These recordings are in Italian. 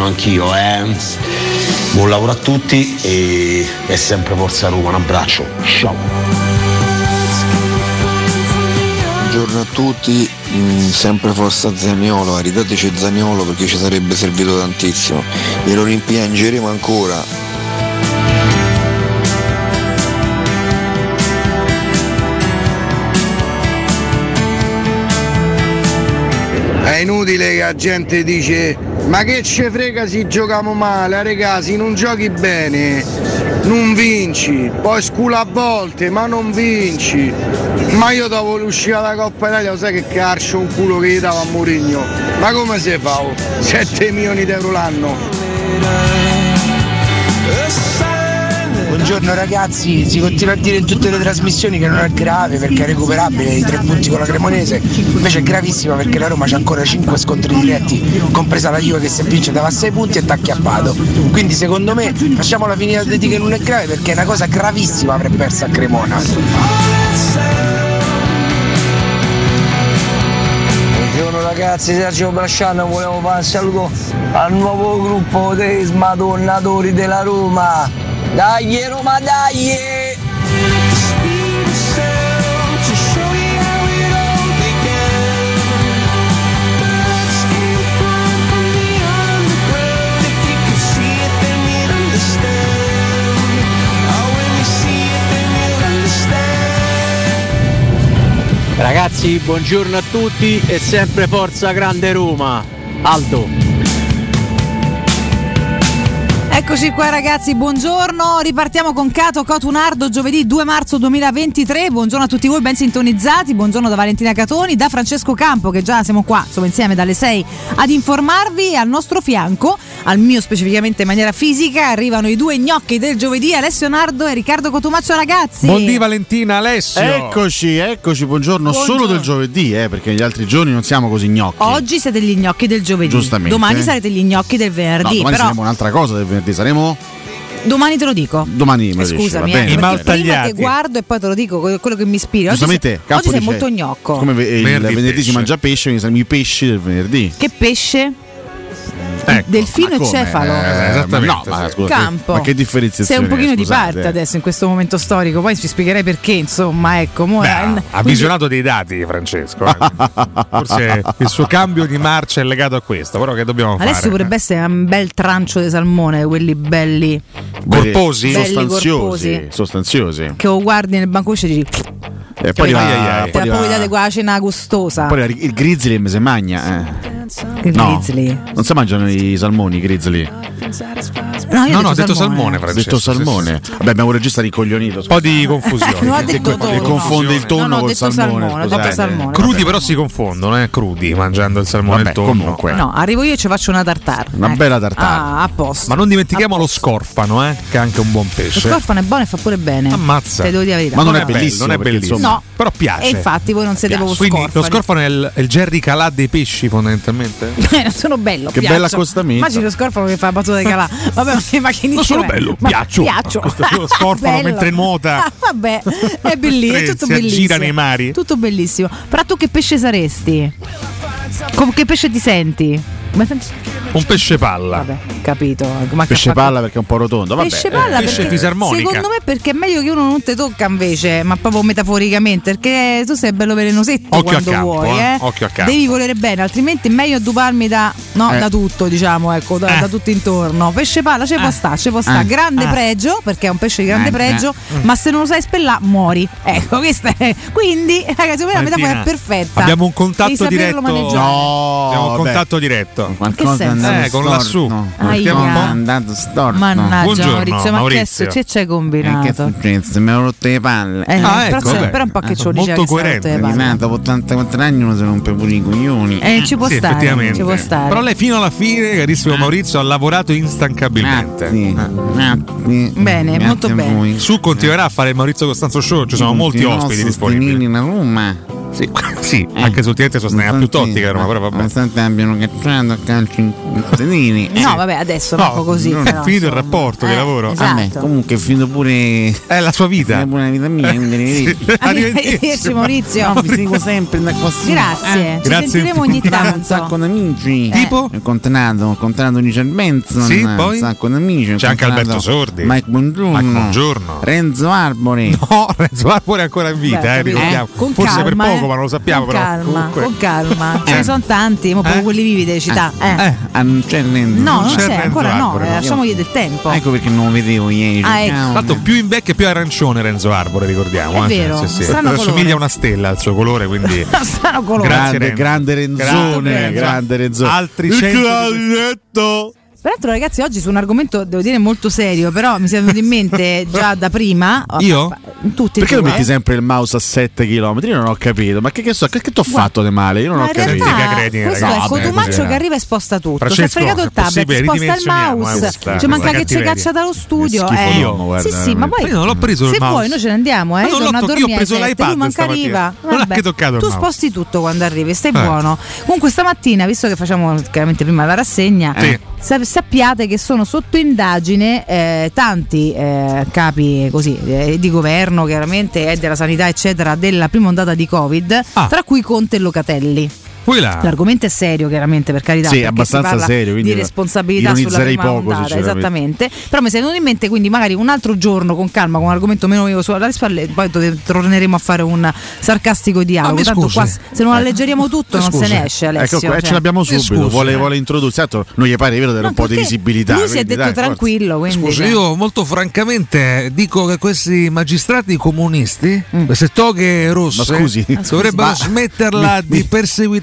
Studino anch'io, eh. Buon lavoro a tutti e, e sempre Forza Roma, un abbraccio. Ciao. Buongiorno a tutti, mm, sempre Forza Zaniolo, aridateci Zaniolo perché ci sarebbe servito tantissimo e lo rimpiangeremo ancora. Inutile che la gente dice ma che ce frega se giochiamo male, regà, se non giochi bene, non vinci, poi scula a volte, ma non vinci. Ma io dopo l'uscita dalla Coppa Italia, lo sai che carcio un culo che gli dava a Mourinho? Ma come si fa? oh? 7 milioni di euro l'anno. Buongiorno ragazzi, si continua a dire in tutte le trasmissioni che non è grave perché è recuperabile i tre punti con la Cremonese, invece è gravissima perché la Roma c'ha ancora 5 scontri diretti, compresa la Juve che se vince dava 6 punti e t'ha acchiappato. Quindi secondo me facciamola finire di dire che non è grave perché è una cosa gravissima aver perso a Cremona. Buongiorno ragazzi, Sergio Brasciano, volevo fare un saluto al nuovo gruppo dei smadonnatori della Roma. Dai Roma, dai! Ragazzi, buongiorno a tutti e sempre forza grande Roma. Aldo. Eccoci qua ragazzi, buongiorno, ripartiamo con Cato Cotunardo giovedì 2 marzo 2023, buongiorno a tutti voi ben sintonizzati, buongiorno da Valentina Catoni, da Francesco Campo che già siamo qua insomma, insieme dalle 6 ad informarvi al nostro fianco, al mio specificamente in maniera fisica, arrivano i due gnocchi del giovedì, Alessio Nardo e Riccardo Cotumaccio ragazzi. Buondì Valentina, Alessio. Eccoci, eccoci, buongiorno, Buongiorno. solo del giovedì, eh, perché negli altri giorni non siamo così gnocchi. Oggi siete gli gnocchi del giovedì, Giustamente. domani sarete gli gnocchi del No, venerdì, domani però saremo un'altra cosa del venerdì, saremo domani te lo dico. domani me lo dici, Scusami, va eh, bene. prima che guardo e poi te lo dico quello che mi ispira. Oggi, Giustamente, sei, oggi sei dice, molto gnocco. Come il Venerdì venerdì, si mangia pesce, quindi saremo i pesci del venerdì. Che pesce? Ecco, Delfino e cefalo. Eh, Esattamente, no, ma, sì. scusa, Campo. ma che differenziazione Sei un pochino di parte adesso in questo momento storico, poi ci spiegherai perché, insomma, ecco. mo- Beh, eh, ha quindi- visionato dei dati Francesco. eh. Forse il suo cambio di marcia è legato a questo, però che dobbiamo Adesso fare? potrebbe essere un bel trancio di salmone, quelli belli Corposi? Belli Sostanziosi, corposi. sostanziosi. che lo guardi nel bancuccio e dici E poi poi la cena gustosa. poi arriva il grizzly e se magna. Eh. Il No, grizzly. non si mangiano i salmoni, i grizzly. No, io No, no, ho detto salmone, Ho detto salmone. Vabbè, abbiamo un regista ricoglionito. Un po' di confusione. Non Che, detto tonno. confonde il tonno No, no, ho col salmone. salmone, detto salmone. Crudi però si confondono, eh? Crudi mangiando il salmone e Vabbè, il tonno. comunque. No, arrivo io e ci faccio una tartare. Una ecco. bella tartare. Ah, a posto. Ma non dimentichiamo lo scorfano, eh? Che è anche un buon Lo pesce. scorfano è buono e fa pure bene. Ammazza. Te devo dire la verità. Ma non è bellissimo, non è bellissimo. No. Però piace. E infatti voi non siete proprio Quindi scorfani. lo scorfano è il, è il Jerry Calà dei pesci, fondamentalmente? Eh, non sono bello, Che piaccio. bell'accostamento. Immagini lo scorfano che fa la battuta di calà. Vabbè, ma- che Non inizio sono bello, Ma- piaccio. Piaccio. Lo scorfano mentre nuota. Ah, vabbè, è bellissimo, è tutto si bellissimo. aggira nei mari. Tutto bellissimo. Però tu che pesce saresti? Com- che pesce ti senti? Ma senti- Un pesce palla. Vabbè, capito. Ma Pesce fatto- palla perché è un po' rotondo. Vabbè. Pesce palla pesce perché fisarmonica. secondo me perché è meglio che uno non te tocca invece, ma proprio metaforicamente, perché tu sei bello velenosetto Occhio a quando campo, vuoi, eh. eh. Occhio a campo. Devi volere bene, altrimenti è meglio adduparmi da, no, Eh. da tutto, diciamo, ecco, da, Eh. da tutto intorno. Pesce palla ci può sta, ci può sta. Eh. Grande Eh. pregio, perché è un pesce di grande Eh. pregio, ma se non lo sai spellare muori. Ecco, questa è. Quindi, ragazzi, la metafora è perfetta. Abbiamo un contatto diretto. maneggiare. No, Abbiamo un contatto diretto. Qualcosa Che è andato senso? Eh, con storto. lassù. Aia. È andato storto. Mannaggia Buongiorno, Maurizio, ma Maurizio. che, che ci hai E che è combinato? successo? Mi ho rotto le palle. Eh, Ah, però, ecco, c'è- vabbè. però un po' che Eh, ce lo molto coerente. dopo 84 anni uno se rompe pure i coglioni. Eh, ci può Sì, stare, effettivamente. ci può stare. Però lei fino alla fine, carissimo Maurizio, ha lavorato instancabilmente. Grazie. Grazie. Bene, Grazie molto bene. Su continuerà a fare il Maurizio Costanzo Show, ci sono molti ospiti disponibili. la Roma. Sì, sì, anche sul cliente sosteneva più Totti che Roma, però vabbè. Nonostante abbiano cacciato a calcio in sedini. No, vabbè, adesso No, un po' così. non è però, finito il insomma. rapporto di Eh, lavoro. Esatto. Vabbè, comunque è finito pure È la sua vita. è pure la vita mia, quindi arrivederci. Arrivederci Maurizio. No, vi seguo sempre da qua. Grazie, Eh, ci Grazie sentiremo ogni Ho un sacco tanto. di amici. Tipo? Ho incontrato, ho incontrato Richard Benson, Sì, un poi? sacco di amici. C'è anche Alberto Sordi. Mike Buongiorno. Mike Buongiorno. Renzo Arbore. No, Renzo Arbore è ancora in vita, eh, ricordiamo. Con Forse per poco, eh. ma non lo sappiamo. Con però. calma, Comunque. con calma. Ce Eh. ne sono tanti, ma proprio Eh. quelli vivi delle città. Eh. Eh. Ah, non c'è Renzo. No, non c'è ancora no, eh, lasciamogli del tempo. Ecco perché non lo vedevo ieri. Ah, ecco. L'altro più in vecchio e più arancione Renzo Arbore, ricordiamo. È eh. vero, Sì, sì. strano Assomiglia a una stella al suo colore, quindi Strano colore. Grande, grande Renzone, Grande. Renzone. Altri Il cento di- clarinetto. Peraltro, ragazzi, oggi su un argomento devo dire molto serio, però mi si è venuto in mente già da prima. Io? Tutti Perché tu, lo metti sempre il mouse a 7 km? Io non ho capito. Ma che, che so, che, che ti ho fatto di male? Io non Ma ho in capito. realtà Che credi, questo ragazzi? è Vabbè, Cotumaccio che arriva e sposta tutto. Si è Francesco, fregato il tablet, sposta il mouse. eh, questa- ci manca questa che ci caccia dallo studio. Eh. d'uomo, guarda, sì, sì, ma poi Io non l'ho preso il se mouse. vuoi noi ce ne andiamo, eh. Io non l'ho toccato, io ho preso l'iPad manca arriva. Tu mouse. sposti tutto quando arrivi, stai Eh. buono. Comunque stamattina, visto che facciamo chiaramente prima la rassegna, sappiate che sono sotto indagine eh, tanti eh, capi così eh, di governo, chiaramente e della sanità, eccetera, della prima ondata di Covid, Ah. tra cui Conte e Locatelli. Là. L'argomento è serio, chiaramente, per carità. Sì, perché abbastanza si parla serio, Di responsabilità sulla prima poco, ondata, esattamente. Però mi sei venuto in mente, quindi magari un altro giorno con calma, con un argomento meno vivo sulle spalle, poi torneremo a fare un sarcastico dialogo. Ah, Tanto qua, se non alleggeriamo tutto, non se ne esce. Alessio, Ecco, qua, e cioè. ce l'abbiamo subito. scusi, vuole, eh. vuole introdurre. Certo, non gli pare vero dare No, un po' di visibilità. Lui si è detto dai, tranquillo, quindi. Scusi, cioè. io molto francamente dico che questi magistrati comunisti, Mm. queste toghe rosse, scusi. dovrebbero smetterla di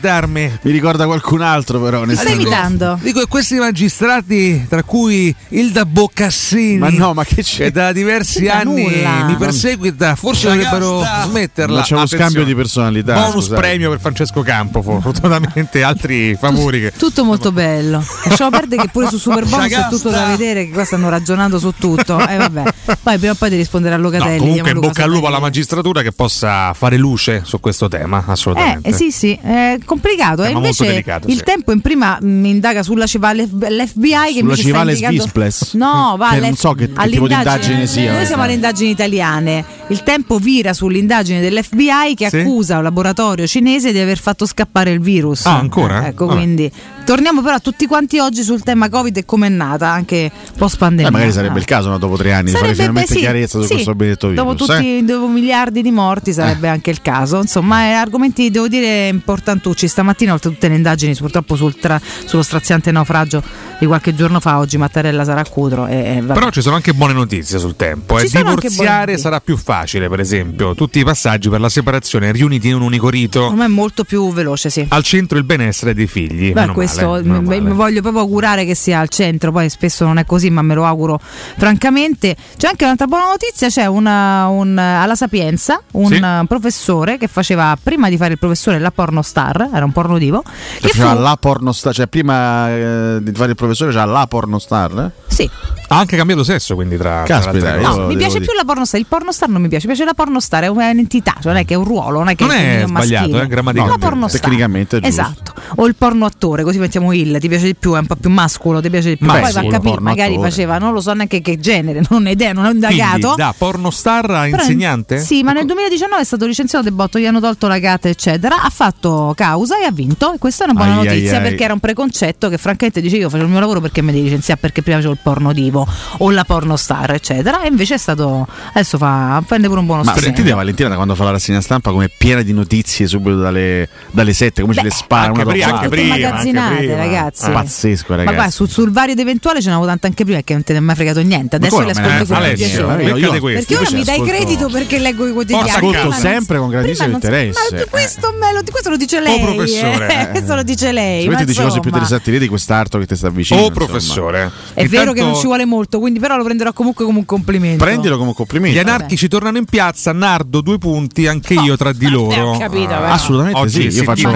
perseguitarmi. Mi ricorda qualcun altro, però. Stai imitando? Dico questi magistrati, tra cui Ilda Boccassini, Ma no, ma che c'è? che da diversi Mica anni nulla. mi perseguita, forse dovrebbero smetterla. Facciamo Attenzione. scambio di personalità. Bonus scusate. premio per Francesco Campo, fortunatamente altri favori che Tutto molto bello. Lasciamo perdere che pure su Super Bonus è tutto da vedere, che qua stanno ragionando su tutto. E vabbè. Poi prima o poi di rispondere a No, Locatelli. comunque in bocca al lupo alla magistratura che possa fare luce su questo tema, assolutamente. Eh, sì, sì, è complicato. E Tema molto invece delicato, il sì. tempo in prima mh, indaga sulla civa l'FBI che Sulla sta civale indicando... Svisples. No, va Che alle- non so che- che tipo di indagine sia, Noi siamo eh. alle indagini italiane. Il tempo vira sull'indagine dell'FBI che Sì. accusa un laboratorio cinese di aver fatto scappare il virus. Ah, ancora? Eh, ecco, Vabbè. quindi torniamo però tutti quanti oggi sul tema Covid e com'è nata, anche post pandemia. Eh, magari sarebbe il caso, no, dopo tre anni, di fare finalmente beh, sì, chiarezza su sì. questo benedetto virus. Dopo eh? tutti dopo miliardi di morti sarebbe anche il caso. Insomma, eh, argomenti devo dire importantucci. Stamattina, oltre a tutte le indagini, purtroppo sul tra- sullo straziante naufragio di qualche giorno fa, oggi Mattarella sarà a Cudro. E. Però ci sono anche buone notizie sul tempo. Ci E buone divorziare sarà più facile, per esempio. Tutti i passaggi per la separazione riuniti in un unico rito. Ormai è molto più veloce, sì. Al centro il benessere dei figli. Beh, Meno questo male, male. voglio proprio augurare che sia al centro, poi spesso non è così, ma me lo auguro francamente. C'è anche un'altra buona notizia, c'è una, un, alla Sapienza un Sì. professore che faceva, prima di fare il professore, la pornostar, era un pornodivo, Cioè, che fu, faceva la pornostar, cioè prima eh, di fare il professore c'era la pornostar. eh? Sì, Ha anche cambiato sesso, quindi tra, tra Caspita, cose. No, mi piace dire- più la pornostar. Il pornostar non mi piace, mi piace la pornostar, è un'entità, cioè non è che è un ruolo, non è che Non è è sbagliato, maschile. grammaticalmente. La pornostar. Tecnicamente è giusto. Esatto. O il porno attore, così mettiamo il, ti piace di più, è un po' più mascolo, ti piace di più. Ma Poi va a capire, magari attore. faceva, non lo so neanche che genere, non ho idea, non ho indagato. Quindi, da pornostar a Però- insegnante? Sì, ma nel 2019 è stato licenziato De Botto, gli hanno tolto la gata, eccetera. Ha fatto causa e ha vinto. E questa è una buona Ai, ai, notizia ai. perché era un preconcetto che, francamente, dice io faccio il mio lavoro perché mi devi licenziare perché prima facevo il porno divo o la pornostar, eccetera. E invece è stato. Adesso fa, prende pure un buono Ma stipendio. sentite Valentina da quando fa la rassegna stampa come è piena di notizie subito dalle, dalle 7, come ce le spara anche una prima, anche prima, magazzinate, anche prima. ragazzi. Ah, Pazzesco, Ma ragazzi. guarda, sul, sul vario ed eventuale ce n'avevo tante anche prima che non te ne è mai fregato niente. Adesso le ascolto con piacere. Io- questo. Perché ora mi dai credito perché leggo i quotidiani. Ascolto sempre con grandissimo interesse. Ma questo, me lo, questo lo dice lei. professore, eh, questo lo dice lei. Se ma ti dici cose più interessanti lì di quest'arto che ti sta vicino. Oh, professore. È vero che non ci vuole molto, quindi però lo prenderò comunque come un complimento. Prendilo come un complimento. Gli anarchici tornano in piazza, Nardo due punti, anche io tra di loro. ho capito, Ah. Assolutamente Oggi sì, io si faccio,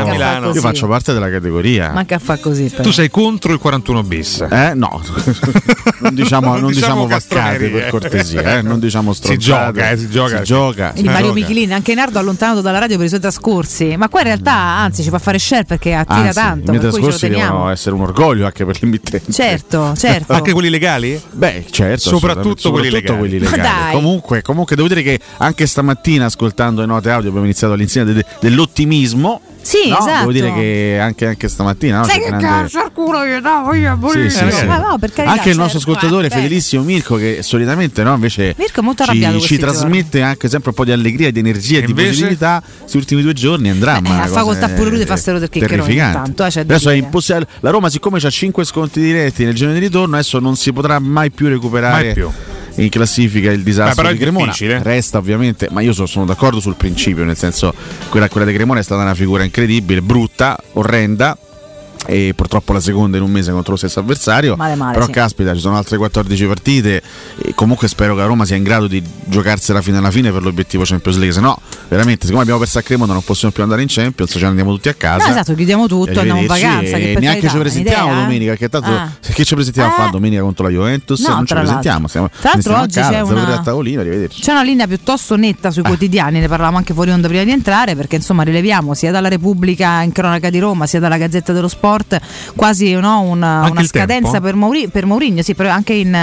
io faccio parte della categoria. Manca a fa così. Però. Tu sei contro il 41 bis. Eh, no, non diciamo, Non non diciamo diciamo vaccate per cortesia, eh, non diciamo Si stronzate. gioca, eh, si gioca. Si gioca. Si Mario gioca. Michelin, anche Nardo allontanato dalla radio per i suoi trascorsi. Ma qua in realtà, anzi, ci fa fare share perché attira Anzi, tanto. I miei trascorsi devono essere un orgoglio anche per l'emittente. Certo, certo. Anche quelli legali? Beh, certo, Soprattutto assolutamente, quelli legali. quelli legali. Comunque, comunque devo dire che anche stamattina ascoltando le note audio abbiamo iniziato all'insegna de- dell'ottimismo. Sì, no? esatto. Devo dire che anche, anche stamattina no? Sai che grande- cazzo al culo io davo io Sì, sì, sì. Ma no, per carità, Anche il nostro certo, ascoltatore eh, fedelissimo Mirko che solitamente no, invece Mirko è molto arrabbiato ci, ci trasmette anche sempre un po' di allegria, di energia e di invece? positività. Questi ultimi due giorni è dramma. Eh, a cosa facoltà pure lui di eh, farselo del chiccherone intanto, eh, adesso è dire. impossibile. La Roma, siccome ha 5 sconti diretti nel giorno di ritorno, adesso non si potrà mai più recuperare. Mai più. In classifica il disastro Beh, di Cremona resta ovviamente, ma io so- sono d'accordo sul principio, nel senso quella, quella di Cremona è stata una figura incredibile, brutta, orrenda. E purtroppo la seconda in un mese contro lo stesso avversario. Male, male, però sì. caspita, ci sono altre 14 partite. E comunque spero che la Roma sia in grado di giocarsela fino alla fine per l'obiettivo Champions League. Se no, veramente, siccome abbiamo perso a Cremona, non possiamo più andare in Champions, ce ne andiamo tutti a casa. No, esatto, chiudiamo tutto, andiamo in vacanza. E neanche ci presentiamo domenica. Che tanto Ah. che ci presentiamo a Eh. fare domenica contro la Juventus? No, non ci presentiamo. Stiamo, Tra l'altro a oggi casa, c'è una- a tavolino, arrivederci. C'è una linea piuttosto netta sui quotidiani, ne parlavamo anche fuori onda prima di entrare, perché insomma rileviamo sia dalla Repubblica in cronaca di Roma sia dalla Gazzetta dello Sport quasi no, una, una scadenza tempo? per, Mauri- per Mourinho, sì, però anche, in,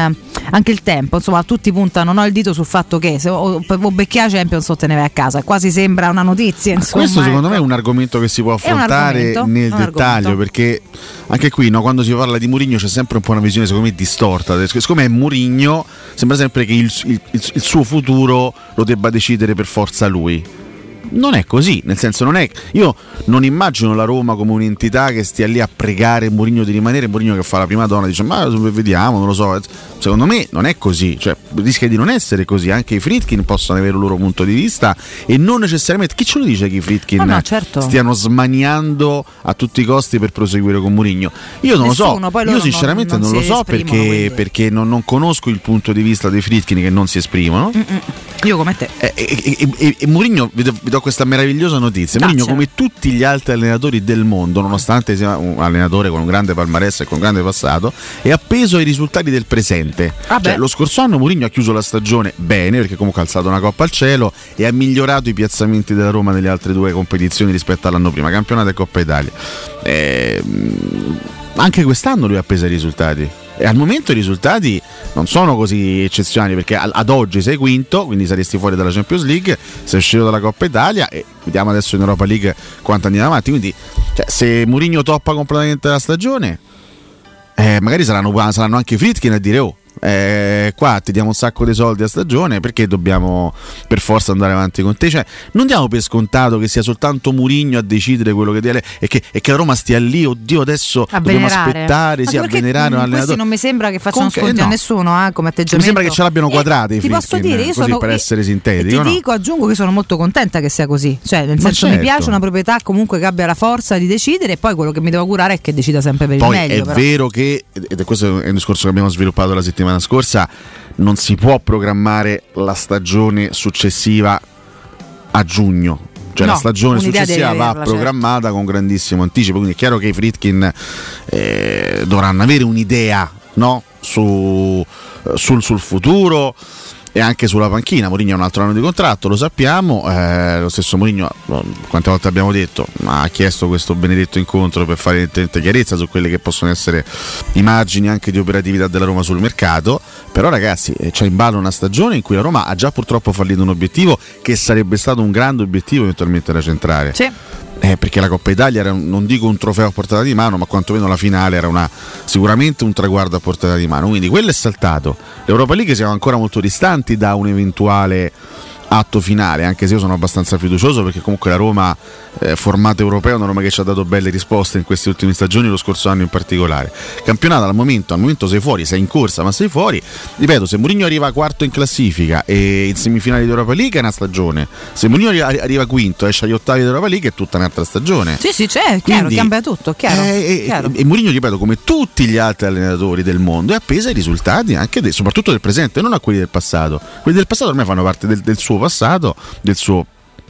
anche il tempo, insomma tutti puntano no, il dito sul fatto che se o, o becchia Champions o te ne vai a casa, quasi sembra una notizia. Insomma, Questo secondo me è ecco. un argomento che si può affrontare nel dettaglio perché anche qui no, quando si parla di Mourinho c'è sempre un po' una visione secondo me distorta. Siccome è Mourinho sembra sempre che il- il- il suo futuro lo debba decidere per forza lui. Non è così, nel senso non è. Io non immagino la Roma come un'entità che stia lì a pregare Mourinho di rimanere, Mourinho che fa la prima donna dice ma vediamo, non lo so. Secondo me non è così, cioè rischia di non essere così, anche i Fritkin possono avere il loro punto di vista e non necessariamente chi ce lo dice che i Fritkin No, no, certo. stiano smaniando a tutti i costi per proseguire con Mourinho? Io non Nessuno, lo so, io sinceramente non- non, non lo so perché, perché non, non conosco il punto di vista dei Fritkin che non si esprimono. Io come te. E, e, e- e- e Mourinho, vi do, vi do questa meravigliosa notizia. Mourinho, come tutti gli altri allenatori del mondo, nonostante sia un allenatore con un grande palmarès e con un grande passato, è appeso ai risultati del presente. Ah. Cioè, lo scorso anno Mourinho ha chiuso la stagione bene, perché comunque ha alzato una coppa al cielo e ha migliorato i piazzamenti della Roma nelle altre due competizioni rispetto all'anno prima, campionato e Coppa Italia. Ehm, anche quest'anno lui ha appeso ai risultati. E al momento i risultati non sono così eccezionali perché ad oggi sei quinto, quindi saresti fuori dalla Champions League, sei uscito dalla Coppa Italia e vediamo adesso in Europa League quanto andiamo avanti. Quindi cioè, se Mourinho toppa completamente la stagione, eh, magari saranno, saranno anche Fritkin a dire oh. Eh, qua ti diamo un sacco di soldi a stagione perché dobbiamo per forza andare avanti con te cioè non diamo per scontato che sia soltanto Mourinho a decidere quello che deve e che, e che la Roma stia lì oddio adesso A dobbiamo venerare. aspettare sì, a venerare un allenatore non mi sembra che facciano Comunque, sconti no. a nessuno eh, come atteggiamento. Mi sembra che ce l'abbiano quadrati i Ti posso dire, io così sono per essere sintetico, Ti no? dico, aggiungo che sono molto contenta che sia così. Cioè, nel senso, mi certo. piace una proprietà comunque che abbia la forza di decidere e poi quello che mi devo augurare è che decida sempre per il Poi meglio. è però. vero che, ed è questo è un discorso che abbiamo sviluppato la settimana scorsa, non si può programmare la stagione successiva a giugno. Cioè No, la stagione successiva va averla, certo. programmata con grandissimo anticipo, quindi è chiaro che i Fritkin eh, dovranno avere un'idea no? su, eh, sul, sul futuro e anche sulla panchina. Mourinho ha un altro anno di contratto, lo sappiamo. eh, lo stesso Mourinho, quante volte abbiamo detto, ha chiesto questo benedetto incontro per fare chiarezza su quelle che possono essere i margini anche di operatività della Roma sul mercato. Però, ragazzi, eh, c'è in ballo una stagione in cui la Roma ha già purtroppo fallito un obiettivo che sarebbe stato un grande obiettivo eventualmente da centrare. Sì. Eh, perché la Coppa Italia era, non dico un trofeo a portata di mano, ma quantomeno la finale era una- sicuramente un traguardo a portata di mano. Quindi quello è saltato. L'Europa League siamo ancora molto distanti da un eventuale atto finale, anche se io sono abbastanza fiducioso perché comunque la Roma, eh, formato europeo, è una Roma che ci ha dato belle risposte in queste ultime stagioni, lo scorso anno in particolare. Campionato al momento, al momento sei fuori, sei in corsa, ma sei fuori. Ripeto, se Mourinho arriva quarto in classifica e in semifinale di Europa League è una stagione. Se Mourinho arri- arriva quinto e esce agli ottavi di Europa League è tutta un'altra stagione. Sì, sì, c'è, chiaro, Quindi- cambia tutto, chiaro. Eh, chiaro. e, e Mourinho, ripeto, come tutti gli altri allenatori del mondo, è appeso ai risultati anche de- soprattutto del presente, non a quelli del passato. Quelli del passato ormai fanno parte del, del suo passato, del suo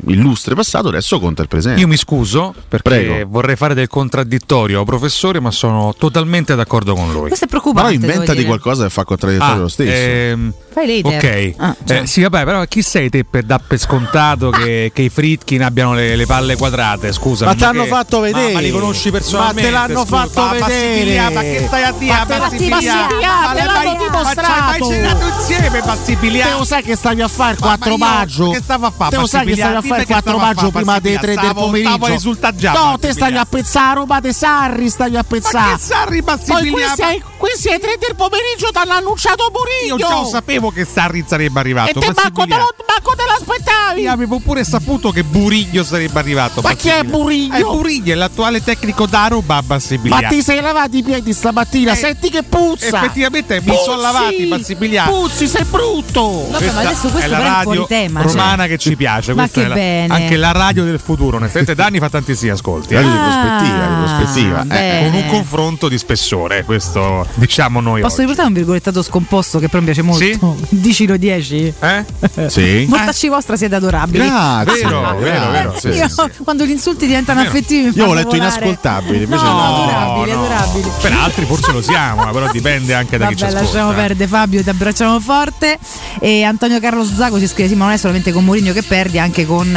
illustre passato, adesso conta il presente. Io mi scuso perché Prego. vorrei fare del contraddittorio, professore, ma sono totalmente d'accordo con lui. Questo è Però preoccupante. devo inventati dire. qualcosa che fa contraddittorio Ah, lo stesso. ehm, Fai leader. Ok, Ah, cioè. Eh, sì, vabbè, però chi sei te per dar per scontato che, che i Fritkin abbiano le, le palle quadrate? Scusa, Ma t'hanno fatto vedere. Ma, li conosci personalmente? Ma te l'hanno scusa, fatto ma vedere. Ma che stai a dire? Ma Ma te l'hanno dimostrato. Ma ci hai insieme, Bassipilia? Te lo sai che stavi a fare il Ma- 4 ma io maggio? che stavo a fare, Te lo sai che stavi a Dimmi fare il che 4 stavo a maggio prima delle Bassipilia. 3 del pomeriggio? stavo risultare già, No, te stavi a pensare a roba de Sarri, stavi a pensare. Ma che Sarri? Poi questi, ai, questi ai 3 del pomeriggio ti hanno annunciato Io Mourinho. già lo sapevo che Sarri sarebbe arrivato. E te manco te, lo, manco te l'aspettavi. Io avevo pure saputo che Burigno sarebbe arrivato. Ma chi è Burigno? È Burigno, è l'attuale tecnico da Roma a Bassibilia. Ma ti sei lavati i piedi stamattina? Eh, Senti che puzza. Effettivamente mi Puzzi, sono lavati Bassibilia. Puzzi, sei brutto. Vabbè, ma adesso questo è la è radio fuori tema. romana cioè. che ci piace. Ma questa che è la- bene. anche la radio del futuro. Onestamente, Dani fa tantissimi ascolti. Radio eh. di prospettiva, di prospettiva. Ah, Eh. Con un confronto di spessore, questo diciamo noi. Posso oggi. riportare un virgolettato scomposto che però mi piace molto? Sì? Dicilo 10. Eh? Sì. Mortacci vostra siete adorabili. Grazie. Vero, vero, vero. Sì, Io sì, quando gli insulti diventano Vero. affettivi mi Io ho letto volare. inascoltabili, invece no, no. adorabili, no. adorabili. Per altri forse lo siamo, eh, però dipende anche da chi ci Vabbè, ascolta. lasciamo eh. perdere Fabio, ti abbracciamo forte. E Antonio Carlos Zago ci scrive: Sì, ma non è solamente con Mourinho che perdi, anche con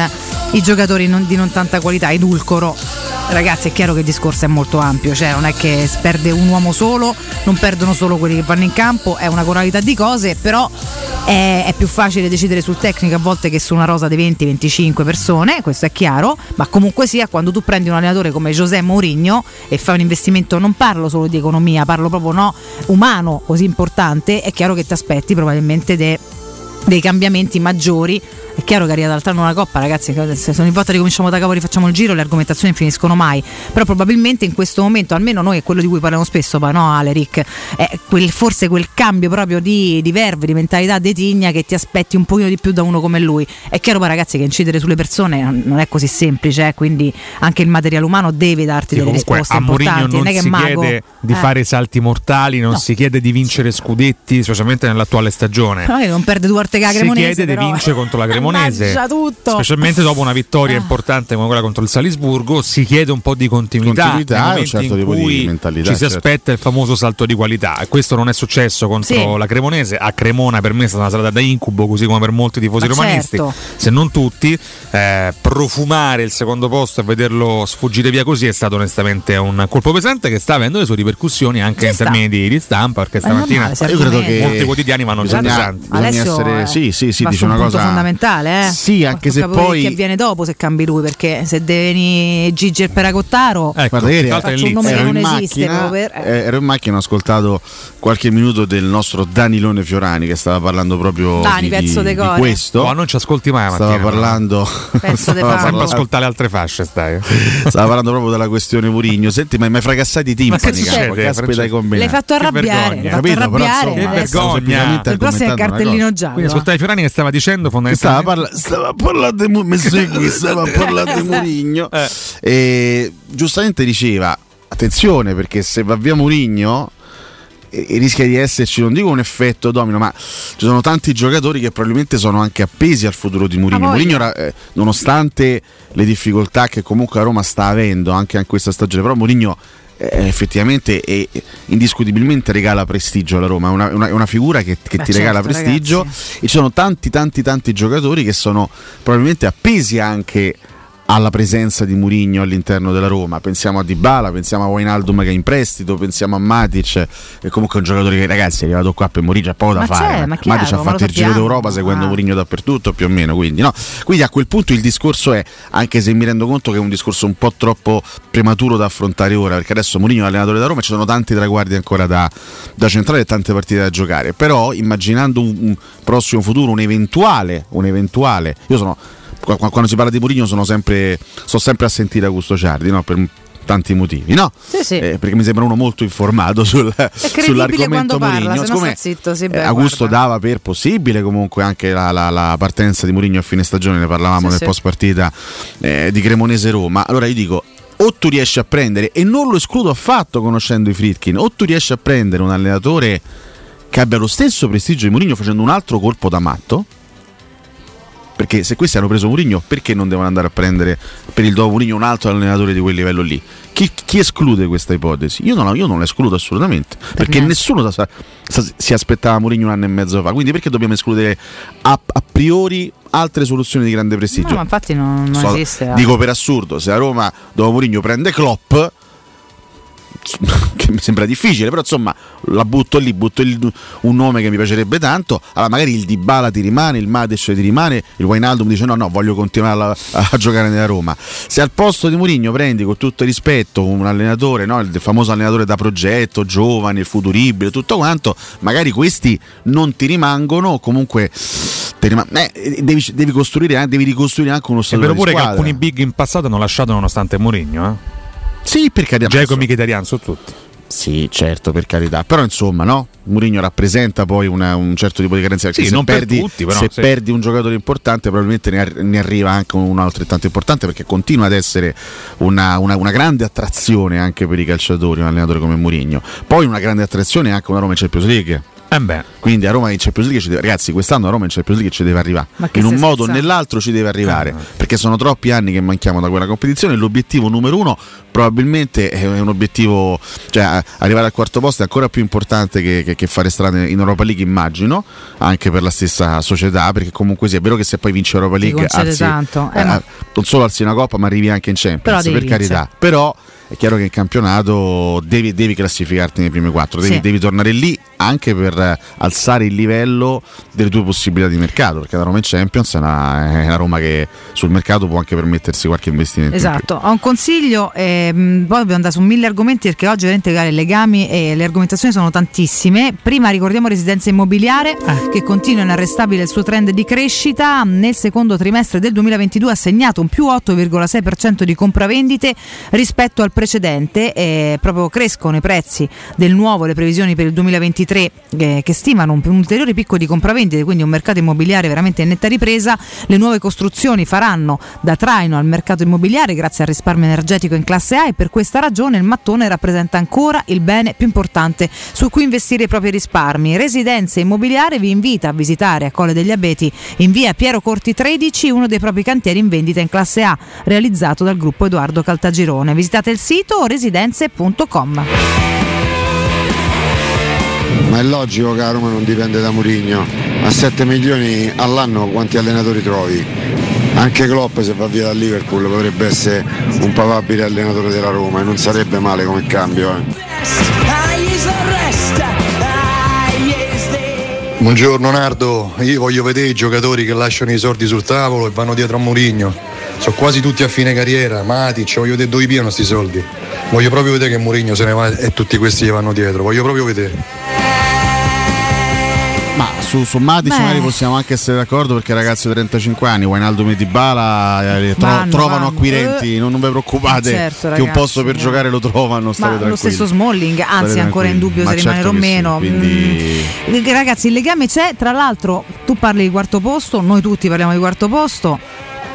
i giocatori non- di non tanta qualità. Edulcoro. Ragazzi, è chiaro che il discorso è molto ampio, cioè non è che perde un uomo solo, non perdono solo quelli che vanno in campo, è una coralità di cose, però è, è più facile decidere sul tecnico a volte che su una rosa di 20-25 persone, questo è chiaro, ma comunque sia quando tu prendi un allenatore come José Mourinho e fai un investimento, non parlo solo di economia, parlo proprio no, umano così importante, è chiaro che ti aspetti probabilmente de- dei cambiamenti maggiori. È chiaro che arriva dall'altro anno una coppa, ragazzi. Se ogni volta ricominciamo da capo, rifacciamo il giro, le argomentazioni finiscono mai. Però probabilmente in questo momento, almeno noi è quello di cui parliamo spesso, ma no, Ale Rick, è quel- forse quel cambio proprio di, di verve, di mentalità detigna che ti aspetti un pochino di più da uno come lui. È chiaro, poi, ragazzi, che incidere sulle persone non- è così semplice, eh, quindi anche il materiale umano deve darti delle comunque risposte a importanti. non Non è che si mago. chiede di Eh. fare salti mortali, non No. si chiede di vincere scudetti, specialmente nell'attuale stagione. Magari non perde due volte che la si Cremonese. chiede di però. vincere contro la Cremonese, tutto. specialmente dopo una vittoria Ah. importante come quella contro il Salisburgo. Si chiede un po' di continuità, Continuità e un certo in tipo di cui mentalità, ci si certo. aspetta il famoso salto di qualità. E questo non è successo contro Sì. la Cremonese. A Cremona per me è stata una serata da incubo, così come per molti tifosi Ma romanisti, certo. se non tutti. Eh, profumare il secondo posto e vederlo sfuggire via così è stato onestamente un colpo pesante che sta avendo le sue ripercussioni anche Ci in sta. termini di, di stampa. Perché stamattina se Io credo che molti quotidiani vanno già pesanti. bisogna Adesso essere eh, sì, sì, sì, dice un una cosa fondamentale, eh. Sì, anche se Porca poi che avviene dopo se cambi lui, perché se devi Gigi il Peracottaro, Ecco, Guarda, ieri faccio un nome che ero non in, esiste macchina, per- eh, ero in macchina, ho ascoltato qualche minuto del nostro Danilone Fiorani che stava parlando proprio Dani, di, pezzo di- di questo. Oh, non ci ascolti mai stava mattina. parlando, Pezzo stava. Sempre parlando ascoltare altre fasce, stai. stava parlando proprio della questione Murigno. Senti, ma mi hai fracassati i timpani, Ma che succede, capo, caspita Francesco? hai combinato. l'hai fatto Che arrabbiare, l'hai fatto arrabbiare. Che adesso- vergogna. Il prossimo è il cartellino giallo. Ascoltare Fiorani che stava dicendo Stava, fondamentalmente parla- stava a parlare di mi segui, stava a parlare di Murigno Eh. e giustamente diceva attenzione perché se va via Murigno e- e rischia di esserci, non dico un effetto domino, ma ci sono tanti giocatori che probabilmente sono anche appesi al futuro di Mourinho. Mourinho, eh, nonostante le difficoltà che comunque la Roma sta avendo anche in questa stagione, però Mourinho eh, effettivamente e indiscutibilmente regala prestigio alla Roma, è una, una- una figura che, che ti regala certo, prestigio. E ci sono tanti tanti tanti giocatori che sono probabilmente appesi anche alla presenza di Murigno all'interno della Roma. Pensiamo a Dybala, pensiamo a Wijnaldum che è in prestito, pensiamo a Matic, che comunque è un giocatore che ragazzi è arrivato qua per Murigno, ha poco da Ma fare. c'è, ma chiaro, Matic ha fatto il giro d'Europa seguendo Ah. Murigno dappertutto più o meno, quindi, no? quindi a quel punto il discorso è, anche se mi rendo conto che è un discorso un po' troppo prematuro da affrontare ora, perché adesso Murigno è allenatore da Roma ci sono tanti traguardi ancora da, da centrare e tante partite da giocare, però immaginando un, un prossimo futuro, un eventuale, un eventuale, io sono quando si parla di Mourinho sono sempre sto sempre a sentire Augusto Ciardi no? per tanti motivi no? Sì, sì. Eh, perché mi sembra uno molto informato sul, sull'argomento Mourinho se no Siccome, zitto, sì, eh, beh, Augusto guarda. dava per possibile comunque anche la, la- la partenza di Mourinho a fine stagione ne parlavamo nel post partita eh, di Cremonese Roma allora io dico o tu riesci a prendere e non lo escludo affatto conoscendo i Fritkin o tu riesci a prendere un allenatore che abbia lo stesso prestigio di Mourinho facendo un altro colpo da matto perché se questi hanno preso Mourinho, perché non devono andare a prendere per il dopo Mourinho un altro allenatore di quel livello lì? Chi, chi esclude questa ipotesi? Io non, la- io non la escludo assolutamente, perché niente. nessuno sa- sa- si aspettava Mourinho un anno e mezzo fa. Quindi perché dobbiamo escludere a, a priori altre soluzioni di grande prestigio? No, ma infatti non, non So- esiste. Dico per assurdo, se a Roma dopo Mourinho prende Klopp, che mi sembra difficile, però insomma la butto lì, butto il- un nome che mi piacerebbe tanto, allora magari il Dybala ti rimane, il Matic ti rimane, il Wijnaldum dice no no voglio continuare a, a giocare nella Roma. Se al posto di Mourinho prendi con tutto il rispetto un allenatore, no? il famoso allenatore da progetto, giovane, il futuribile, tutto quanto, magari questi non ti rimangono o comunque ti rima- eh, devi, devi costruire, eh, devi ricostruire anche uno È stato vero di pure che alcuni big in passato hanno lasciato nonostante Mourinho. Eh? Sì, per carità. Giacomo Mkhitaryan su tutti. Sì, certo, per carità. Però insomma, no? Mourinho rappresenta poi una- un certo tipo di carenza. Sì, se non per perdi, tutti, però, se sì. perdi un giocatore importante, probabilmente ne, ar- ne arriva anche uno altrettanto importante perché continua ad essere una, una- una grande attrazione anche per i calciatori, un allenatore come Mourinho. Poi una grande attrazione anche una Roma in Champions League. Eh beh. Quindi a Roma in Champions League ci deve, ragazzi, quest'anno a Roma in Champions League ci deve arrivare. In un modo o nell'altro ci deve arrivare. Ah. Perché sono troppi anni che manchiamo da quella competizione. L'obiettivo numero uno probabilmente è un obiettivo, cioè arrivare al quarto posto è ancora più importante che, che- che fare strade in Europa League, immagino, anche per la stessa società, perché comunque sì, è vero che se poi vinci Europa League alzi- tanto. Eh, eh, ma- non solo alzi una coppa, ma arrivi anche in Champions, per carità. vincere. Però è chiaro che in campionato devi, devi classificarti nei primi quattro, devi, Sì. devi tornare lì anche per eh, alzare il livello delle tue possibilità di mercato, perché la Roma in Champions è una, è una Roma che sul mercato può anche permettersi qualche investimento. in più. Esatto, ho un consiglio, ehm, poi dobbiamo andare su mille argomenti perché oggi veramente i legami e le argomentazioni sono tantissime. Prima ricordiamo residenza immobiliare che continua inarrestabile il suo trend di crescita. Nel secondo trimestre del 2022 ha segnato un più 8,6% di compravendite rispetto al precedente. e proprio crescono i prezzi del nuovo, le previsioni per il 2023 eh, che stimano un, un ulteriore picco di compravendite, quindi un mercato immobiliare veramente in netta ripresa. Le nuove costruzioni faranno da traino al mercato immobiliare grazie al risparmio energetico in classe A e per questa ragione il mattone rappresenta ancora il bene più importante su cui investire i propri risparmi. Residenze Immobiliare vi invita a visitare a Colle degli Abeti in via Piero Corti 13 uno dei propri cantieri in vendita in classe A realizzato dal gruppo Edoardo Caltagirone. Visitate il sito residenze.com. Ma è logico che la Roma non dipende da Murigno. A 7 milioni all'anno quanti allenatori trovi? Anche Klopp se va via dal Liverpool potrebbe essere un papabile allenatore della Roma e non sarebbe male come cambio. eh. Buongiorno Nardo, io voglio vedere i giocatori che lasciano i soldi sul tavolo e vanno dietro a Mourinho. Sono quasi tutti a fine carriera, Matic, voglio vedere dove piano sti soldi. Voglio proprio vedere che Mourinho se ne va e tutti questi gli vanno dietro, voglio proprio vedere. Ma su, su Matic Beh. magari possiamo anche essere d'accordo perché ragazzi di 35 anni, Wijnaldum e Dybala eh, tro- Vanno, trovano vanno. acquirenti, non, non vi preoccupate Certo, che un ragazzi, posto per no. giocare lo trovano, state Ma lo stesso Smalling, anzi State ancora in dubbio Ma se rimane certo che sì, meno. quindi- Mm, Ragazzi, il legame c'è, tra l'altro tu parli di quarto posto, noi tutti parliamo di quarto posto.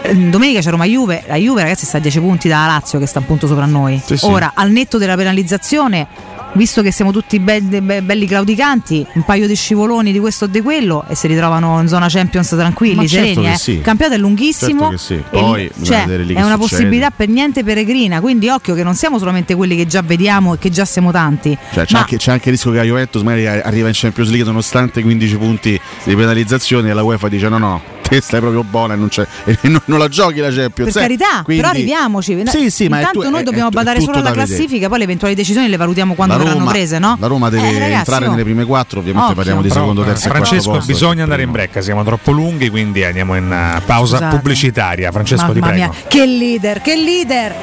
Eh, Domenica c'è Roma-Juve, la Juve ragazzi sta a 10 punti dalla Lazio che sta un punto sopra noi. Sì, sì. Ora, al netto della penalizzazione, visto che siamo tutti be- be- belli claudicanti, un paio di scivoloni di questo o di quello e si ritrovano in zona Champions tranquilli, Ma certo sereni. eh. sì. Il campionato è lunghissimo. Certo sì. Poi cioè, è una succede. possibilità per niente peregrina, quindi occhio che non siamo solamente quelli che già vediamo e che già siamo tanti. Cioè, c'è, ma anche, c'è anche il rischio che la Juventus magari arriva in Champions League nonostante 15 punti di penalizzazione e la UEFA dice no no, te stai proprio buona e non, c'è, e non, non la giochi la Champions. per eh. carità, Quindi- però arriviamoci. Sì, sì, ma Intanto tu- noi è- dobbiamo è- badare solo alla vedere. classifica, poi le eventuali decisioni le valutiamo quando la verranno Roma, prese, no? La Roma deve Eh, ragazzi, entrare oh. nelle prime quattro, ovviamente Occhio. parliamo di Però, secondo, eh, terzo e Francesco, quarto posto. bisogna andare in brecca, siamo troppo lunghi, quindi andiamo in eh, pausa Scusate. pubblicitaria. Francesco, ti Mamma prego. mia, che leader, che leader!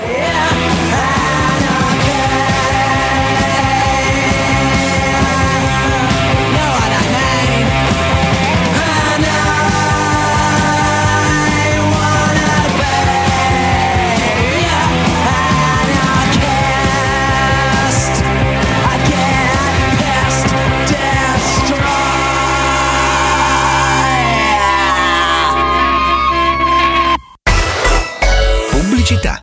Pubblicità.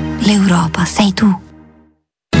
l'Europa sei tu.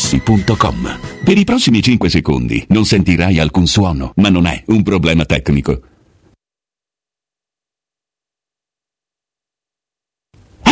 artigianamaterassi.com. Per i prossimi 5 secondi non sentirai alcun suono, ma non è un problema tecnico.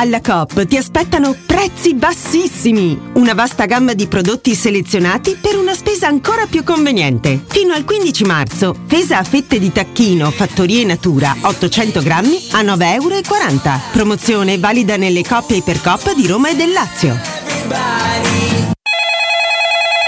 Alla Coop ti aspettano prezzi bassissimi, una vasta gamma di prodotti selezionati per una spesa ancora più conveniente. Fino al 15 marzo, pesa a fette di tacchino Fattorie Natura 800 grammi a 9,40 euro. Promozione valida nelle coppie ipercop di Roma e del Lazio.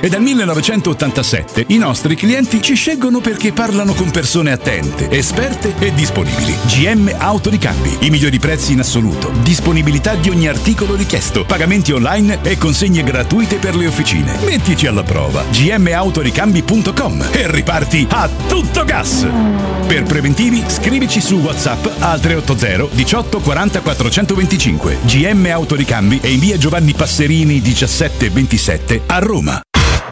e dal 1987 i nostri clienti ci scelgono perché parlano con persone attente, esperte e disponibili. GM Autoricambi, i migliori prezzi in assoluto, disponibilità di ogni articolo richiesto, pagamenti online e consegne gratuite per le officine. Mettici alla prova gmautoricambi.com e riparti a tutto gas. Per preventivi scrivici su WhatsApp al 380 18 40 425. GM Autoricambi e in via Giovanni Passerini 1727 a Roma.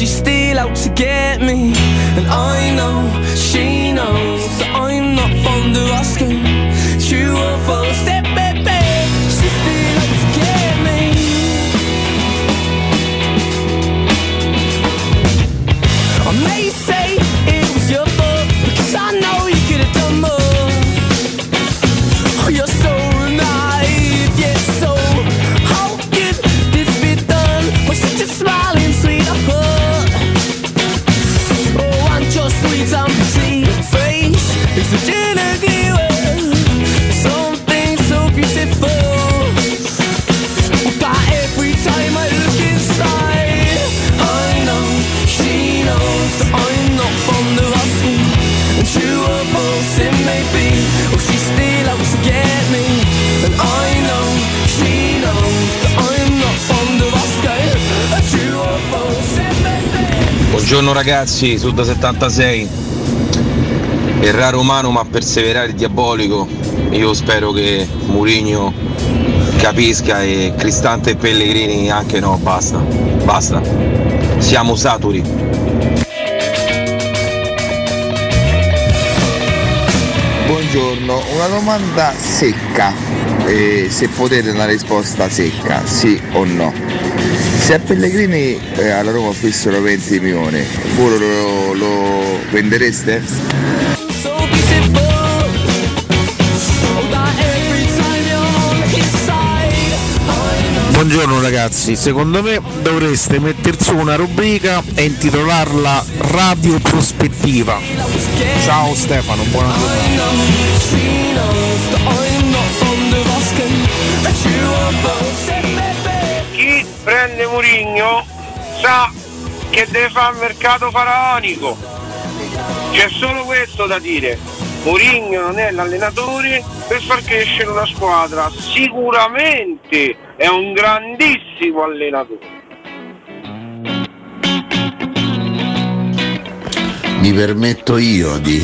She's still out to get me. And I know she knows that I'm not fond of asking. True or false, Buongiorno ragazzi, Sud 76. È raro umano ma perseverare diabolico. Io spero che Mourinho capisca e Cristante e Pellegrini anche no, basta. Basta. Siamo saturi. Buongiorno, una domanda secca, e se potete una risposta secca, sì o no. Se a Pellegrini eh, alla Roma offrissero 20 milioni, voi lo, lo vendereste? Buongiorno ragazzi, secondo me dovreste metter su una rubrica e intitolarla Radio Prospettiva. Ciao Stefano, buona giornata. Prende Murigno sa che deve fare mercato faraonico. C'è solo questo da dire. Murigno non è l'allenatore per far crescere una squadra. Sicuramente è un grandissimo allenatore. Mi permetto io di,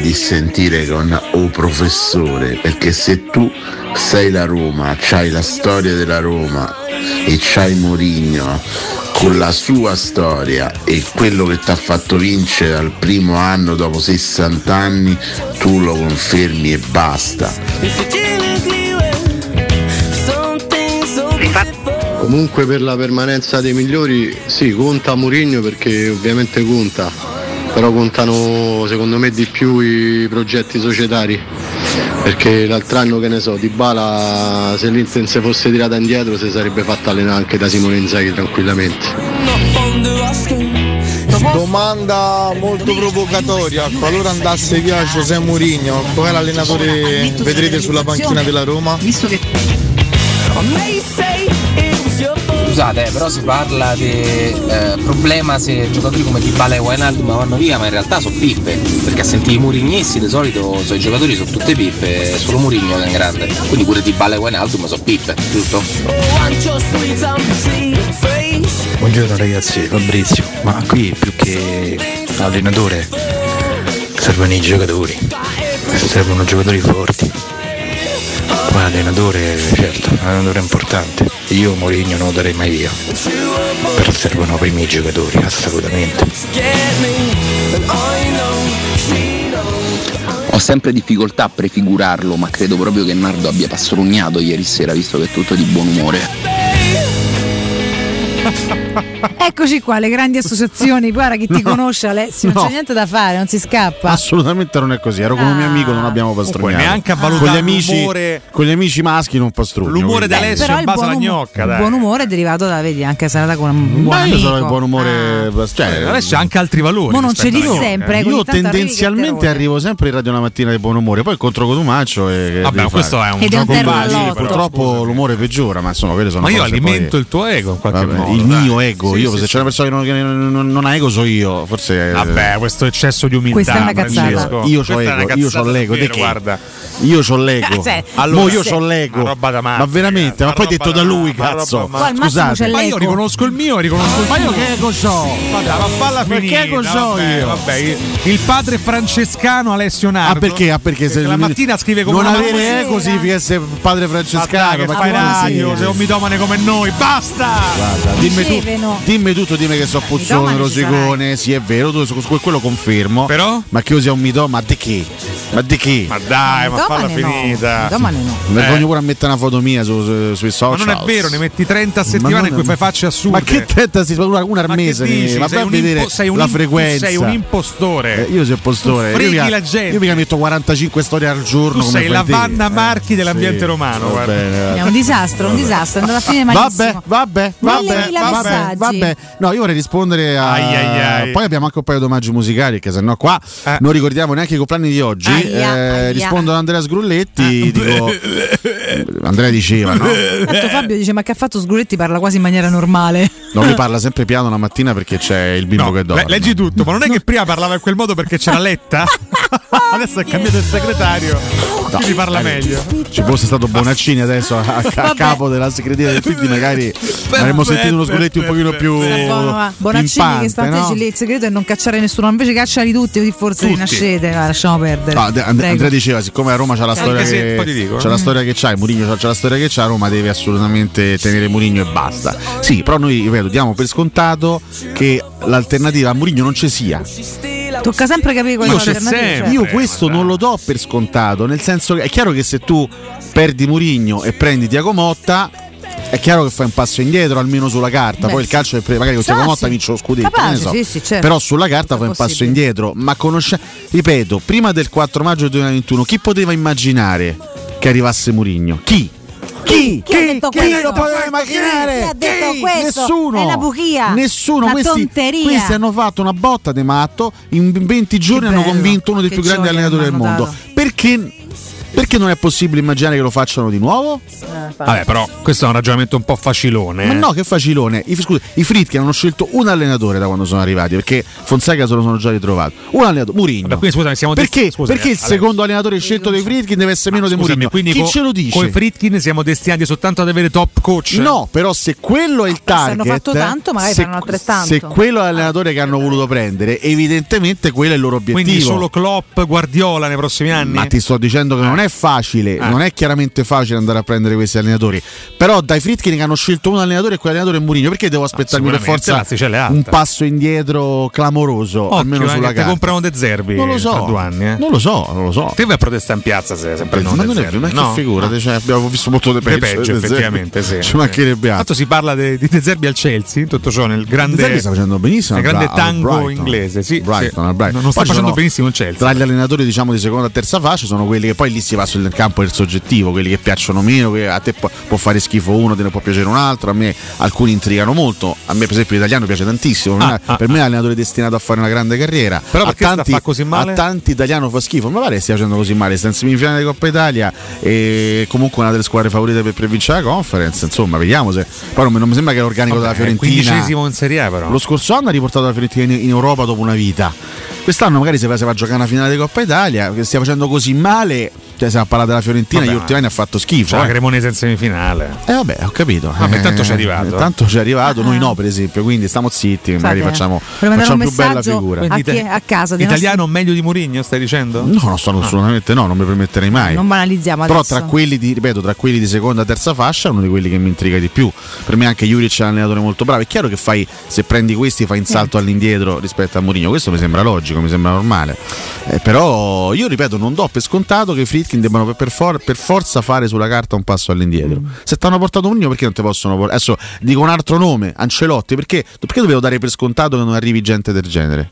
di sentire con o professore, perché se tu sei la Roma, c'hai la storia della Roma e c'hai Mourinho con la sua storia e quello che ti ha fatto vincere dal primo anno dopo 60 anni, tu lo confermi e basta. Comunque per la permanenza dei migliori sì, conta Mourinho perché ovviamente conta, però contano secondo me di più i progetti societari. Perché l'altro anno che ne so di Bala se l'Inter si fosse tirata indietro si sarebbe fatta allenare anche da Simone Inzaghi tranquillamente. Domanda molto provocatoria, qualora andasse via José Mourinho, qual è l'allenatore vedrete sulla panchina della Roma? Scusate, eh, però si parla di eh, problema se giocatori come Dybala e Wijnaldum vanno via, ma in realtà sono pippe, perché a sentire i murignessi di solito sono i giocatori sono tutte pippe, è solo Murigno che è grande, quindi pure Dybala e Wijnaldum sono pippe, giusto? Buongiorno ragazzi, Fabrizio, ma qui più che allenatore servono i giocatori, servono giocatori forti. Poi allenatore, certo, allenatore importante. Io Mourinho non lo darei mai via. Però servono prima i giocatori, assolutamente. Ho sempre difficoltà a prefigurarlo, ma credo proprio che Nardo abbia pastrugnato ieri sera, visto che è tutto di buon umore. Eccoci qua, le grandi associazioni. Guarda chi ti No. conosce, Alessio. Non No. c'è niente da fare, non si scappa. Assolutamente non è così. Ero con un mio amico, non abbiamo pastrugnato. neanche a con valutare gli amici, l'umore- con gli amici maschi non pastrugno. L'umore quindi. di Alessio Però in base alla gnocca, il buon umore è derivato da, vedi, anche se è con un buon Ma io sono il buon umore. Cioè, Eh, Alessio ha anche altri valori. Ma non ce li sempre, eh. con Io tendenzialmente te arrivo sempre in radio la mattina di buon umore, poi incontro Cotumaccio e. Vabbè, questo fare? è un è gioco. Purtroppo l'umore peggiora, ma insomma, quelle sono Ma io alimento il tuo ego in qualche modo. Il dai. mio ego, Sì, io sì, se sì. c'è una persona che non, che non- non- ha ego so io, forse Vabbè, questo eccesso di umiltà. Questa è una cazzata. Francesco. io ho ego, io ho l'ego, che? guarda. Io ho l'ego. Sì. Allora, io ho l'ego. Da ma veramente, ma poi detto da da lui, cazzo. massimo Scusate. Ma io riconosco il mio, riconosco il Ma io che ego so? Ma falla Ma finita. che ego so io? Vabbè, il- padre francescano Alessio Nardo. Ah perché? Ah perché se la mattina scrive come non avere ego significa essere padre Ma francescano. ma fai radio, sei un mitomane come noi, basta! Guarda, dimmi tu, dimmi tutto, dimmi che so puzzone, rosicone, sì è vero, tu quello confermo. Però? Ma che io sia un mito, ma di che? Ma di che? Ma dai, ma falla no. finita. Mitomane no. Vergogno pure a mettere una foto mia su- su- sui Ma social. non è vero, ne metti 30 a Ma settimana in cui fai facce assurde. Ma che testa si una, una al Ma mese? dici? Ma a un vedere impo- sei un la frequenza. sei un impostore. Eh, io sono impostore. Tu io la gente. Io mica metto 45 storie al giorno. Tu come sei fai la. Vanna Marchi Eh, dell'ambiente sì, romano, È un disastro, un disastro, è andata a finire malissimo. Vabbè, vabbè, vabbè, Mille vabbè, messaggi. vabbè. No, io vorrei rispondere a. Ai, ai, ai. Poi abbiamo anche un paio di omaggi musicali, che se no qua Eh. non ricordiamo neanche i compleanni di oggi. Aia, Eh, aia. rispondo ad Andrea Sgrulletti. Eh. Dico, Andrea diceva, no? Tanto Fabio dice: Ma che ha fatto Sguretti? Parla quasi in maniera normale. No, lui parla sempre piano la mattina perché c'è il bimbo No, che dorme. le- leggi tutto, ma non è che prima parlava in quel modo perché c'era Letta? Adesso è cambiato il segretario, quindi parla magari meglio. Ci fosse stato Bonaccini adesso a, a- capo della segreteria del quindi magari avremmo sentito uno sgolletti un pochino più Bonaccini che sta no? lì il segreto è non cacciare nessuno, invece cacciali tutti, così forse Tutti. rinascete. Lasciamo perdere. And- And-. Andrea diceva, siccome a Roma c'ha la Anche storia che dico, c'è eh. la storia che c'ha, e Mourinho c'ha la storia che c'ha, Roma deve assolutamente tenere Mourinho e basta. Sì, però noi ripeto, diamo per scontato che l'alternativa a Mourinho non ci sia. Tocca sempre capire qual è Ma c'è l'alternativa. sempre. Io Eh, questo non lo do per scontato, nel senso che è chiaro che se tu perdi Mourinho e prendi Tiago Motta è chiaro che fai un passo indietro almeno sulla carta, Beh, poi il calcio è pre- magari con Sì, Tiago Motta sì. vince lo scudetto, Capace, so. sì, sì, certo. però sulla carta fai un passo indietro, ma conosce ripeto, prima del 4 maggio 2021 chi poteva immaginare che arrivasse Mourinho? Chi? Chi? Chi ha detto Chi questo? lo poteva immaginare? Chi ha detto Chi? questo? Nessuno. È una bugia. Nessuno. Una questi, tonteria. questi hanno fatto una botta di matto. In 20 giorni hanno bello. convinto uno dei Che più grandi allenatori del mondo. Perché? Perché non è possibile immaginare che lo facciano di nuovo? Vabbè, però questo è un ragionamento un po' facilone. Ma eh. no, che facilone. I, scusa, i Fritkin hanno scelto un allenatore da quando sono arrivati, perché Fonseca se lo sono già ritrovato. Un allenatore, Mourinho. Vabbè, quindi scusami, siamo perché? desti- scusami, perché il Alessio. secondo allenatore scelto dei Fritkin deve essere meno di Mourinho? quindi Chi co- ce lo dice? Con i Fritkin siamo destinati soltanto ad avere top coach? No, però se quello è il target, hanno fatto tanto, magari se, faranno altrettanto. se quello è l'allenatore che hanno voluto prendere, evidentemente quello è il loro obiettivo. Quindi solo Klopp, Guardiola nei prossimi anni? Ma ti sto dicendo che non non è facile, Eh. non è chiaramente facile andare a prendere questi allenatori. Però dai Fritkin che hanno scelto un allenatore e quell'allenatore è Mourinho. Perché devo aspettarmi per forza un passo indietro clamoroso, Occhio, almeno eh, sulla carta? comprano De Zerbi Non lo so. tra due anni. Eh. Non lo so, non lo so. Te vai a protestare in piazza se sempre Ma non non De è vero, ma no? che figurate, cioè, abbiamo visto molto de De peggio. peggio, De effettivamente, sì. Ci mancherebbe altro. Tanto si parla di De Zerbi al Chelsea, tutto ciò nel grande, De Zerbi sta facendo benissimo nel grande tango inglese. Sì, Brighton, sì. Brighton. Non sta facendo benissimo il Chelsea. Tra gli allenatori diciamo di seconda e terza fascia sono quelli che poi lì si va sul campo del soggettivo, quelli che piacciono meno, che a te può, fare schifo uno, te ne può piacere un altro, a me alcuni intrigano molto, a me per esempio l'italiano piace tantissimo, per, me, ah, per me è un allenatore destinato a fare una grande carriera. Però a tanti, fa così male? a tanti italiano fa schifo, ma pare che stia facendo così male, sta in semifinale di Coppa Italia e comunque una delle squadre favorite per, per vincere la conference, insomma vediamo se... Poi non, mi- sembra che l'organico Vabbè, della Fiorentina... quindicesimo in Serie A però. Lo scorso anno ha riportato la Fiorentina in, in Europa dopo una vita. Quest'anno magari se va, se va a giocare una finale di Coppa Italia, che stia facendo così male, cioè se a parlare della Fiorentina, Vabbè, gli ultimi anni ha fatto schifo. C'è la eh. Cremonese in semifinale. Eh vabbè, ho capito. Vabbè, Eh, tanto ci è arrivato. Tanto ci è arrivato, noi no, per esempio, quindi stiamo zitti, magari Fate- facciamo, facciamo un più bella figura. a, chi- a casa. Italiano meglio di Mourinho, stai dicendo? No, non sono assolutamente no, non mi permetterei mai. nostri- Non banalizziamo Però adesso. tra quelli di, ripeto, tra quelli di seconda e terza fascia è uno di quelli che mi intriga di più. Per me anche Juric è un allenatore molto bravo. È chiaro che fai, se prendi questi fai in salto all'indietro rispetto a Mourinho. Questo mi sembra logico, mi sembra normale. Eh, però io ripeto, non do per scontato che i Fritkin debbano per, for- per forza fare sulla carta un passo all'indietro. Se ti hanno portato Mourinho, perché non ti possono portare? Adesso dico un altro nome, Ancelotti, perché, perché dovevo dare per scontato che non arrivi gente del genere?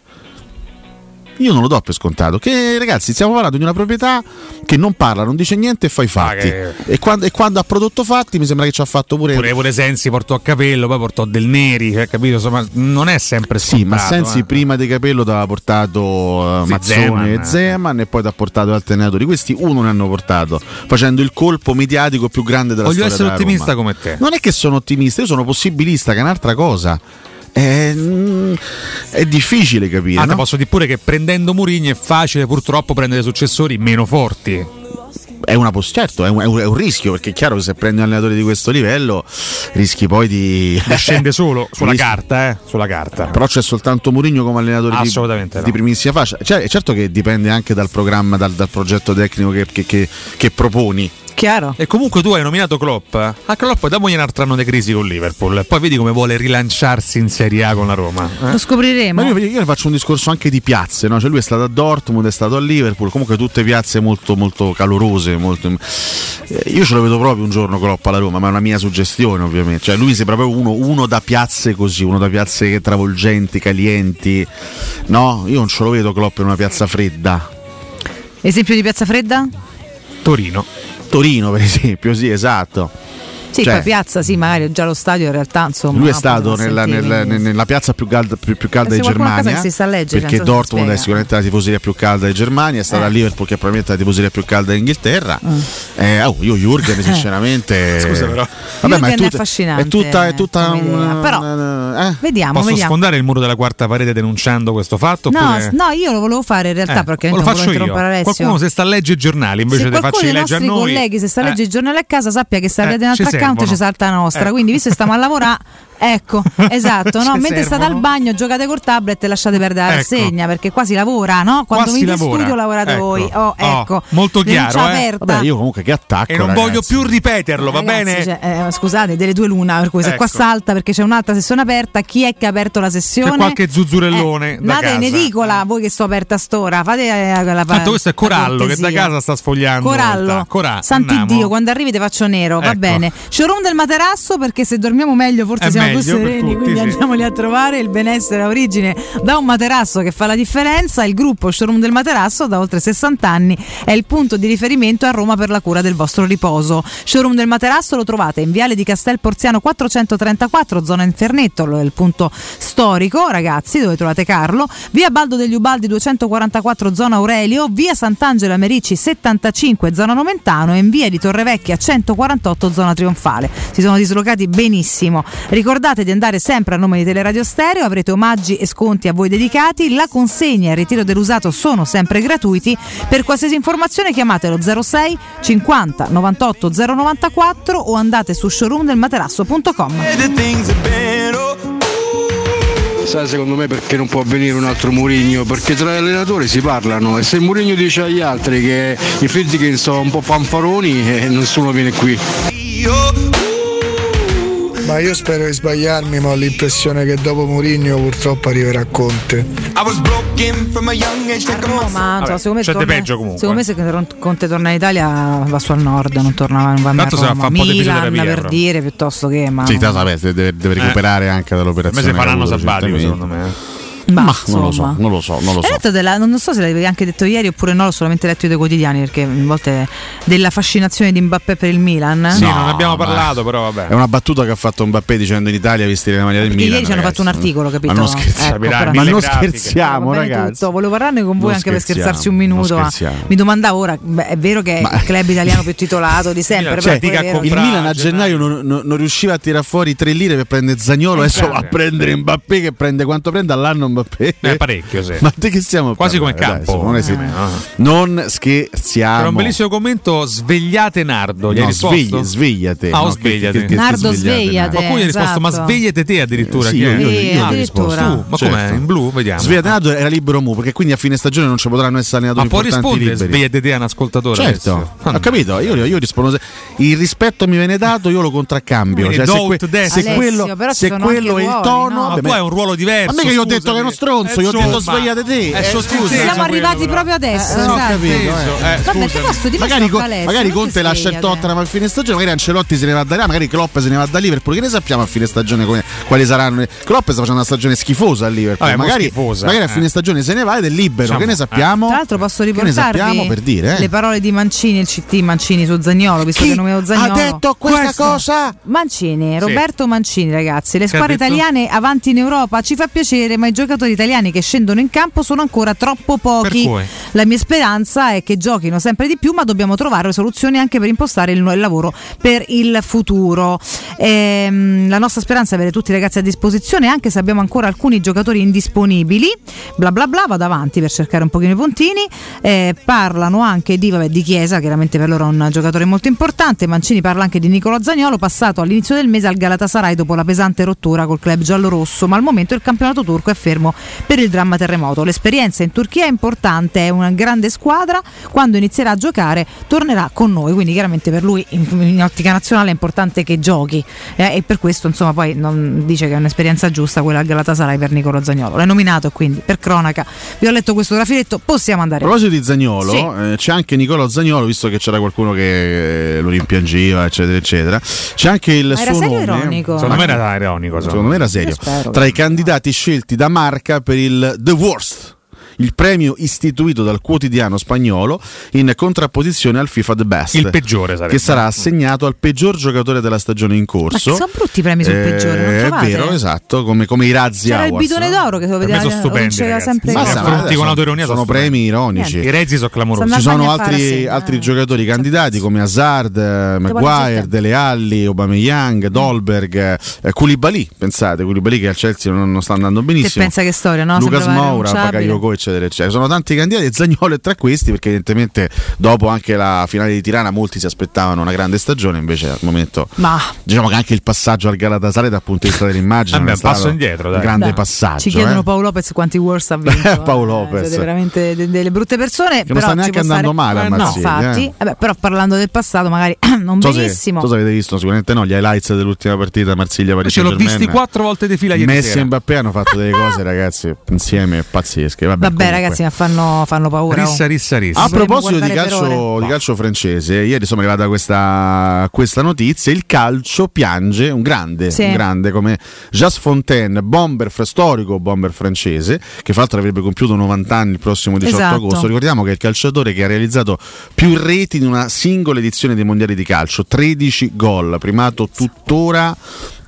Io non lo do per scontato. Che ragazzi, stiamo parlando di una proprietà che non parla, non dice niente e fa i fatti. che- E, quando, e quando ha prodotto fatti, mi sembra che ci ha fatto pure. Pure, pure Sensi portò a capello, poi portò del Neri, eh, capito? Insomma, non è sempre Sì, ma Sensi eh. prima di capello aveva portato eh, Sì, Mazzone Zeman, e eh. Zeman e poi ti ha portato altri allenatori. Questi uno ne hanno portato, facendo il colpo mediatico più grande della Voglio storia essere della ottimista Roma. come te. Non è che sono ottimista, io sono possibilista, che è un'altra cosa. È, mm, è difficile capire. Ah, no? posso dire pure che prendendo Mourinho è facile purtroppo prendere successori meno forti. È una poss- certo, è un, è un- è un rischio perché è chiaro che se prendi un allenatore di questo livello rischi poi di. Scende solo sulla Rischi- carta, eh? Sulla carta. Però c'è soltanto Mourinho come allenatore di, no. di primissima fascia. Cioè, è certo che dipende anche dal programma, dal, dal progetto tecnico che, che- che- che proponi. Chiaro. E comunque tu hai nominato Klopp. A Klopp damogli un altro anno di crisi con Liverpool. Poi vedi come vuole rilanciarsi in Serie A con la Roma. eh? Lo scopriremo. Ma io, io faccio un discorso anche di piazze, no? Cioè lui è stato a Dortmund, è stato a Liverpool, comunque tutte piazze molto, molto calorose. Molto... Eh, io ce lo vedo proprio un giorno Klopp alla Roma, ma è una mia suggestione ovviamente. Cioè lui sembra proprio uno, uno da piazze così, uno da piazze travolgenti, calienti. No, io non ce lo vedo Klopp in una piazza fredda. Esempio di Piazza Fredda? Torino. Torino, per esempio, sì, esatto. Sì, Cioè- poi piazza, sì, magari già lo stadio in realtà, insomma. Lui è stato nella, sentire- nel- nella piazza più calda, più, più calda Eh, di casa Germania. si sta a leggere, perché Dortmund è sicuramente la tifoseria più calda di Germania, è stata Eh. a Liverpool che è probabilmente la tifoseria più calda d'Inghilterra. Mm. Eh, oh, io Jurgen sinceramente. Scusa, però. Vabbè, ma è, Jürgen è tutta, affascinante è tutta, è tutta idea, una- però- eh. Vediamo, Posso vediamo. sfondare il muro della quarta parete denunciando questo fatto? No, oppure- no, io lo volevo fare in realtà Eh, perché lo non faccio volevo io. Qualcuno se sta a leggere i giornali invece se di qualcuno farci leggere a nostri noi. colleghi se sta a eh, leggere il giornale a casa sappia che sta Eh, vedendo altro account ci salta la nostra Ecco. quindi visto che stiamo a lavorare ecco esatto no? Mentre state servono. al bagno giocate col tablet e lasciate perdere la Ecco. rassegna perché qua si lavora no? quando venite in studio lavorate Ecco. voi oh, Oh, ecco molto chiaro, eh. aperta. Vabbè, io comunque che attacco. E non ragazzi. voglio più ripeterlo, va Ragazzi, bene? cioè, eh, scusate, delle due l'una, per cui se Ecco. qua salta perché c'è un'altra sessione aperta, chi è che ha aperto la sessione? C'è qualche zuzzurellone da Andate in edicola, voi che sto aperta st'ora, fate eh, la Tanto questo è Corallo che da casa sta sfogliando. Corallo, Corà, santi andiamo. Dio, quando arrivi ti faccio nero, va Ecco. bene. Showroom del materasso perché se dormiamo meglio forse È siamo più sereni, quindi sì. andiamoli a trovare. Il benessere a origine da un materasso che fa la differenza. Il gruppo Showroom del materasso da oltre 60 anni è il punto di riferimento a Roma per la cura del vostro riposo. Showroom del materasso lo trovate in Viale di Castel Porziano 434, zona Infernetto, lo è il punto storico, ragazzi, dove trovate Carlo. Via Baldo degli Ubaldi 244, zona Aurelio. Via Sant'Angela Merici 75, zona Nomentano. E in via di Torrevecchia 148, zona Trionfale. Si sono dislocati benissimo. Ricordate di andare sempre a nome di Teleradio Stereo, avrete omaggi e sconti a voi dedicati. La consegna e il ritiro dell'usato sono sempre gratuiti. Per qualsiasi informazione chiamatelo 06 50 98 094 o andate su showroomdelmaterasso.com. sai secondo me perché non può venire un altro Murigno? Perché tra gli allenatori si parlano e se Murigno dice agli altri che i Friedkin sono un po' fanfaroni eh, nessuno viene qui. Ma io spero di sbagliarmi, ma ho l'impressione che dopo Mourinho purtroppo arriverà Conte. A Roma, Vabbè, secondo me, c'è torna- peggio comunque. secondo me se Conte torna in Italia va su al nord, non torna non va Tanto se va a Roma. fare un po' di Milan per però. dire piuttosto che ma Sì, tanto, vabbè, deve, deve recuperare anche Per me dall'operazione. se fa ha l'anno avuto, sabbatico, secondo me. Ma, Ma non lo so, non lo so, non lo Hai so. della- non so se l'avevi anche detto ieri oppure no, l'ho solamente letto dei quotidiani perché a volte della fascinazione di Mbappé per il Milan. Sì, non abbiamo parlato, però vabbè. È una battuta che ha fatto Mbappé dicendo in Italia vestire la maglia del Perché Milan. ieri ci hanno fatto un articolo, capito? Ma non scherziamo, Ecco, però- ma non scherziamo, ragazzi. tutto. Volevo parlarne con voi Non anche per scherzarci un minuto. ma mi domandavo ora, beh, è vero che è il club italiano più titolato di sempre, Cioè, però il Milan a gennaio non, non- non riusciva a tirare fuori 3 lire per prendere Zagnolo, adesso va a prendere Mbappé che prende quanto prende all'anno Mbappé. Eh, parecchio, sì. Ma di che stiamo Quasi come parlando? campo. Dai, non, esiste. Eh, no. Non scherziamo. C'era un bellissimo commento, svegliate Nardo. Gli No, risposto? svegli- svegliate. Ah, o No, che- svegliate. che- che- che Nardo, svegliate, svegliate, Nardo. Qualcuno gli ha risposto, ma esatto. svegliate te addirittura. Sì, io, è? io, io, Sì, io ho addirittura. risposto. Tu, ma Certo. com'è? In blu? Vediamo. Svegliato era libero mu, perché quindi a fine stagione non ci potranno essere Ma allenatori può importanti rispondere, liberi. svegliate te a un ascoltatore. Certo, ho capito, io, io rispondo se- il rispetto mi viene dato, io lo contraccambio. Cioè, se, que- se quello, è il tono, no? Ma tu hai un ruolo diverso. Ma mica io ho detto che è uno stronzo, Eh, io ho detto svegliate te. È Eh, scusa. Siamo arrivati però. proprio adesso. Eh, ho esatto. capito, eh. Eh, posso dire Magari, Alessio, magari non Conte lascia il. Tottenham a fine stagione, magari Ancelotti se ne va da là, magari Klopp se ne va da Liverpool. Che ne sappiamo a fine stagione come- quali saranno? Klopp sta facendo una stagione schifosa a Liverpool. Magari, schifosa, magari a eh. fine stagione se ne va ed è libero. Diciamo, che ne sappiamo? Tra l'altro posso riportarvi per dire? eh? le parole di Mancini, il CT Mancini su Zagnolo, visto che nomevo Zagnolo. ha detto questa cosa? Mancini, Roberto Mancini, ragazzi. Le squadre italiane avanti in Europa ci fa piacere, ma i giocatori italiani che scendono in campo sono ancora troppo pochi. La mia speranza è che giochino sempre di più, ma dobbiamo trovare soluzioni anche per impostare il, il lavoro per il futuro. Ehm, la nostra speranza è avere tutti i ragazzi a disposizione, anche se abbiamo ancora alcuni giocatori indisponibili. Bla bla bla, vado avanti per cercare un pochino i puntini. Eh, parlano anche di, vabbè, di Chiesa, chiaramente per loro è un giocatore molto importante. Mancini parla anche di Nicola Zagnolo, passato all'inizio del mese al Galatasaray dopo la pesante rottura col club giallorosso, ma al momento il campionato turco è fermo per il dramma terremoto. L'esperienza in Turchia è importante, è una grande squadra, quando inizierà a giocare tornerà con noi, quindi chiaramente per lui in, in ottica nazionale è importante che giochi eh, e per questo insomma poi non dice che è un'esperienza giusta quella al Galatasaray per Nicolo Zagnolo. L'hai nominato e quindi per cronaca vi ho letto questo grafiletto, possiamo A andare. proposito di Zagnolo, Sì. eh, c'è anche Nicolò Zagnolo, visto che c'era qualcuno che eh, lo rimpiangeva, eccetera, eccetera. C'è anche il Ma era suo serio o nome. ironico? Secondo me era ironico. Secondo me era serio. Tra i candidati scelti da Marca per il The Worst. Il premio istituito dal quotidiano spagnolo in contrapposizione al FIFA The Best, Il peggiore sarebbe. che sarà assegnato al peggior giocatore della stagione in Ma corso. che sono brutti i premi sul Eh, peggiore, non È vero, esatto, come, come i razzi C'era il Awards, bidone no? d'oro che lo vedeva sono stupendi, sempre Ma Ma affronti sono- con autoironia sono sono premi ironici. I rezzi sono clamorosi. Stanno Ci sono altri, altri eh. giocatori candidati come Hazard, eh, Maguire. Dele Alli, Aubameyang, Dolberg, eh, Koulibaly, pensate, Koulibaly che al Chelsea non, non sta andando Che benissimo. pensa che storia, no? Lucas Moura, irrinunciabile. Bakayoko, eccetera, eccetera. Sono tanti candidati e Zagnolo è tra questi perché evidentemente dopo anche la finale di Tirana molti si aspettavano una grande stagione, invece al momento Ma diciamo che anche il passaggio al Galatasaray dal punto di vista dell'immagine Vabbè, non è un passo stato indietro, dai. un grande Dai, passaggio. Ci chiedono eh. Paolo Lopez quanti Wars ha vinto. Eh, Paolo eh, Lopez. siete veramente de- delle brutte persone. Che non sta neanche andando stare- male a Eh, no, Mazzini, infatti. eh. Vabbè, però parlando del passato, magari non So se, benissimo. so se avete visto, sicuramente no, gli highlights dell'ultima partita Marsiglia Paris Ce l'ho visti quattro volte di fila ieri Messi sera. e Mbappé hanno fatto delle cose, ragazzi, insieme pazzesche. Vabbè, Vabbè, comunque. ragazzi, ma fanno, fanno paura. oh. Rissa, rissa, rissa. A proposito di calcio, di calcio francese, ieri è arrivata questa, questa notizia, il calcio piange un grande, Sì. un grande come Jas Fontaine, bomber storico bomber francese, che fra l'altro avrebbe compiuto 90 anni il prossimo 18 Esatto. agosto. Ricordiamo che è il calciatore che ha realizzato più reti in una singola edizione dei mondiali di calcio, 13 gol, primato tuttora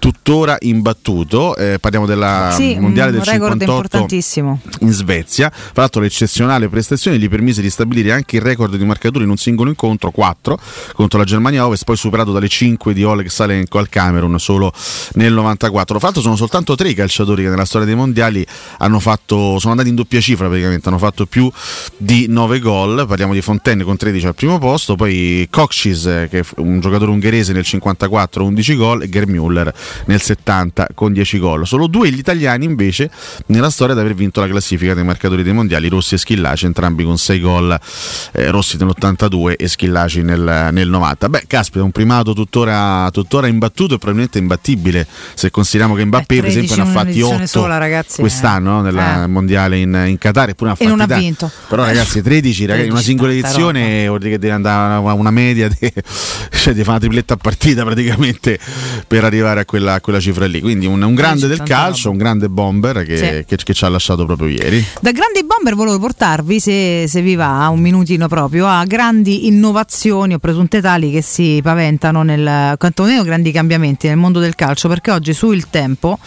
tuttora imbattuto, eh, parliamo della Sì, mondiale un del record 58 importantissimo. in Svezia. Tra l'altro l'eccezionale prestazione gli permise di stabilire anche il record di marcature in un singolo incontro, 4 contro la Germania Ovest, poi superato dalle 5 di Oleg Salenko al Camerun solo nel 94. Fra l'altro sono soltanto tre i calciatori che nella storia dei mondiali hanno fatto, sono andati in doppia cifra praticamente, hanno fatto più di 9 gol. Parliamo di Fontaine con 13 al primo posto, poi Kokcis che è un giocatore ungherese nel 54, 11 gol e Gerd Müller nel 70 con 10 gol. Solo due gli italiani invece nella storia ad aver vinto la classifica dei marcatori dei mondiali, Rossi e Schillaci, entrambi con 6 gol, eh, Rossi nell'82 e Schillaci nel, nel 90. Beh, caspita, un primato tuttora, tuttora imbattuto e probabilmente imbattibile se consideriamo che Mbappé per esempio ne ha fatti 8 sola, ragazzi, quest'anno no? nel Eh. mondiale in, in Qatar eppure ne ha E non fatti ha vinto. Però ragazzi 13, ragazzi, in una 13, singola edizione vuol dire che deve andare a una, media di, cioè di fare una tripletta a partita praticamente per arrivare a quella, quella cifra lì. Quindi un, un grande del calcio, un grande bomber che, Sì. che- che ci ha lasciato proprio ieri. Da grandi bomber volevo portarvi, se, se vi va, un minutino proprio, a grandi innovazioni o presunte tali che si paventano nel, quantomeno grandi cambiamenti nel mondo del calcio, perché oggi su Il Tempo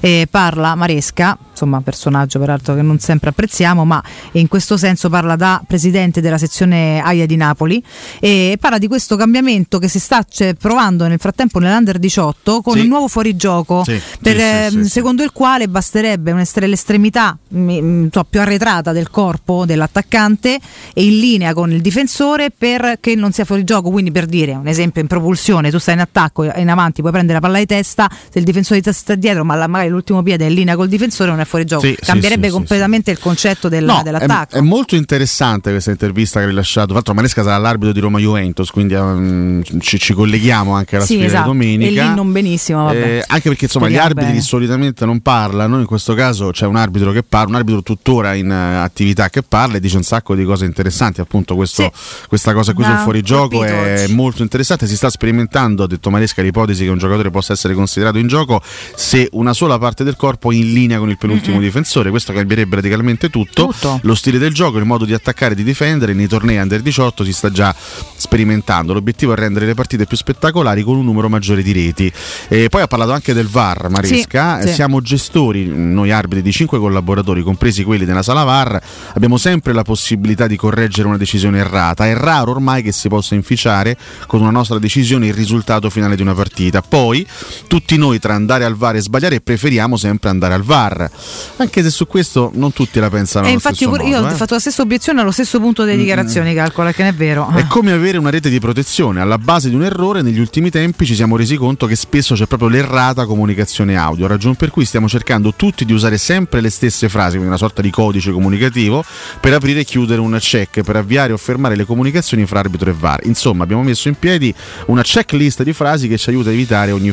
eh, parla Maresca, insomma personaggio peraltro che non sempre apprezziamo, ma in questo senso parla da presidente della sezione AIA di Napoli e parla di questo cambiamento che si sta cioè, provando nel frattempo nell'Under 18 con Sì. il nuovo fuorigioco, Sì, per, sì, ehm, secondo il quale basterebbe l'estremità mi- mi- so, più arretrata del corpo dell'attaccante e in linea con il difensore perché non sia fuori gioco. Quindi, per dire un esempio, in propulsione tu stai in attacco e in avanti, puoi prendere la palla di testa. Se il difensore ti sta dietro, ma la- magari l'ultimo piede è in linea col difensore, non è fuori gioco. Sì, Cambierebbe sì, completamente il concetto del- No, è, dell'attacco. è molto interessante questa intervista che hai rilasciato. Tra l'altro, Manesca sarà l'arbitro di Roma Juventus, quindi ehm, ci, ci colleghiamo anche alla sfida esatto. di domenica. E lì non benissimo. Vabbè. Eh, anche perché insomma gli Speriamo arbitri bene. solitamente non parlano, in questo caso c'è un arbitro che parla, un arbitro tuttora in eh, attività che parla e dice un sacco di cose interessanti. Appunto, questo- questa cosa qui Mi sul ha fuorigioco è oggi. molto interessante. Si sta sperimentando, ha detto Maresca, l'ipotesi che un giocatore possa essere considerato in gioco se una sola parte del corpo è in linea con il penultimo Mm-mm. difensore. Questo cambierebbe radicalmente tutto. Tutto. Lo stile del gioco, il modo di attaccare e di difendere nei tornei under 18 si sta già sperimentando. L'obiettivo è rendere le partite più spettacolari con un numero maggiore di reti. E poi ha parlato anche del VAR, Maresca. Sì, sì. Siamo gestori, noi arbitri, di cinque collaboratori, compresi quelli della sala VAR. Abbiamo sempre la possibilità di correggere una decisione errata. È raro ormai che si possa inficiare con una nostra decisione il risultato finale di una partita. Poi, tutti noi tra andare al VAR e sbagliare preferiamo sempre andare al VAR. Anche se su questo non tutti la pensano E allo infatti io, pure- io modo, ho eh. fatto la stessa obiezione allo stesso punto delle Mm, dichiarazioni, calcola che non è vero. È come avere una rete di protezione. Alla base di un errore, negli ultimi tempi ci siamo resi conto che spesso c'è proprio l'errata comunicazione audio, ragion per cui stiamo cercando tutti di usare sempre le stesse frasi, quindi una sorta di codice comunicativo, per aprire e chiudere un check, per avviare o fermare le comunicazioni fra arbitro e VAR. Insomma, abbiamo messo in piedi una checklist di frasi che ci aiuta a evitare ogni,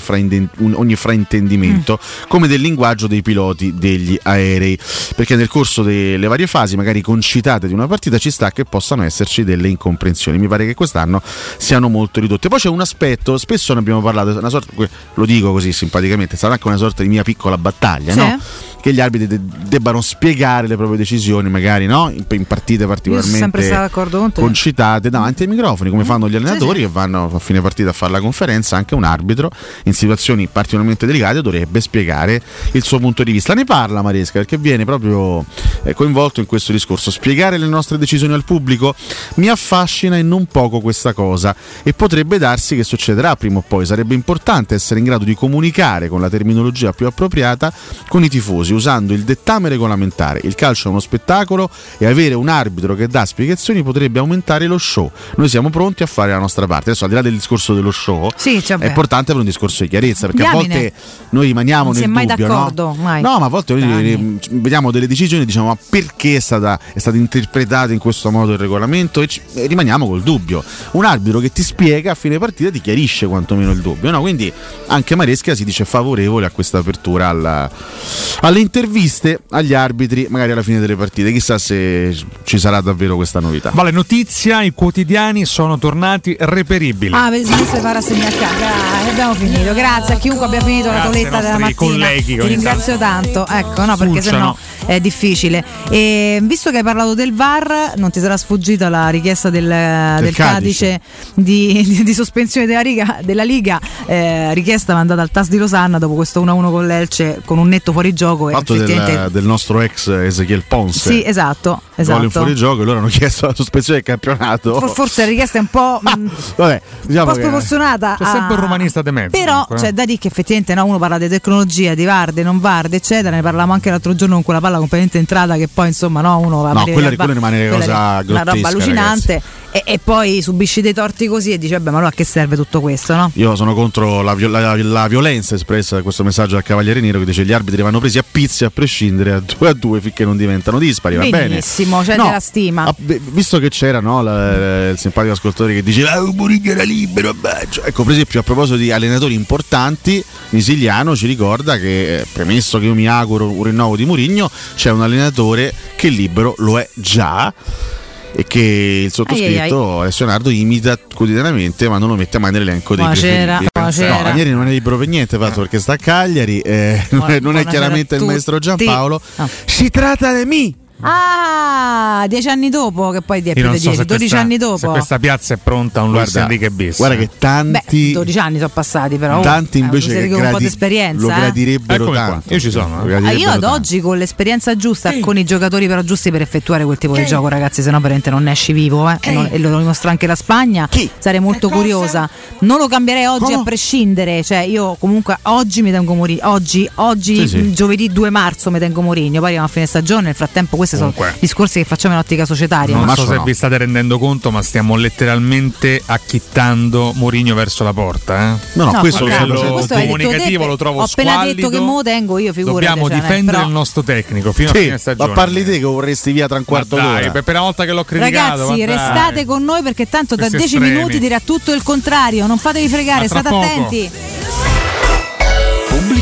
un- ogni fraintendimento, come del linguaggio dei piloti degli aerei. Perché nel corso delle varie fasi, magari concitate di una partita, ci sta che possano esserci delle incomprensioni. Mi pare che quest'anno siano molto ridotte. Poi c'è un aspetto, spesso ne abbiamo parlato, una sorta, lo dico così simpaticamente, sarà anche una sorta di mia piccola battaglia, Sì. no? Che gli arbitri de- debbano spiegare le proprie decisioni, magari no? in, in partite particolarmente con te. concitate davanti ai microfoni, come fanno gli allenatori sì. che vanno a fine partita a fare la conferenza, anche un arbitro in situazioni particolarmente delicate dovrebbe spiegare il suo punto di vista. Ne parla Maresca perché viene proprio eh, coinvolto in questo discorso. Spiegare le nostre decisioni al pubblico mi affascina e non poco questa cosa e potrebbe darsi che succederà prima o poi. Sarebbe importante essere in grado di comunicare con la terminologia più appropriata con i tifosi usando il dettame regolamentare. Il calcio è uno spettacolo e avere un arbitro che dà spiegazioni potrebbe aumentare lo show. Noi siamo pronti a fare la nostra parte. Adesso al di là del discorso dello show, Sì, cioè, è importante avere un discorso di chiarezza perché Diamine. a volte noi rimaniamo Non nel mai dubbio, no? d'accordo, mai. No, ma a volte noi vediamo delle decisioni e diciamo ma perché è stata, è stata interpretata in questo modo il regolamento e, ci- e rimaniamo col dubbio. Un arbitro che ti spiega a fine partita ti chiarisce quantomeno il dubbio, no? Quindi anche Maresca si dice favorevole a questa apertura alla- alle interviste agli arbitri magari alla fine delle partite. Chissà se ci sarà davvero questa novità. Vale notizia, i quotidiani sono tornati reperibili. Ah, avete smesso di fare assegna a casa. Ah, abbiamo finito. Grazie a chiunque abbia finito la Grazie ai toletta della mattina. colleghi Ti ringrazio tanto. Ecco, no, perché Spulciano. sennò è difficile. E visto che hai parlato del VAR, non ti sarà sfuggita la richiesta del, del Cadice di, di- di sospensione della Liga, della Liga eh, richiesta mandata al TAS di Losanna dopo questo 1-1 con l'Elce con un netto fuorigioco fuorigioco. Fatto del, effettivamente- del nostro ex Ezechiel Ponce. Sì, esatto, Gol in esatto. fuorigioco e loro hanno chiesto la sospensione del campionato. For- Forse la richiesta è un po', mh, Vabbè, diciamo un po' sproporzionata. C'è sempre a- un romanista di mezzo. Però comunque, eh. c'è da dire che effettivamente no, uno parla di tecnologia, di Varde, non Varde, eccetera. Ne parlavamo anche l'altro giorno con quella palla completamente entrata che poi insomma no, uno va a No, vedere quella- la- quella rimane una cosa è una roba grottesca, allucinante e, e poi subisci dei torti così e dici vabbè ma allora a che serve tutto questo no? Io sono contro la, la- la violenza espressa da questo messaggio dal Cavaliere Nero che dice gli arbitri vanno presi a pizzi a prescindere a due a due finché non diventano dispari, va bene? Benissimo, c'è No, della stima. Beh, visto che c'era no, la- il simpatico ascoltatore che diceva ah, Mourinho era libero, beh", cioè, ecco per esempio a proposito di allenatori importanti Misiliano ci ricorda che eh, premesso che io mi auguro un rinnovo di Mourinho c'è un allenatore che libero lo è già e che il sottoscritto Alessio imita quotidianamente ma non lo mette mai nell'elenco dei Buonasera, preferiti buonasera. no, Ranieri non è libero per niente fatto perché sta a Cagliari eh, non, è, non è chiaramente il maestro. Giampaolo No. si tratta di me Ah, dieci anni dopo, che poi è più di so 10, se 12 questa, anni se dopo. questa piazza è pronta a un Luis Guarda, Enrique bis. guarda che tanti Beh, 12 anni sono passati però. tanti eh, invece bisogna che con un po' di gradi- esperienza. lo eh. gradirebbero qua, tanto io ci sono, eh. Ah, io ad tanto. oggi con l'esperienza giusta, con i giocatori però giusti per effettuare quel tipo di gioco, ragazzi, se no veramente non ne esci vivo. eh. E, non- e lo dimostra anche la Spagna. Sarei molto curiosa. Non lo cambierei oggi a prescindere. Cioè, io comunque oggi mi tengo Mourinho. Oggi, oggi Sì, sì. giovedì 2 marzo mi tengo Mourinho. Poi arriviamo a fine stagione. Nel frattempo, questi Comunque. sono discorsi che facciamo in ottica societaria. Non ma- so se vi state rendendo conto, ma stiamo letteralmente acchittando Mourinho verso la porta. Eh? No, No, questo questo- a livello questo detto comunicativo te, lo trovo Ho appena squallido. detto che me lo tengo io, figurati. Dobbiamo cioè, difendere però- il nostro tecnico fino a Sì, fine stagione. ma parli te che vorresti via tra un quarto d'ora per una volta che l'ho criticato. Ragazzi, restate con noi perché tanto Questi 10 estremi. minuti dirà tutto il contrario. Non fatevi fregare, state poco. attenti.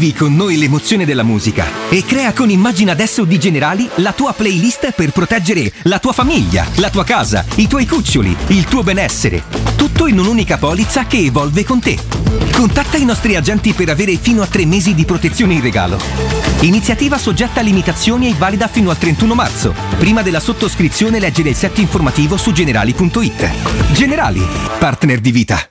Vivi con noi l'emozione della musica e crea con Immagina adesso di Generali la tua playlist per proteggere la tua famiglia, la tua casa, i tuoi cuccioli, il tuo benessere. Tutto in un'unica polizza che evolve con te. Contatta i nostri agenti per avere fino a tre mesi di protezione in regalo. Iniziativa soggetta a limitazioni e valida fino al 31 marzo. Prima della sottoscrizione leggere il set informativo su generali.it. Generali, partner di vita.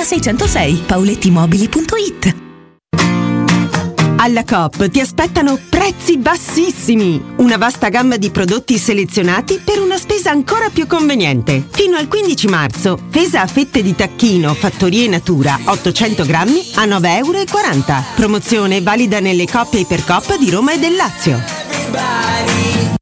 606, paulettimobili.it. Alla Coop ti aspettano prezzi bassissimi, una vasta gamma di prodotti selezionati per una spesa ancora più conveniente. Fino al 15 marzo, pesa a fette di tacchino Fattorie Natura 800 grammi a 9,40 euro. Promozione valida nelle coppie Ipercoop di Roma e del Lazio.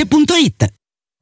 otticasalvagente.it.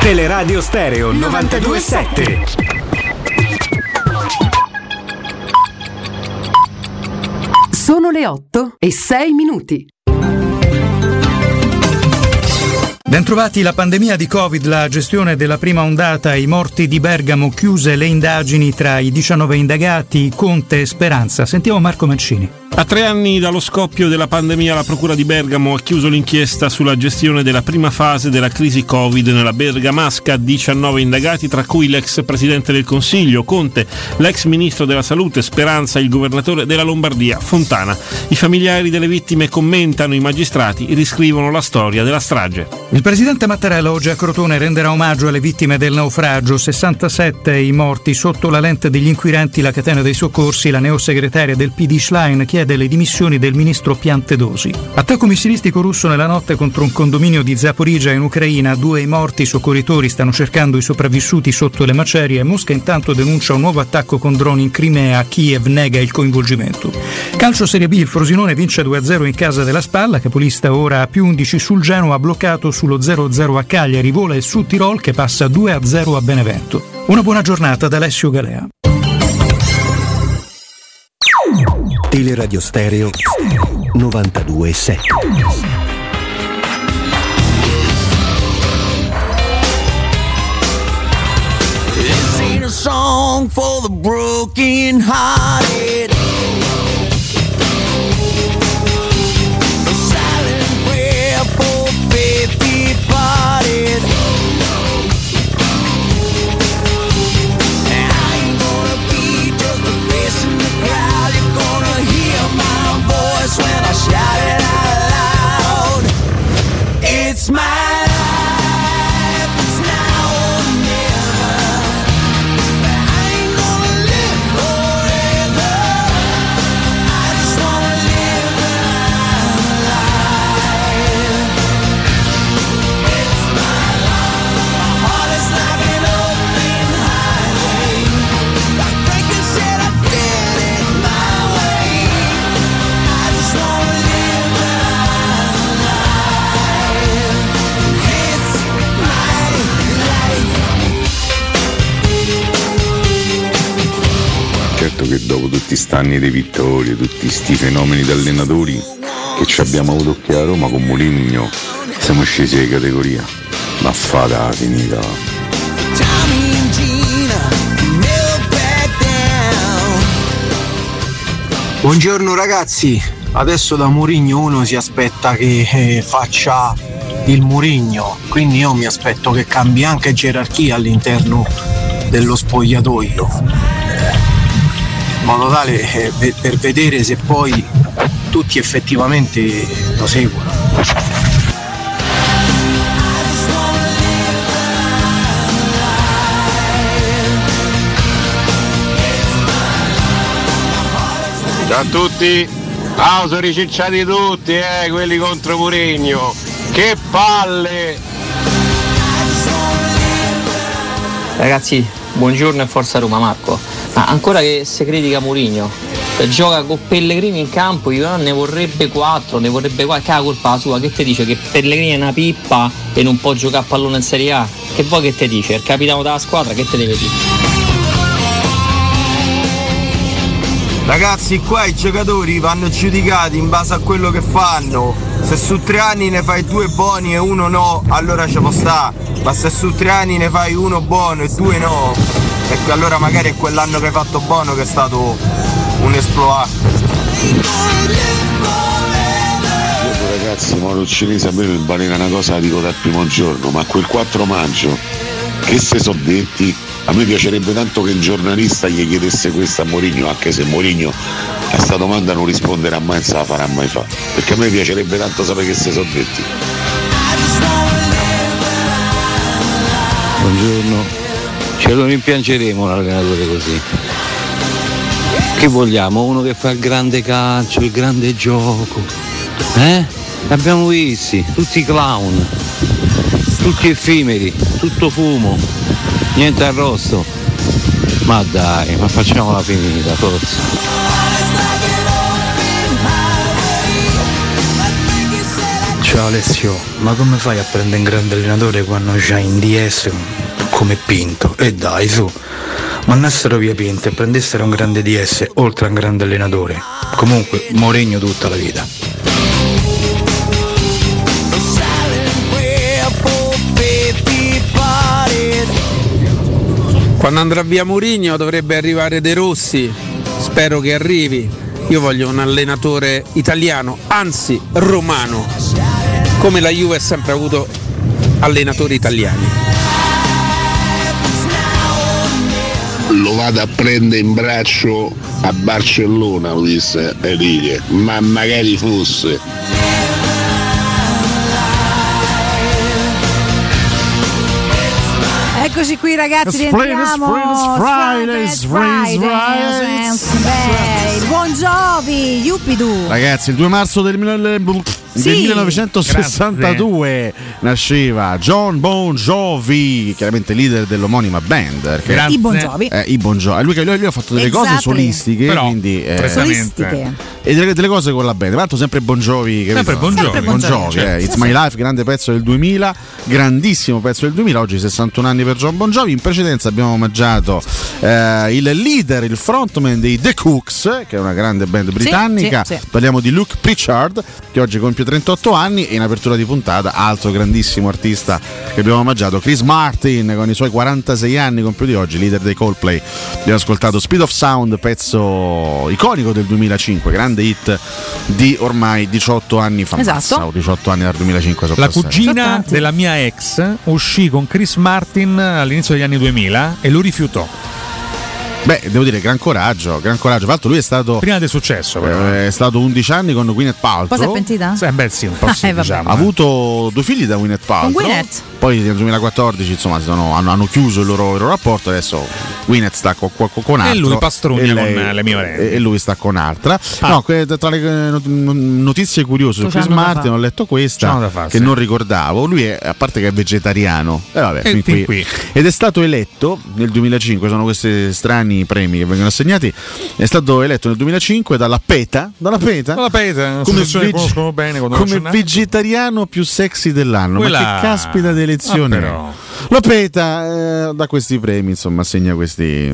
Teleradio Stereo 927. Sono le 8 e 6 minuti. Bentrovati, la pandemia di Covid, la gestione della prima ondata, i morti di Bergamo, chiuse le indagini tra i 19 indagati, Conte e Speranza. Sentiamo Marco Mancini. A tre anni dallo scoppio della pandemia, la Procura di Bergamo ha chiuso l'inchiesta sulla gestione della prima fase della crisi Covid nella Bergamasca. 19 indagati, tra cui l'ex Presidente del Consiglio, Conte, l'ex Ministro della Salute, Speranza, il Governatore della Lombardia, Fontana. I familiari delle vittime commentano, i magistrati riscrivono la storia della strage. Il Presidente Mattarella oggi a Crotone renderà omaggio alle vittime del naufragio. 67 i morti sotto la lente degli inquirenti, la catena dei soccorsi, la neosegretaria del PD Schlein chiede le dimissioni del ministro Piantedosi. Attacco missilistico russo nella notte contro un condominio di Zaporizia in Ucraina. Due i morti, soccorritori stanno cercando i sopravvissuti sotto le macerie. Mosca intanto denuncia un nuovo attacco con droni in Crimea. Kiev nega il coinvolgimento. Calcio Serie B, il Frosinone vince 2-0 in casa della Spalla. Capolista ora a più 11 sul Genoa, bloccato sullo 0-0 a Cagliari. Vola il Sud Tirol che passa 2-0 a Benevento. Una buona giornata da Alessio Galea. Teleradio Stereo 927. This ain't a song for the broken hearted. Detto che dopo tutti sti anni di vittorie, tutti sti fenomeni di allenatori che ci abbiamo avuto qui a Roma con Moligno, siamo scesi di categoria. Ma fata finita. Buongiorno ragazzi, adesso da Murigno uno si aspetta che eh, faccia il Murigno, quindi io mi aspetto che cambi anche gerarchia all'interno dello spogliatoio, in modo tale eh, per, vedere se poi tutti effettivamente lo seguono. Ciao a tutti! Ah, sono ricicciati tutti, eh, quelli contro Murigno! Che palle! Ragazzi, buongiorno e forza Roma Marco. Ma ancora che si critica Murigno, gioca con Pellegrini in campo, io ne vorrebbe 4, ne vorrebbe 4, che è la colpa sua, che ti dice che Pellegrini è una pippa e non può giocare a pallone in Serie A? Che vuoi che ti dice? Il capitano della squadra che te deve dire? Ragazzi, qua i giocatori vanno giudicati in base a quello che fanno. Se su tre anni ne fai due buoni e uno no, allora ci può sta. Ma se su tre anni ne fai uno buono e due no, ecco allora magari è quell'anno che hai fatto buono che è stato un esploit. Ragazzi, Moro Cinese a me valeva una cosa, la dico dal primo giorno, ma quel 4 maggio, che se so detti, a me piacerebbe tanto che un giornalista gli chiedesse questo a Mourinho, anche se Mourinho a sta domanda non risponderà mai, non se la farà mai fare. Perché a me piacerebbe tanto sapere che se so detti. Buongiorno, ce lo rimpiangeremo un allenatore così. Che vogliamo? Uno che fa il grande calcio, il grande gioco. Eh? L'abbiamo visti, tutti clown, tutti effimeri, tutto fumo, niente arrosto. Ma dai, ma facciamola finita, forza. Ciao Alessio, ma come fai a prendere un grande allenatore quando c'hai in DS come Pinto? E dai su, mandassero via Pinto e prendessero un grande DS oltre a un grande allenatore. Comunque, Mourinho tutta la vita. Quando andrà via Mourinho dovrebbe arrivare De Rossi, spero che arrivi. Io voglio un allenatore italiano, anzi romano, come la Juve ha sempre avuto allenatori italiani. Lo vado a prendere in braccio a Barcellona, lo disse Enrique, ma magari fosse. Eccoci qui ragazzi, rientriamo. Fridays, Fridays, Fridays, Fridays, Fridays. Buon Giovi, Yupidu. Ragazzi, il 2 marzo del, Sì. 1962 nasceva John Bon Jovi, chiaramente leader dell'omonima band. perché- Grazie. I Bon Jovi. Eh, I Bon Jovi. Lui, lui- lui ha fatto delle Esatto. cose solistiche, Però, quindi, eh, Solistiche. e delle, delle cose con la band. Tra l'altro sempre Bon Jovi. capito? Sempre Bon Jovi. Sempre Bon Jovi, eh. certo. It's My Life, grande pezzo del 2000, grandissimo pezzo del 2000, oggi 61 anni per John Bon Jovi. In precedenza abbiamo omaggiato eh, il leader, il frontman dei The Cooks, che è una grande band britannica. sì, sì. Parliamo di Luke Pritchard, che oggi compie 38 anni e in apertura di puntata, altro grandissimo artista che abbiamo omaggiato, Chris Martin, con i suoi 46 anni compiuti oggi, leader dei Coldplay. Abbiamo ascoltato Speed of Sound, pezzo iconico del 2005, grande hit di ormai 18 anni fa. Esatto. Mazza, o 18 anni dal 2005 sono La cugina della mia ex uscì con Chris Martin all'inizio degli anni 2000 e lo rifiutò. Beh, devo dire, gran coraggio, gran coraggio. Tra l'altro lui è stato... Prima del successo, però. eh, È stato 11 anni con Gwyneth Paltrow. Poi si è pentita? Eh, beh, sì, un po' sì, Eh, vabbè. diciamo. Ha avuto due figli da Gwyneth Paltrow. Con Gwyneth? Poi nel 2014 insomma, sono- hanno, hanno chiuso il loro, il loro rapporto. Adesso Gwyneth sta con, con, con altro. lui pastrugna e lei- con le mie orelle. E, e lui sta con altra. Ah. No, tra le eh, not- notizie curiose su Chris Martin ho letto questa fa, che sì. non ricordavo. Lui è, a parte che è vegetariano. E vabbè, E fin fin qui. qui. Ed è stato eletto nel 2005, sono questi strani premi che vengono assegnati. È stato eletto nel 2005 dalla PETA. Dalla PETA? La PETA, che conoscono bene, come vegetariano più sexy dell'anno. Quella- Ma che caspita di elezione Ah, è? però. La PETA eh, da questi premi, insomma, assegna questi,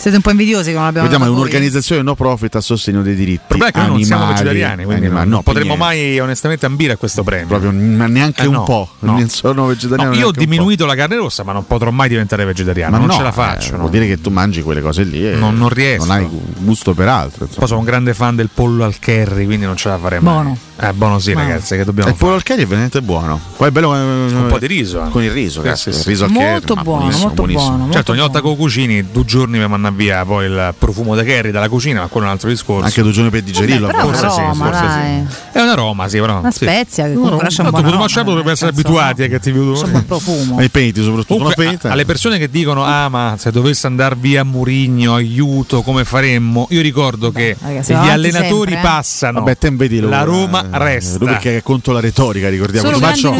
Siete un po' invidiosi che non l'abbiamo Vediamo, è un'organizzazione no profit a sostegno dei diritti. Il problema è che noi non siamo animali, vegetariani, quindi animali. non, No, non potremmo mai onestamente ambire a questo premio. Proprio, ma neanche Eh, un no, po'. no. Non sono vegetariano. No, io ho diminuito la carne rossa, ma non potrò mai diventare vegetariano. Ma non no, ce la eh, faccio. no. Vuol dire che tu mangi quelle cose lì e Non- non riesco. Non hai gusto per altro. insomma. Poi sono un grande fan del pollo al curry, quindi non ce la faremo. Buono. Eh, buono sì, Buono. ragazzi, che dobbiamo il pollo al curry è veramente buono. Poi è bello con Un po' di riso, anche. Con il riso, Sì, cazzo, sì, il sì. riso al Molto buono, molto buono. Certo, ogni volta che cucini, due giorni mi manna via poi il profumo da curry dalla cucina, ma quello è un altro discorso. Anche due giorni per digerirlo. Vabbè, però forse è sì, una Roma, forse sì. È una Roma, sì, però. Una sì. spezia che comunque lascia un Tanto aroma, Machado dovrebbe essere abituati ai cattivi odori. Insomma, il profumo. Ma i peti, soprattutto Comunque, a- alle persone che dicono ah ma se dovesse andare via Murigno aiuto come faremmo io ricordo che ragazzi, gli allenatori sempre, eh. passano Vabbè, te vedi la Roma resta Lui perché è contro la retorica, ricordiamo. Baccio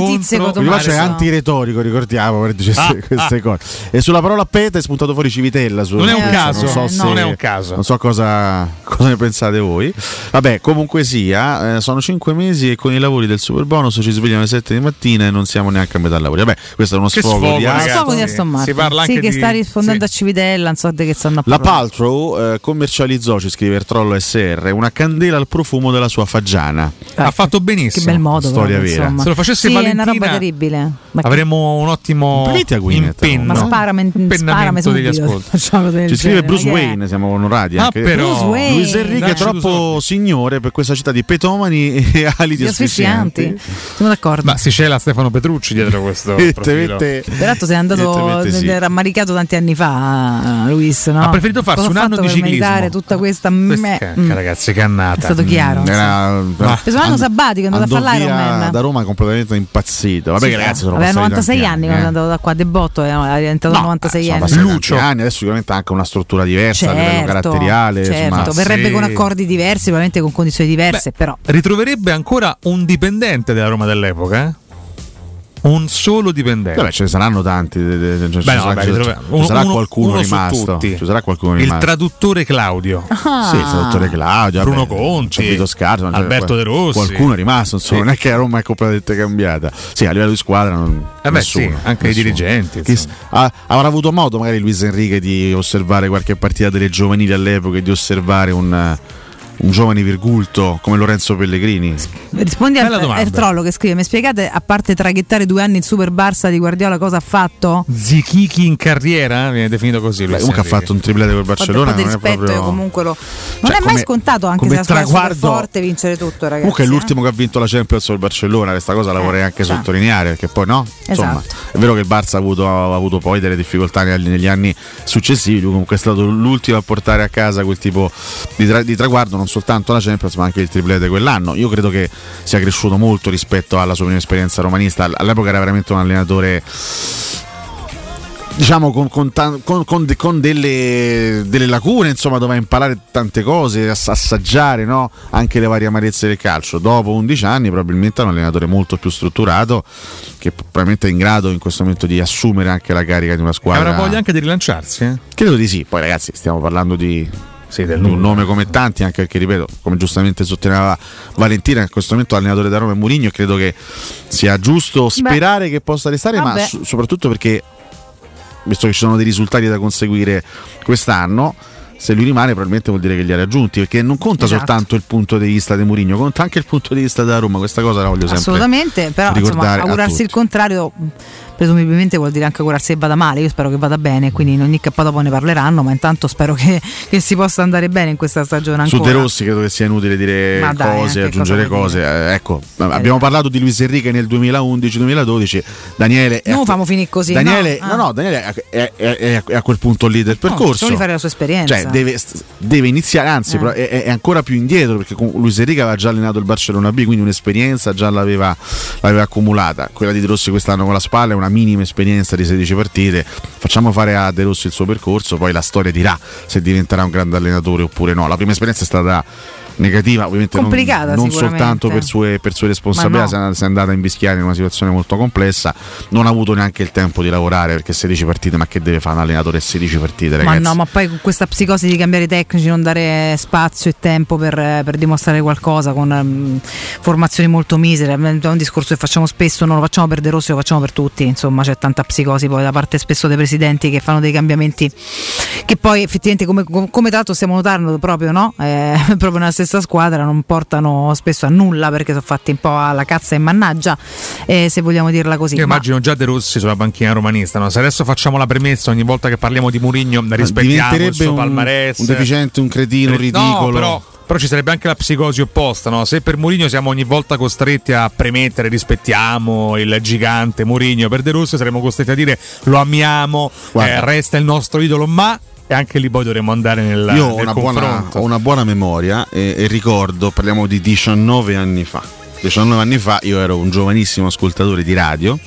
è antiretorico, ricordiamo, per dire Ah, queste ah. cose. E sulla parola peta è spuntato fuori Civitella. Non è un so- caso, non so eh, se- non è un caso. Non so cosa, cosa ne pensate voi. Vabbè, comunque sia, eh, sono cinque mesi e con i lavori del super bonus ci svegliamo alle 7 di mattina e non siamo neanche a metà lavori. Vabbè, questo è uno Che sfogo, sfogo, di ragazzi. Sfogo di Aston Martin. Si parla sì, anche che di- sta rispondendo a Civitella, non so di che stanno a La parlare. Paltrow eh, commercializzò, ci scrive il Trollo SR, una candela al profumo della sua fagiana. ha fatto benissimo Che bel modo, Storia però, vera. insomma. Se lo facesse sì, Valentina, è una roba terribile. Ma avremmo un ottimo Gwyneth, impenno Ma sparami, sparami degli ascolti Ci scrive genere, Bruce è? Wayne, siamo onorati Ah, anche. però. Bruce Wayne. Luis Enrique è troppo signore per questa città di petomani e ali di Gli asfissianti. Sono d'accordo. ma si c'è la Stefano Petrucci dietro questo profilo. Peraltro sei andato sì. rammaricato tanti anni fa, Luis. No? Ha preferito farsi un anno di ciclismo. tutta questa me- che- mm. ragazzi che annata È stato chiaro. Era, un anno sabbatico, è andato a fare l'Ironman. da Roma completamente impazzito. Vabbè, Sì, che ragazzi sono aveva passati 96 tanti anni quando è eh. andato da qua, debotto, era diventato No, 96 sono anni. passati tanti anni, adesso sicuramente anche una struttura diversa a livello Certo, caratteriale. certo. insomma. verrebbe sì. con accordi diversi, probabilmente con condizioni diverse, però ritroverebbe ancora un dipendente della Roma dell'epoca eh? Un solo dipendente Vabbè, ce ne saranno tanti. de- de- de- ci Beh, no, sarà, vabbè, sarà uno- qualcuno uno rimasto. Ci sarà qualcuno il rimasto. traduttore Claudio Ah. Sì, il traduttore Claudio, Bruno vabbè, Conti, Vito Scarso, Alberto De Rossi. Qualcuno è rimasto, insomma, Sì. non è che Roma è completamente cambiata. Sì, a livello di squadra non Eh beh, nessuno, sì, anche i nessuno. dirigenti, Chi s- ha- avrà avuto modo magari Luis Enrique di osservare qualche partita delle giovanili all'epoca e di osservare un, un giovane virgulto come Lorenzo Pellegrini. rispondi al, Bella al trollo che scrive: Mi spiegate, a parte traghettare due anni in Super Barça di Guardiola, cosa ha fatto? Zichichi in carriera viene definito così Beh, comunque ha fatto un triplete col Barcellona. di non è rispetto, proprio... io comunque lo. Non Cioè, è mai come- scontato, anche come se la squadra è traguardo- forte, vincere tutto, ragazzi. Comunque è eh. l'ultimo che ha vinto la Champions col Barcellona, questa cosa la vorrei anche esatto. sottolineare perché poi no, insomma, Esatto. è vero che il Barça ha avuto, ha avuto poi delle difficoltà negli, negli anni successivi, lui comunque è stato l'ultimo a portare a casa quel tipo di, tra- di traguardo, non soltanto la Champions ma anche il triplete quell'anno. Io credo che sia cresciuto molto rispetto alla sua prima esperienza romanista, all'epoca era veramente un allenatore diciamo con, con con- con de- con delle, delle lacune insomma doveva imparare tante cose ass- assaggiare no? anche le varie amarezze del calcio dopo 11 anni probabilmente è un allenatore molto più strutturato che probabilmente è in grado in questo momento di assumere anche la carica di una squadra avrà voglia anche di rilanciarsi eh? credo di sì poi ragazzi stiamo parlando di Sì, un nome come tanti, anche perché ripeto, come giustamente sottolineava Valentina, in questo momento allenatore da Roma è Mourinho, e credo che sia giusto sperare che possa restare, ma vabbè. so- soprattutto perché visto che ci sono dei risultati da conseguire quest'anno. Se lui rimane, probabilmente vuol dire che li ha raggiunti, perché non conta Esatto. soltanto il punto di vista di Mourinho, conta anche il punto di vista della Roma. Questa cosa la voglio sempre Assolutamente, però insomma, augurarsi il contrario presumibilmente vuol dire anche augurarsi che vada male. Io spero che vada bene, quindi in ogni capo dopo ne parleranno, ma intanto spero che, che si possa andare bene in questa stagione Su ancora. De Rossi credo che sia inutile dire Ma dai, cose, anche aggiungere cosa cose. Eh, ecco, abbiamo parlato di Luis Enrique nel 2011-2012. Daniele non famo finire così. Daniele, no, no, Ah. no, Daniele è, è- è- è a quel punto lì del No, percorso. solo di fare la sua esperienza. Cioè, deve, deve iniziare, anzi, Eh. però è, ancora più indietro perché Luis Enrique aveva già allenato il Barcellona B, quindi un'esperienza già l'aveva, l'aveva accumulata. Quella di De Rossi quest'anno con la spalla è una minima esperienza di 16 partite. Facciamo fare a De Rossi il suo percorso, poi la storia dirà se diventerà un grande allenatore oppure no. La prima esperienza è stata negativa, ovviamente non, Complicata non sicuramente. soltanto per sue, per sue responsabilità, Ma no. si è andata a invischiare in una situazione molto complessa, non ha avuto neanche il tempo di lavorare perché 16 partite, ma che deve fare un allenatore 16 partite, Ma ragazzi? no, ma poi con questa psicosi di cambiare tecnici, non dare spazio e tempo per, per dimostrare qualcosa con ehm, formazioni molto misere, è un discorso che facciamo spesso, non lo facciamo per De Rossi, lo facciamo per tutti, insomma c'è tanta psicosi poi da parte spesso dei presidenti che fanno dei cambiamenti che poi effettivamente come, come tanto stiamo notando proprio, no? Eh, proprio nella stessa squadra non portano spesso a nulla perché sono fatti un po' alla cazza e mannaggia, eh, se vogliamo dirla così. Io Ma- immagino già De Rossi sulla panchina romanista. no? Se adesso facciamo la premessa ogni volta che parliamo di Murigno, rispettiamo il suo un, palmarès. un deficiente, un cretino, un No, ridicolo. però, però ci sarebbe anche la psicosi opposta, no? Se per Mourinho siamo ogni volta costretti a premettere, rispettiamo il gigante Mourinho, per De Rossi saremo costretti a dire lo amiamo, eh, resta il nostro idolo, ma e anche lì poi dovremmo andare nel, Io ho nel una, buona, ho una buona memoria e, e ricordo, parliamo di 19 anni fa. 19 anni fa io ero un giovanissimo ascoltatore di radio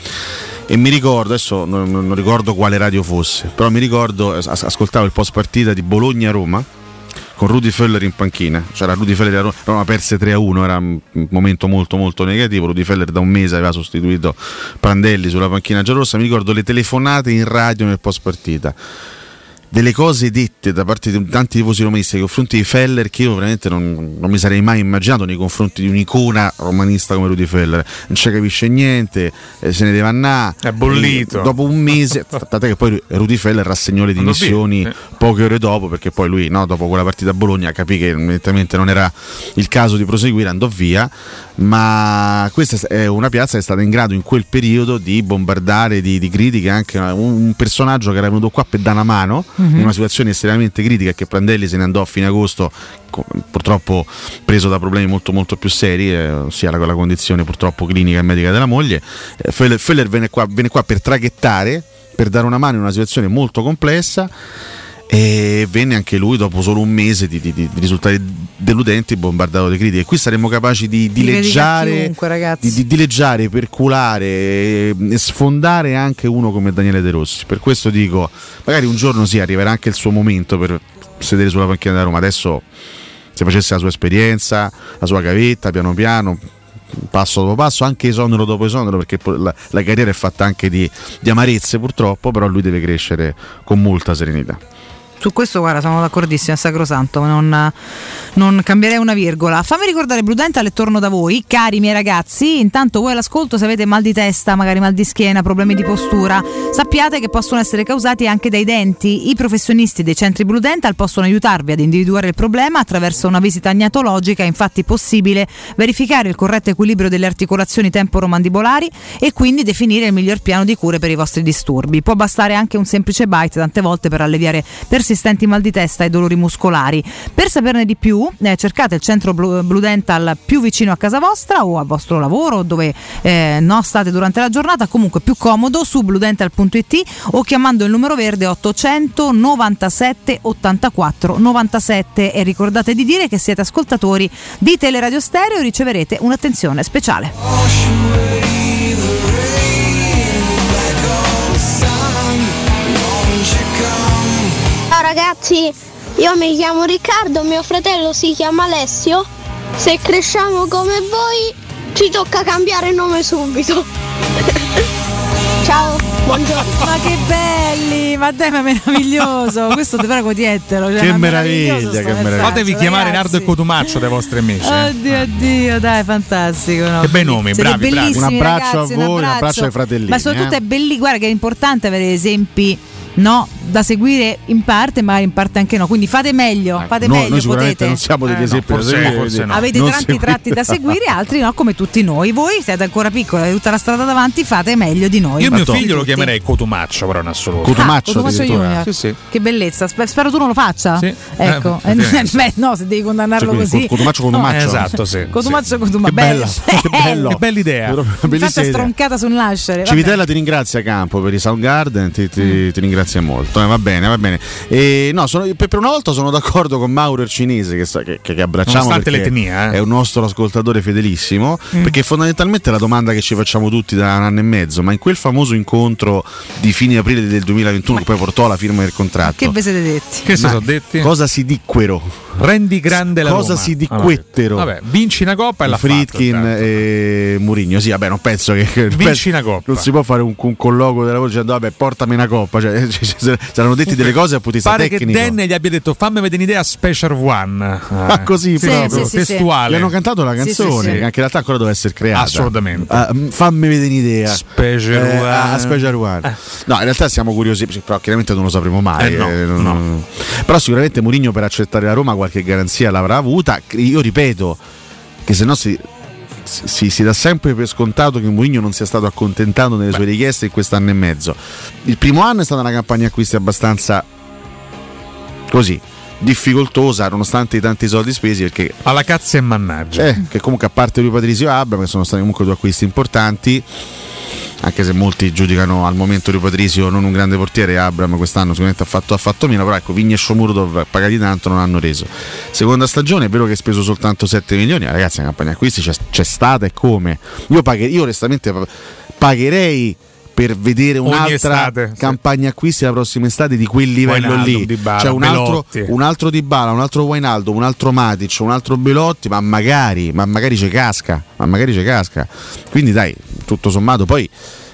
e mi ricordo, adesso non, non ricordo quale radio fosse, però mi ricordo, as- ascoltavo il post partita di Bologna-Roma con Rudy Feller in panchina. C'era Rudy Feller a Roma, Roma perse 3-1, era un momento molto molto negativo. Rudy Feller da un mese aveva sostituito Prandelli sulla panchina giallorossa. Mi ricordo le telefonate in radio nel post partita. Delle cose dette da parte di tanti tifosi romanisti nei confronti di Feller che io veramente non, non mi sarei mai immaginato nei confronti di un'icona romanista come Rudy Feller. Non ci capisce niente, eh, se ne deve andare. È bollito. Eh, dopo un mese, tant'è che poi Rudy Feller rassegnò le dimissioni poche ore dopo perché poi lui no, dopo quella partita a Bologna capì che evidentemente non era il caso di proseguire andò via ma questa è una piazza che è stata in grado in quel periodo di bombardare di, di critiche anche un, personaggio che era venuto qua per dare una mano Mhm. in una situazione estremamente critica che Prandelli se ne andò a fine agosto purtroppo preso da problemi molto molto più seri eh, ossia la, la condizione purtroppo clinica e medica della moglie Eh, Feller, Feller venne, qua, venne qua per traghettare per dare una mano in una situazione molto complessa e venne anche lui dopo solo un mese di, di- di risultati deludenti bombardato di critiche. Qui saremmo capaci di dileggiare, di, di dileggiare, perculare sfondare anche uno come Daniele De Rossi. Per questo dico, magari un giorno sì, arriverà anche il suo momento per sedere sulla panchina da Roma. Adesso se facesse la sua esperienza, la sua gavetta, piano piano, passo dopo passo, anche esonero dopo esonero, perché la, la carriera è fatta anche di, di amarezze purtroppo, però lui deve crescere con molta serenità. Su questo, guarda, sono d'accordissimo, è sacrosanto, non, non cambierei una virgola. Fammi ricordare Blue Dental e torno da voi, cari miei ragazzi. Intanto voi all'ascolto, se avete mal di testa, magari mal di schiena, problemi di postura, sappiate che possono essere causati anche dai denti. I professionisti dei centri Blue Dental possono aiutarvi ad individuare il problema attraverso una visita agnatologica. È infatti possibile verificare il corretto equilibrio delle articolazioni temporomandibolari e quindi definire il miglior piano di cure per i vostri disturbi. Può bastare anche un semplice bite tante volte per alleviare persistenti mal di testa e dolori muscolari. Per saperne di più, eh, cercate il centro Blue, Blue Dental più vicino a casa vostra o al vostro lavoro, dove eh, no, state durante la giornata, comunque più comodo su bluedental.it o chiamando il numero verde 800 97 84 97 e ricordate di dire che siete ascoltatori di Teleradio Stereo e riceverete un'attenzione speciale. Ragazzi, io mi chiamo Riccardo, mio fratello si chiama Alessio. Se cresciamo come voi, ci tocca cambiare nome subito. Ciao, buongiorno. Ma che belli, ma dai, ma è meraviglioso. Questo te prego diettelo. Cioè, Che meraviglia, che meraviglia. Fatevi chiamare. Nardo e Cotumaccio dai vostri amici. eh. Oddio, oddio, dai, fantastico. no? Che bei nomi, Siete bravi, bravi. Un abbraccio ragazzi, a voi, un abbraccio ai fratellini, Ma soprattutto eh. è belli, guarda che è importante avere esempi. No, da seguire in parte, ma in parte anche no. Quindi fate meglio, fate Noi- meglio, noi sicuramente potete. non siamo degli Eh, esempi da forse seguire, no, forse no. Avete non tanti seguite- tratti da seguire, altri no, come tutti noi. Voi siete ancora piccoli, avete tutta la strada davanti, fate meglio di noi. Io mio Tutti. figlio lo chiamerei Cotumaccio, però in assoluto. Cotumaccio Cotumaccio addirittura. Junior. Sì, sì. Che bellezza, Sper- spero tu non lo faccia. Sì. Ecco, Eh, Eh, beh, no, se devi condannarlo Cioè, così. Cotumaccio, Cotumaccio. No. Esatto, sì. Cotumaccio. Cotumaccio. Che bella, che bello. Che bella idea. Bellissima è idea. stroncata sul nascere. Civitella ti ringrazia Campo per i Soundgarden, ti, ti, Ringrazia molto. Eh, va bene, va bene. E, no, sono- per, una volta sono d'accordo con Mauro il cinese che, che- che- abbracciamo Nonostante l'etnia, eh. è un nostro ascoltatore fedelissimo. Mm. Perché fondamentalmente è la domanda che ci facciamo tutti da un anno e mezzo, ma in quel famoso incontro di fine aprile del 2021 che poi portò alla firma del contratto. Che vi siete detti? Che si Ma sono detti? Cosa si dicquero Rendi grande la cosa Roma. si diquettero. Vabbè, vabbè, vinci una coppa e la Fritkin e Murigno. Sì, vabbè, non penso che. Vinci penso- una coppa. Non si può fare un, un colloquio della voce dicendo, vabbè, portami una coppa. Cioè, saranno detti delle cose a putista Pare tecnico. che Dan gli abbia detto fammi vedere un'idea Special One. Ah, così Sì, proprio. sì, sì, testuale. Gli hanno cantato la Sì, canzone, sì, sì. che anche in realtà ancora deve essere creata. Assolutamente. Ah, mm, fammi vedere un'idea. Special Eh, One. ah, Special One. No, in realtà siamo curiosi, però chiaramente non lo sapremo mai. Eh, no, eh, non- Però sicuramente Mourinho per accettare la Roma qualche garanzia l'avrà avuta. Io ripeto che se no si, si, si dà sempre per scontato che Mourinho non sia stato accontentato nelle sue richieste in quest'anno e mezzo. Il primo anno è stata una campagna acquisti abbastanza così difficoltosa nonostante i tanti soldi spesi perché alla cazzo e mannaggia. Eh, che comunque a parte lui Patrizio Abram che sono stati comunque due acquisti importanti anche se molti giudicano al momento di Patrizio non un grande portiere Abram quest'anno sicuramente ha fatto, ha fatto meno però ecco Vigna e Shomurdov pagati tanto non hanno reso. Seconda stagione è vero che hai speso soltanto 7 milioni ragazzi la campagna acquisti c'è, c'è stata e come? Io, paghe- io onestamente pa- pagherei per vedere un'altra campagna acquisti la prossima estate di quel livello Wijnaldum, lì Dybala, cioè un altro, un altro Dybala, un altro Wijnaldum, un altro Matic, un altro Belotti, ma magari, ma magari c'è casca, ma magari c'è casca. Quindi dai, tutto sommato poi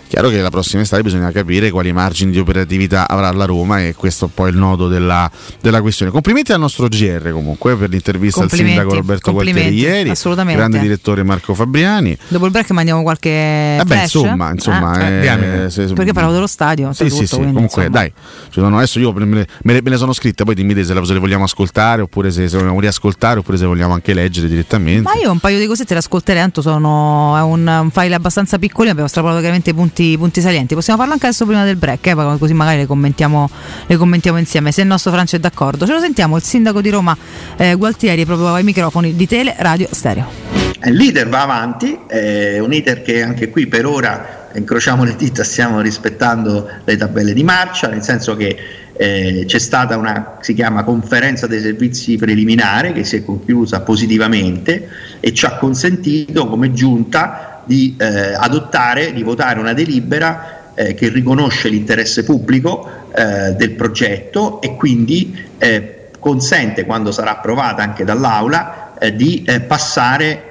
chiaro che la prossima estate bisogna capire quali margini di operatività avrà la Roma e questo è poi il nodo della, della questione. Complimenti al nostro GR comunque per l'intervista al sindaco Roberto Gualtieri ieri, assolutamente. grande direttore Marco Fabriani. Dopo il break mandiamo qualche Eh beh, insomma, insomma, Eh? eh, diamine. se- perché parlavo dello stadio Sì, oltretutto, sì, sì. quindi, Comunque, insomma. dai, ci sono- adesso io me le, me le- le sono scritte, poi dimmi se, la- se le vogliamo ascoltare oppure se, se vogliamo riascoltare oppure se vogliamo anche leggere direttamente. Ma io un paio di cosette le ascolterei, tanto sono è un, un file abbastanza piccolo, abbiamo strappolato chiaramente i punti, i punti salienti. Possiamo farlo anche adesso prima del break, eh, così magari le commentiamo, le commentiamo insieme, se il nostro Francio è d'accordo. Ce lo sentiamo, il sindaco di Roma eh, Gualtieri proprio ai microfoni di Tele Radio Stereo. Il leader va avanti, è un iter che anche qui per ora, incrociamo le dita, stiamo rispettando le tabelle di marcia, nel senso che eh, c'è stata una, si chiama conferenza dei servizi preliminare che si è conclusa positivamente e ci ha consentito come giunta di eh, adottare, di votare una delibera eh, che riconosce l'interesse pubblico eh, del progetto e quindi eh, consente, quando sarà approvata anche dall'Aula, eh, di eh, passare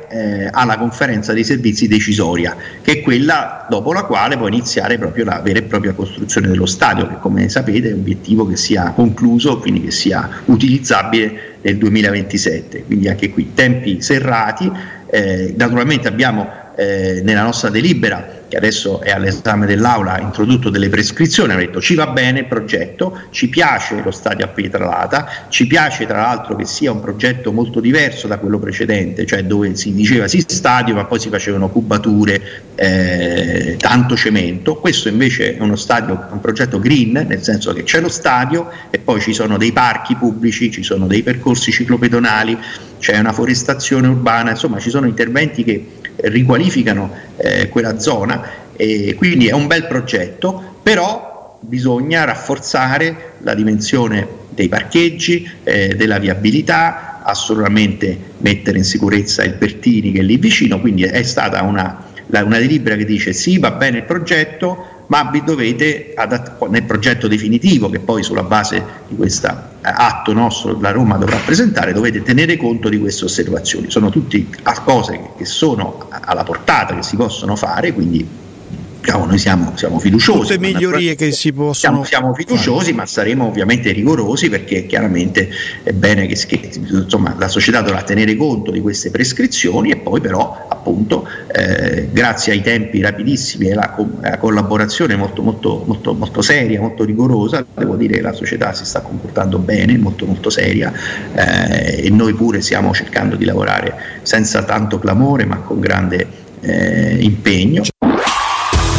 alla conferenza dei servizi decisoria, che è quella dopo la quale può iniziare proprio la vera e propria costruzione dello stadio, che come sapete è un obiettivo che sia concluso, quindi che sia utilizzabile nel 2027. Quindi anche qui tempi serrati. Naturalmente abbiamo eh, nella nostra delibera che adesso è all'esame dell'Aula, introdotto delle prescrizioni, ha detto ci va bene il progetto, ci piace lo stadio a Pietralata, ci piace tra l'altro che sia un progetto molto diverso da quello precedente, cioè dove si diceva sì stadio ma poi si facevano cubature, eh, tanto cemento, questo invece è uno stadio, un progetto green, nel senso che c'è lo stadio e poi ci sono dei parchi pubblici, ci sono dei percorsi ciclopedonali, c'è una forestazione urbana, insomma ci sono interventi che riqualificano eh, quella zona e quindi è un bel progetto, però bisogna rafforzare la dimensione dei parcheggi, eh, della viabilità, assolutamente mettere in sicurezza il Pertini che è lì vicino, quindi è stata una, una delibera che dice sì va bene il progetto, ma vi dovete adatt- nel progetto definitivo che poi sulla base di questo atto nostro la Roma dovrà presentare dovete tenere conto di queste osservazioni. Sono tutte cose che- sono alla portata che si possono fare quindi diciamo, noi siamo, siamo fiduciosi Tutte migliorie che si possono siamo, siamo fiduciosi ma saremo ovviamente rigorosi perché chiaramente è bene che, che, insomma, la società dovrà tenere conto di queste prescrizioni e poi però appunto eh, grazie ai tempi rapidissimi e alla, co- collaborazione molto, molto, molto, molto seria, molto rigorosa, devo dire che la società si sta comportando bene, molto molto seria eh, e noi pure stiamo cercando di lavorare senza tanto clamore ma con grande eh, impegno.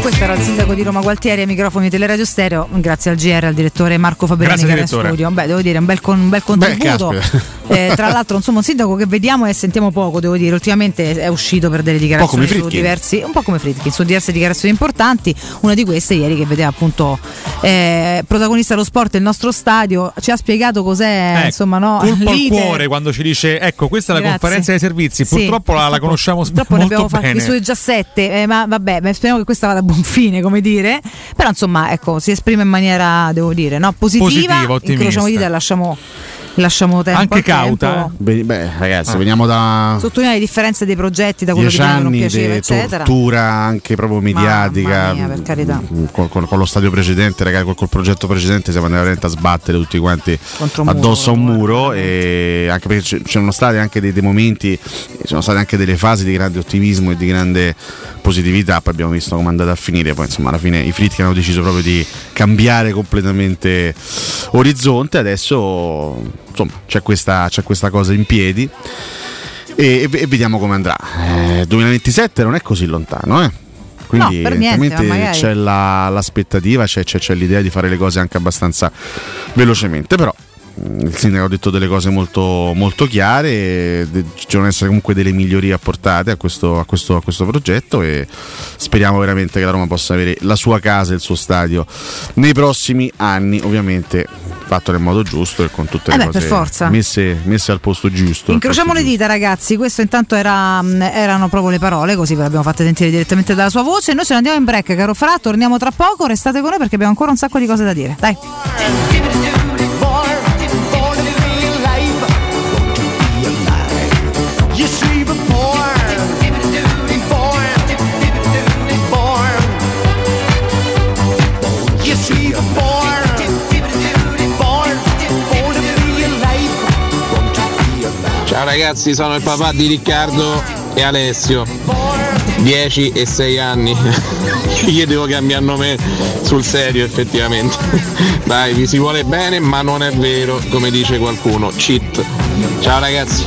Questo era il sindaco di Roma Gualtieri ai microfoni di Teleradio Stereo, grazie al GR, al direttore Marco Fabriani che era in studio. Beh, devo dire, un bel, con- un bel contributo. caspita. Eh, tra l'altro, insomma, un sindaco che vediamo e sentiamo poco, devo dire. Ultimamente è uscito per delle dichiarazioni su diversi, un po' come Fritkin, su diverse dichiarazioni importanti. Una di queste ieri che vedeva appunto eh, protagonista dello sport, il nostro stadio, ci ha spiegato cos'è, Ecco, insomma, no? colpo al cuore quando ci dice ecco questa è la Grazie. conferenza dei servizi Sì, purtroppo la, la conosciamo Purtroppo ne abbiamo molto bene su già sette, eh, ma vabbè, beh, speriamo che questa vada a buon fine, come dire. Però insomma, ecco, si esprime in maniera, devo dire, no? positiva. Positiva, ottimista. incrociamo dita e lasciamo, lasciamo tempo. Anche cauta, tempo. Beh, beh, ragazzi, Ah. veniamo da Sottolineare le differenze dei progetti, da quello che dieci prima non anni piaceva, di eccetera. tortura anche proprio mediatica. Mamma mia, per carità. Mm, Con, con- con lo stadio precedente, ragazzi, col, col progetto precedente siamo andati veramente a sbattere tutti quanti Contro un muro, addosso a un muro. E anche perché c'erano stati anche dei, dei momenti, ci sono state anche delle fasi di grande ottimismo e di grande positività. Poi abbiamo visto come è andata a finire. Poi insomma, alla fine i Fritkin hanno deciso proprio di cambiare completamente orizzonte. Adesso insomma c'è questa, c'è questa cosa in piedi. E, e- e vediamo come andrà. Eh, 2027 non è così lontano, eh. Quindi No, niente, magari- c'è la- l'aspettativa, c'è, c'è- c'è l'idea di fare le cose anche abbastanza velocemente. Però il sindaco ha detto delle cose molto, molto chiare, ci devono essere comunque delle migliorie apportate a questo, a questo- a questo progetto e speriamo veramente che la Roma possa avere la sua casa e il suo stadio nei prossimi anni, ovviamente fatto nel modo giusto e con tutte le Eh beh, cose. Messe, messe al posto giusto. Incrociamo le dita, ragazzi. Questo intanto era, erano proprio le parole, così ve le abbiamo fatte sentire direttamente dalla sua voce. Noi ce ne andiamo in break, caro Fra. Torniamo tra poco. Restate con noi perché abbiamo ancora un sacco di cose da dire. Dai. Ciao ragazzi, sono il papà di Riccardo e Alessio. 10 e 6 anni. Gli devo cambiare nome sul serio effettivamente. Dai, vi si vuole bene, ma non è vero, come dice qualcuno. Cheat. Ciao ragazzi.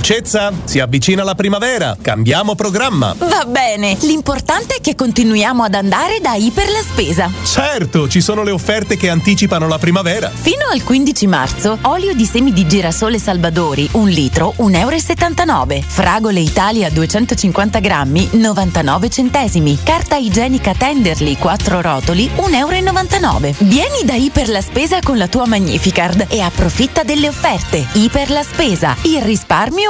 Dolcezza, si avvicina la primavera, cambiamo programma. Va bene, l'importante è che continuiamo ad andare da Iper la Spesa. Certo, ci sono le offerte che anticipano la primavera. Fino al 15 marzo, olio di semi di girasole Salvadori, un litro, 1,79 euro. Fragole Italia 250 grammi, 99 centesimi. Carta igienica Tenderly, 4 rotoli, 1,99 euro. Vieni da Iper la Spesa con la tua Magnificard e approfitta delle offerte. Iper la Spesa, il risparmio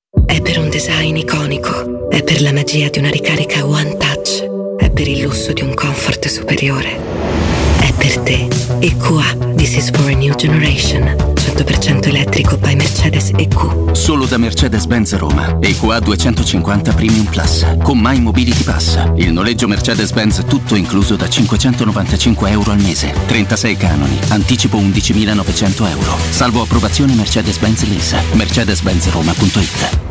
È per un design iconico, è per la magia di una ricarica One Touch, è per il lusso di un comfort superiore. È per te. EQA, This is for a new generation. 100% elettrico by Mercedes solo da Mercedes-Benz Roma. EQA 250 Premium Plus con My Mobility Pass. Il noleggio Mercedes-Benz tutto incluso da 595 euro al mese. 36 canoni, anticipo 11.900 euro. Salvo approvazione Mercedes-Benz Lease. Mercedes-Benz Roma.it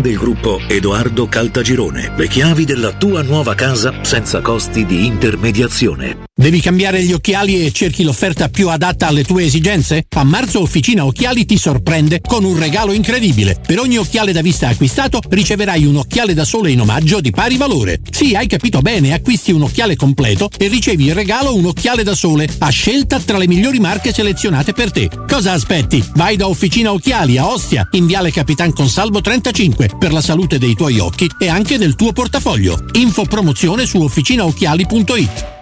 del gruppo Edoardo Caltagirone. Le chiavi della tua nuova casa senza costi di intermediazione. Devi cambiare gli occhiali e cerchi l'offerta più adatta alle tue esigenze? A marzo Officina Occhiali ti sorprende con un regalo incredibile. Per ogni occhiale da vista acquistato riceverai un occhiale da sole in omaggio di pari valore. Sì, hai capito bene, acquisti un occhiale completo e ricevi in regalo un occhiale da sole a scelta tra le migliori marche selezionate per te. Cosa aspetti? Vai da Officina Occhiali a Ostia, in Viale Capitan Consalvo 35 per la salute dei tuoi occhi e anche del tuo portafoglio. Info promozione su officinaocchiali.it.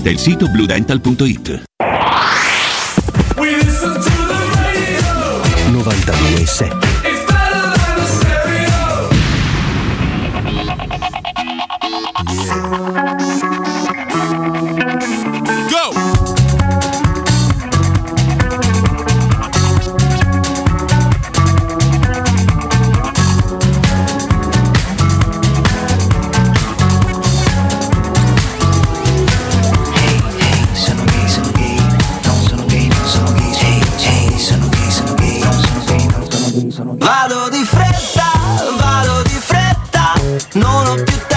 il sito bluedental.it. 927 non ho più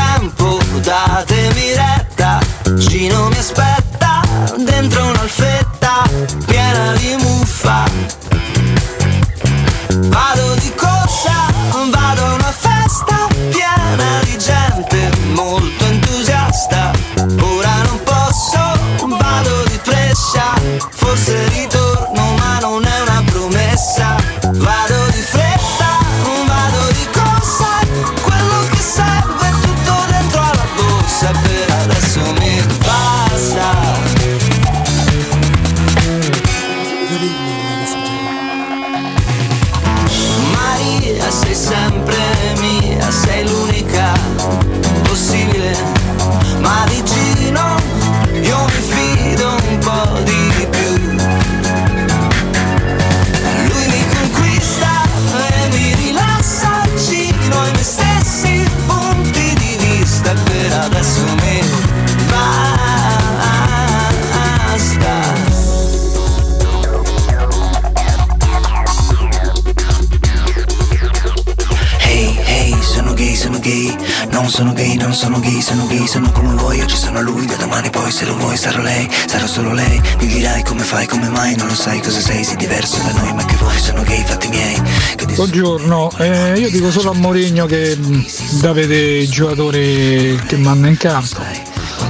dico solo a Mourinho che mh, dà vedere i giocatori che manda in campo.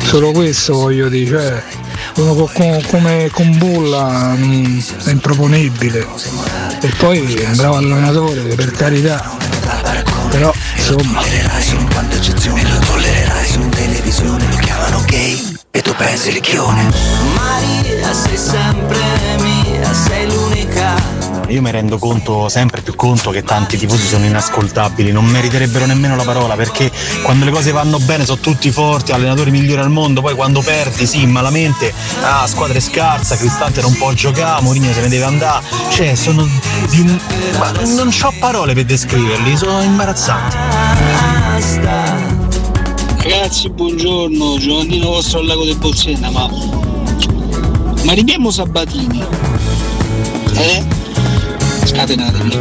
Solo questo voglio dire, cioè, uno co- co- come con Bulla mh, è improponibile. E poi è un bravo allenatore, per carità. Però insomma. E tu pensi ricchione Maria sei sempre mia, sei l'unica Io mi rendo conto, sempre più conto, che tanti tifosi sono inascoltabili, non meriterebbero nemmeno la parola, perché quando le cose vanno bene sono tutti forti, allenatori migliori al mondo, poi quando perdi, sì, malamente, ah, squadra è scarsa, Cristante non può giocare, Mourinho se ne deve andare, cioè sono di... ma non ho parole per descriverli, sono imbarazzanti. Ragazzi, buongiorno, Giovannino vostro al lago del Bolsena, ma. Ma ripiamo Sabatini. Eh? Scatenatemi.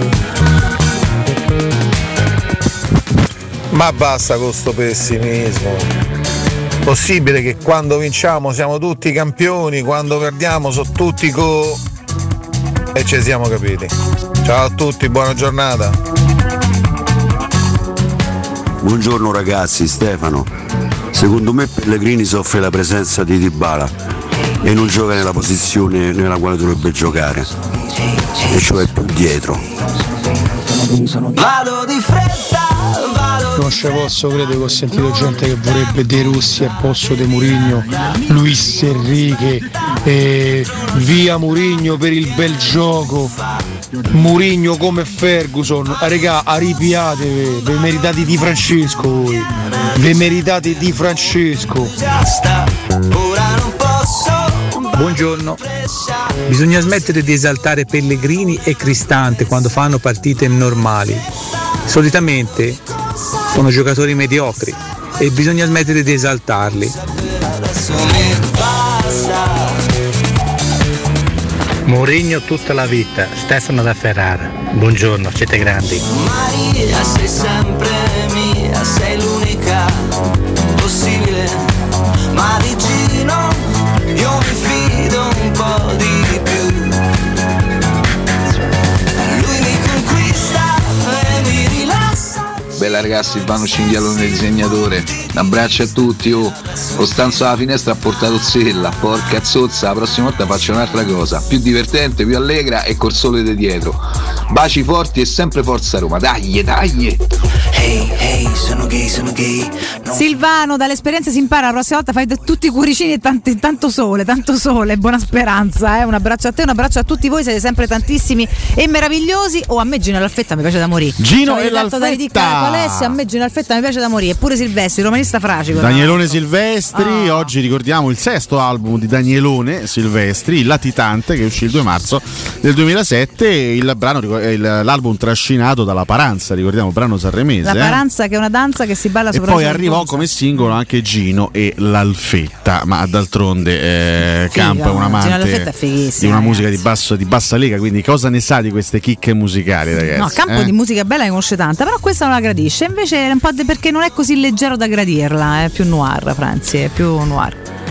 Ma basta con sto pessimismo. Possibile che quando vinciamo siamo tutti campioni, quando perdiamo sono tutti co. E ci siamo capiti. Ciao a tutti, buona giornata. Buongiorno ragazzi, Stefano. Secondo me Pellegrini soffre la presenza di Dybala e non gioca nella posizione nella quale dovrebbe giocare, e cioè più dietro. Vado di fretta, vado Non ci posso credere che ho sentito gente che vorrebbe De Russi al posto di Murigno, Luis Enrique, eh, via Murigno per il bel gioco, Murigno come Ferguson, Ah, regà, arrabbiatevi, vi meritate di Francesco voi, vi meritate di Francesco. ora non posso Buongiorno. Bisogna smettere di esaltare Pellegrini e Cristante quando fanno partite normali. Solitamente sono giocatori mediocri e bisogna smettere di esaltarli. Mourinho tutta la vita, Stefano da Ferrara. Buongiorno, siete grandi. Maria sei sempre ragazzi, Silvano Cinghialone disegnatore. Un abbraccio a tutti, oh. Costanzo alla finestra ha portato Zella, porca zozza, la prossima volta faccio un'altra cosa. Più divertente, più allegra e col sole di dietro. Baci forti e sempre forza Roma, dai, dai! Hey, hey, sono gay, sono gay Silvano, dall'esperienza si impara, la prossima volta fai tutti i cuoricini e tanti- tanto sole, tanto sole, buona speranza. Eh? Un abbraccio a te, un abbraccio a tutti voi, siete sempre tantissimi e meravigliosi. O a me Gino L'Alfetta mi piace da morire. Gino Ci avete e l'Alfetta. con Alessia, a me Gino L'Alfetta mi piace da morire, eppure Silvestri, romanista fragico. Danielone Silvestri, Ah. oggi ricordiamo il sesto album di Danielone Silvestri, Il Latitante, che uscì il 2 marzo del 2007. Il brano, l'album trascinato dalla Paranza, ricordiamo, brano sanremese. La eh. paranza che è una danza che si balla E sopra poi il arrivò come singolo anche Gino e l'Alfetta, ma d'altronde eh, Figa, Campo è un amante di una musica di, basso- di bassa lega, quindi cosa ne sa di queste chicche musicali ragazzi? No, campo eh? di musica bella ne conosce tanta, però questa non la gradisce. Invece è un po' de- perché non è così leggero da gradirla, è più noir, Franzi, è più noir.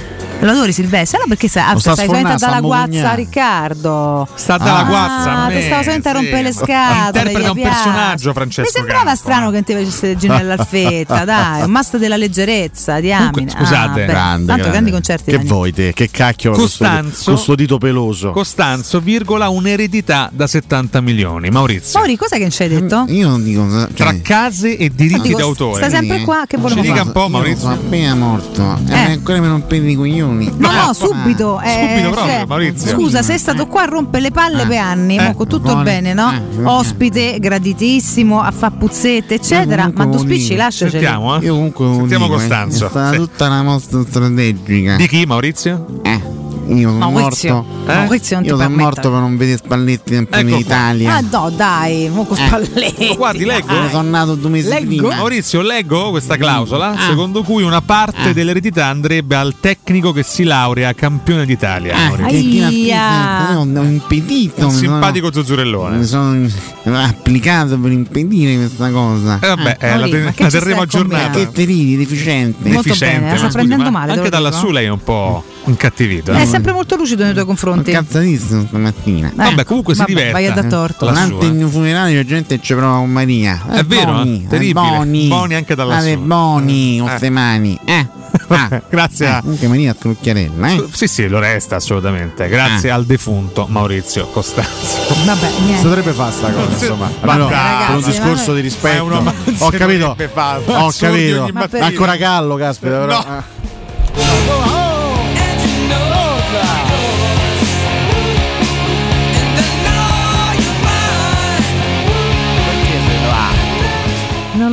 Lo adori Silvestri? No, perché sai, ah, sta stai solamente a dalla sta guazza. Riccardo. Sta dalla Ah, guazza a ti stava solamente a sì. rompere le scatole. Interpreta un piace. personaggio, Francesco Mi sembrava Campo, strano che non ti facesse Gino all'alfetta, dai, un must della leggerezza, diamine. scusate. Ah, beh, Grande, tanto grande. grandi concerti. Che vuoi te? Che cacchio Costanzo- con sto dito peloso? Costanzo, virgola, un'eredità da 70 milioni. Maurizio. Mauri, cos'è che ci hai detto? Io non dico cioè, Tra case e diritti d'autore. Stai sempre qua, che Ci volevamo dica un po', Io Maurizio. sono appena morto. Eh. Eh. ancora mi rompete i coglioni. No, no, subito. eh, Subito proprio, cioè, Maurizio. Scusa, sei stato qua a rompere le palle Eh, per anni, eh, con tutto buone, bene, no? eh, Ospite, graditissimo, a fa puzzette, eccetera. Ma tu spicci, dico. lasciaceli. Sentiamo, eh. Io comunque Sentiamo dico, eh, Costanzo. È stata Sì. tutta una mossa strategica. Di chi, Maurizio? Eh, Io sono Maurizio. morto. Eh? Maurizio non ti Io sono permetta. morto per non vedere Spalletti in Ecco qua. Italia. Ah no, dai, mo con Eh. Spalletti. Guardi, leggo. Io sono nato due mesi Leggo. prima. Maurizio, leggo questa clausola Ah. secondo cui una parte Ah. dell'eredità andrebbe al tecnico che si laurea campione d'Italia. Ah, Maurizio. che Aia. ho impedito. Un mi sono- simpatico zuzzurellone. Mi sono applicato per impedire questa cosa. Eh, vabbè, eh, la, te- la terremo aggiornata. Che teridi, deficiente. Molto Deficiente, bene, la ma scusi, prendendo ma male, Anche te da lassù lei è un po' incattivito. È sempre molto lucido nei tuoi confronti. Cazzatissimo stamattina. Eh, Vabbè, comunque si vabbè, diverta. Vai a da torto. Durante eh. il mio funerale la gente ci prova con Maria. È vero, Boni, eh? terribile. Boni. Boni anche da lassù. Ah, Boni, con Eh. Eh. Ah. Grazie Eh, a... Anche Maria Trucchiarella, eh. Sì, sì, lo resta assolutamente. Grazie Ah. al defunto Maurizio Costanzo. Vabbè, niente. Potrebbe fare sta cosa, insomma. Ma dai, per un discorso di rispetto. È non Ho si capito. dovrebbe Ho capito. Ancora Gallo, caspita, però. No.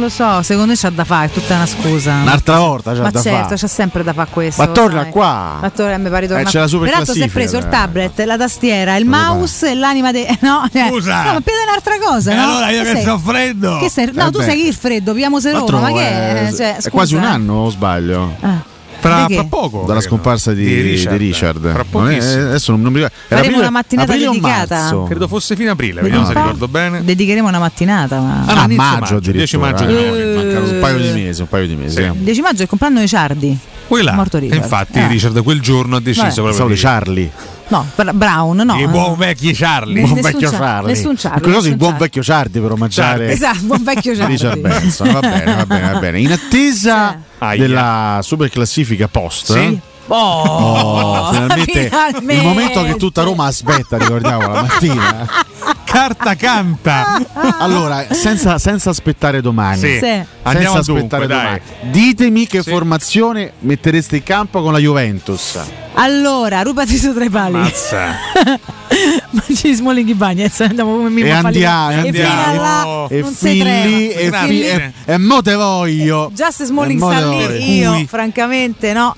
Lo so, secondo me c'ha da fare, è tutta una scusa. Un'altra volta c'ha Ma da certo, fare. c'ha sempre da fare questo. Ma torna sai. qua. Ma torna, mi pare torna Eh, c'è la super Peraltro si è preso il eh. tablet, la tastiera, il mouse e l'anima de... No, cioè- Scusa. no, ma è un'altra cosa, E no? allora io che sei- soffreddo. Che sei... No, Eh tu beh. sei il freddo, piamo Roma, ma che è? Cioè, è quasi un eh. anno, o sbaglio? Ah. Fra, Di fra poco. Dalla credo. scomparsa di, Di di Richard. Richard. Fra Non è- pochissimo. adesso non, non mi ricordo. Faremo aprile- una mattinata dedicata. Credo fosse fine aprile, Vedi vediamo se ricordo bene. Dedicheremo una mattinata, ma... Ah, no, Ah, maggio maggio, 10 addirittura. maggio. eh. Eh. Mancano un paio di mesi, un paio di mesi. Sì. eh. 10 maggio è il compleanno di Ciardi. Là. Morto E Richard. infatti Eh. Richard quel giorno ha deciso Vabbè. proprio di di Charlie. No, Brown, no. I buon vecchi Charlie. Buon vecchio Char- Charlie. nessun Charlie, Cosa il buon Charlie. vecchio Charlie per omaggiare Esatto, buon vecchio. Richard Benson. Va bene, va bene, va bene. In attesa della super classifica post. Sì. Oh, Oh, finalmente, finalmente. il momento che tutta Roma aspetta, ricordiamo la mattina. Carta canta. Allora, senza, senza aspettare domani. Sì. Sì. Andiamo senza al aspettare dunque, dai. domani. Ditemi che formazione mettereste in campo con la Juventus. Allora, rubati su tra i pali. Mazza. Mangi Smalling Bagnez, andiamo come mi E andiamo, E andiamo. E non trema. lì e, fi- e, e mo te voglio. Se Smalling sta lì, io francamente no.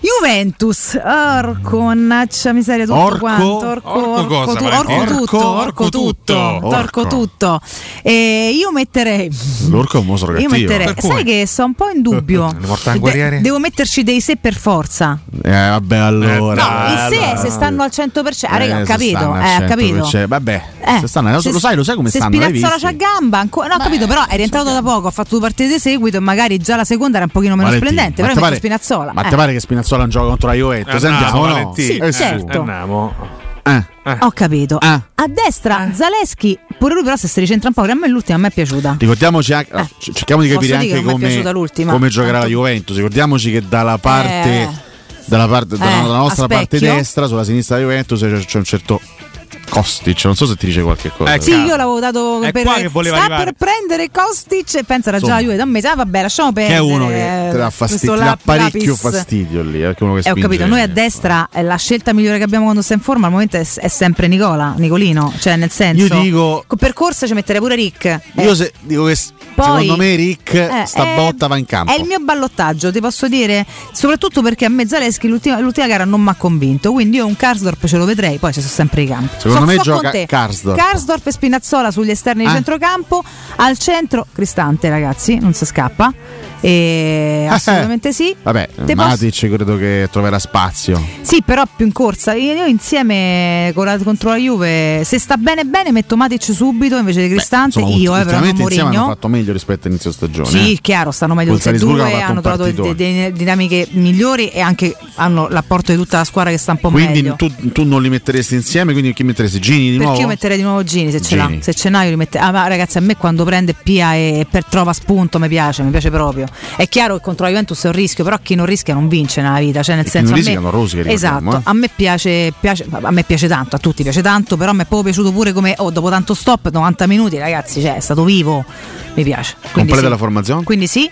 Juventus, orco, mannaggia miseria, tutto Orco? quanto. Orco, Orco cosa, tu- Marco? orco tutto, Orco, orco orco tutto, orco Orco. tutto. E io metterei L'orco è un mostro io cattivo. metterei, Per cui? sai che sto un po' in dubbio. De- devo metterci dei se per forza. Eh, vabbè, allora. No, dai, il se è allora. se stanno al 100%. Ah, raga, Eh, ho capito, eh, ho capito. 100%. Vabbè, Eh, se stanno, lo, sai, lo sai come se stanno? Spinazzola c'ha gamba, ancora, no, ho capito, però è rientrato da poco, ha fatto due partite di seguito e magari già la seconda era un pochino meno splendente, però pare- Spinazzola. Ma eh. te pare che Spinazzola non gioca contro la Juventus? Andiamo, Andiamo, no? Valentino. Sì, Eh, certo. Andiamo. Eh. Ho capito. Ah. A destra Zaleschi, pure lui però se si ricentra un po', che a me l'ultima a me è piaciuta. Ricordiamoci anche, Eh. c- cerchiamo di capire anche come, come giocherà Tanto- la Juventus. Ricordiamoci che dalla parte, Eh. dalla, parte dalla, Eh, dalla nostra parte destra, sulla sinistra della Juventus, c'è, c'è un certo Kostic. Non so se ti dice qualche cosa. Eh, Sì, io l'avevo dato È per qua che voleva sta arrivare. per prendere Kostic e pensa era già la Juve da un mese. Ah, vabbè, lasciamo che perdere. è uno che ti dà, fastidio, dà parecchio lapis. fastidio lì. eh, che è uno che Eh, ho capito, noi a destra eh, la scelta migliore che abbiamo quando sta in forma al momento è, è sempre Nicola, Nicolino, cioè nel senso Io dico- co- per corsa ci metterei pure Rick. Eh, Io se- dico che Poi- secondo me Rick eh, sta botta va in campo. È il mio ballottaggio, ti posso dire, soprattutto perché a me Zaleschi l'ultima, l'ultima gara non mi ha convinto, quindi io un Karsdorp ce lo vedrei, poi ci sono sempre i campi. Secondo me con gioca. Karsdorp. Karsdorp e Spinazzola sugli esterni di Ah. centrocampo, al centro Cristante ragazzi, non si scappa. E assolutamente sì. Vabbè, Te posso- Matic credo che troverà spazio. Sì, però più in corsa. Io, insieme con la, contro la Juve, se sta bene bene, metto Matic subito invece di Cristante. Insomma, io, eh, però non insieme hanno Mourinho. fatto meglio rispetto all'inizio stagione. Sì, eh. chiaro, stanno meglio tutti e due, hanno trovato partitone. de- dinamiche migliori e anche hanno l'apporto di tutta la squadra che sta un po' Quindi meglio. tu, tu non li metteresti insieme, quindi chi metteresti? Gini di Perché nuovo? io metterei di nuovo Gini se ce l'ha. Gini. Se ce n'ha io li metterei. Ah, ma ragazzi, a me quando prende Pia e per trova spunto mi piace, mi piace proprio. È chiaro che contro la Juventus è un rischio, però chi non rischia non vince nella vita. Cioè, nel chi senso, non a rischia me, non rosica, esatto, eh. a me piace, piace, a me piace tanto, a tutti piace tanto, però mi è proprio piaciuto pure come oh, dopo tanto stop, 90 minuti, ragazzi, cioè, è stato vivo. Mi piace. Quindi Completa sì. la formazione? Quindi sì.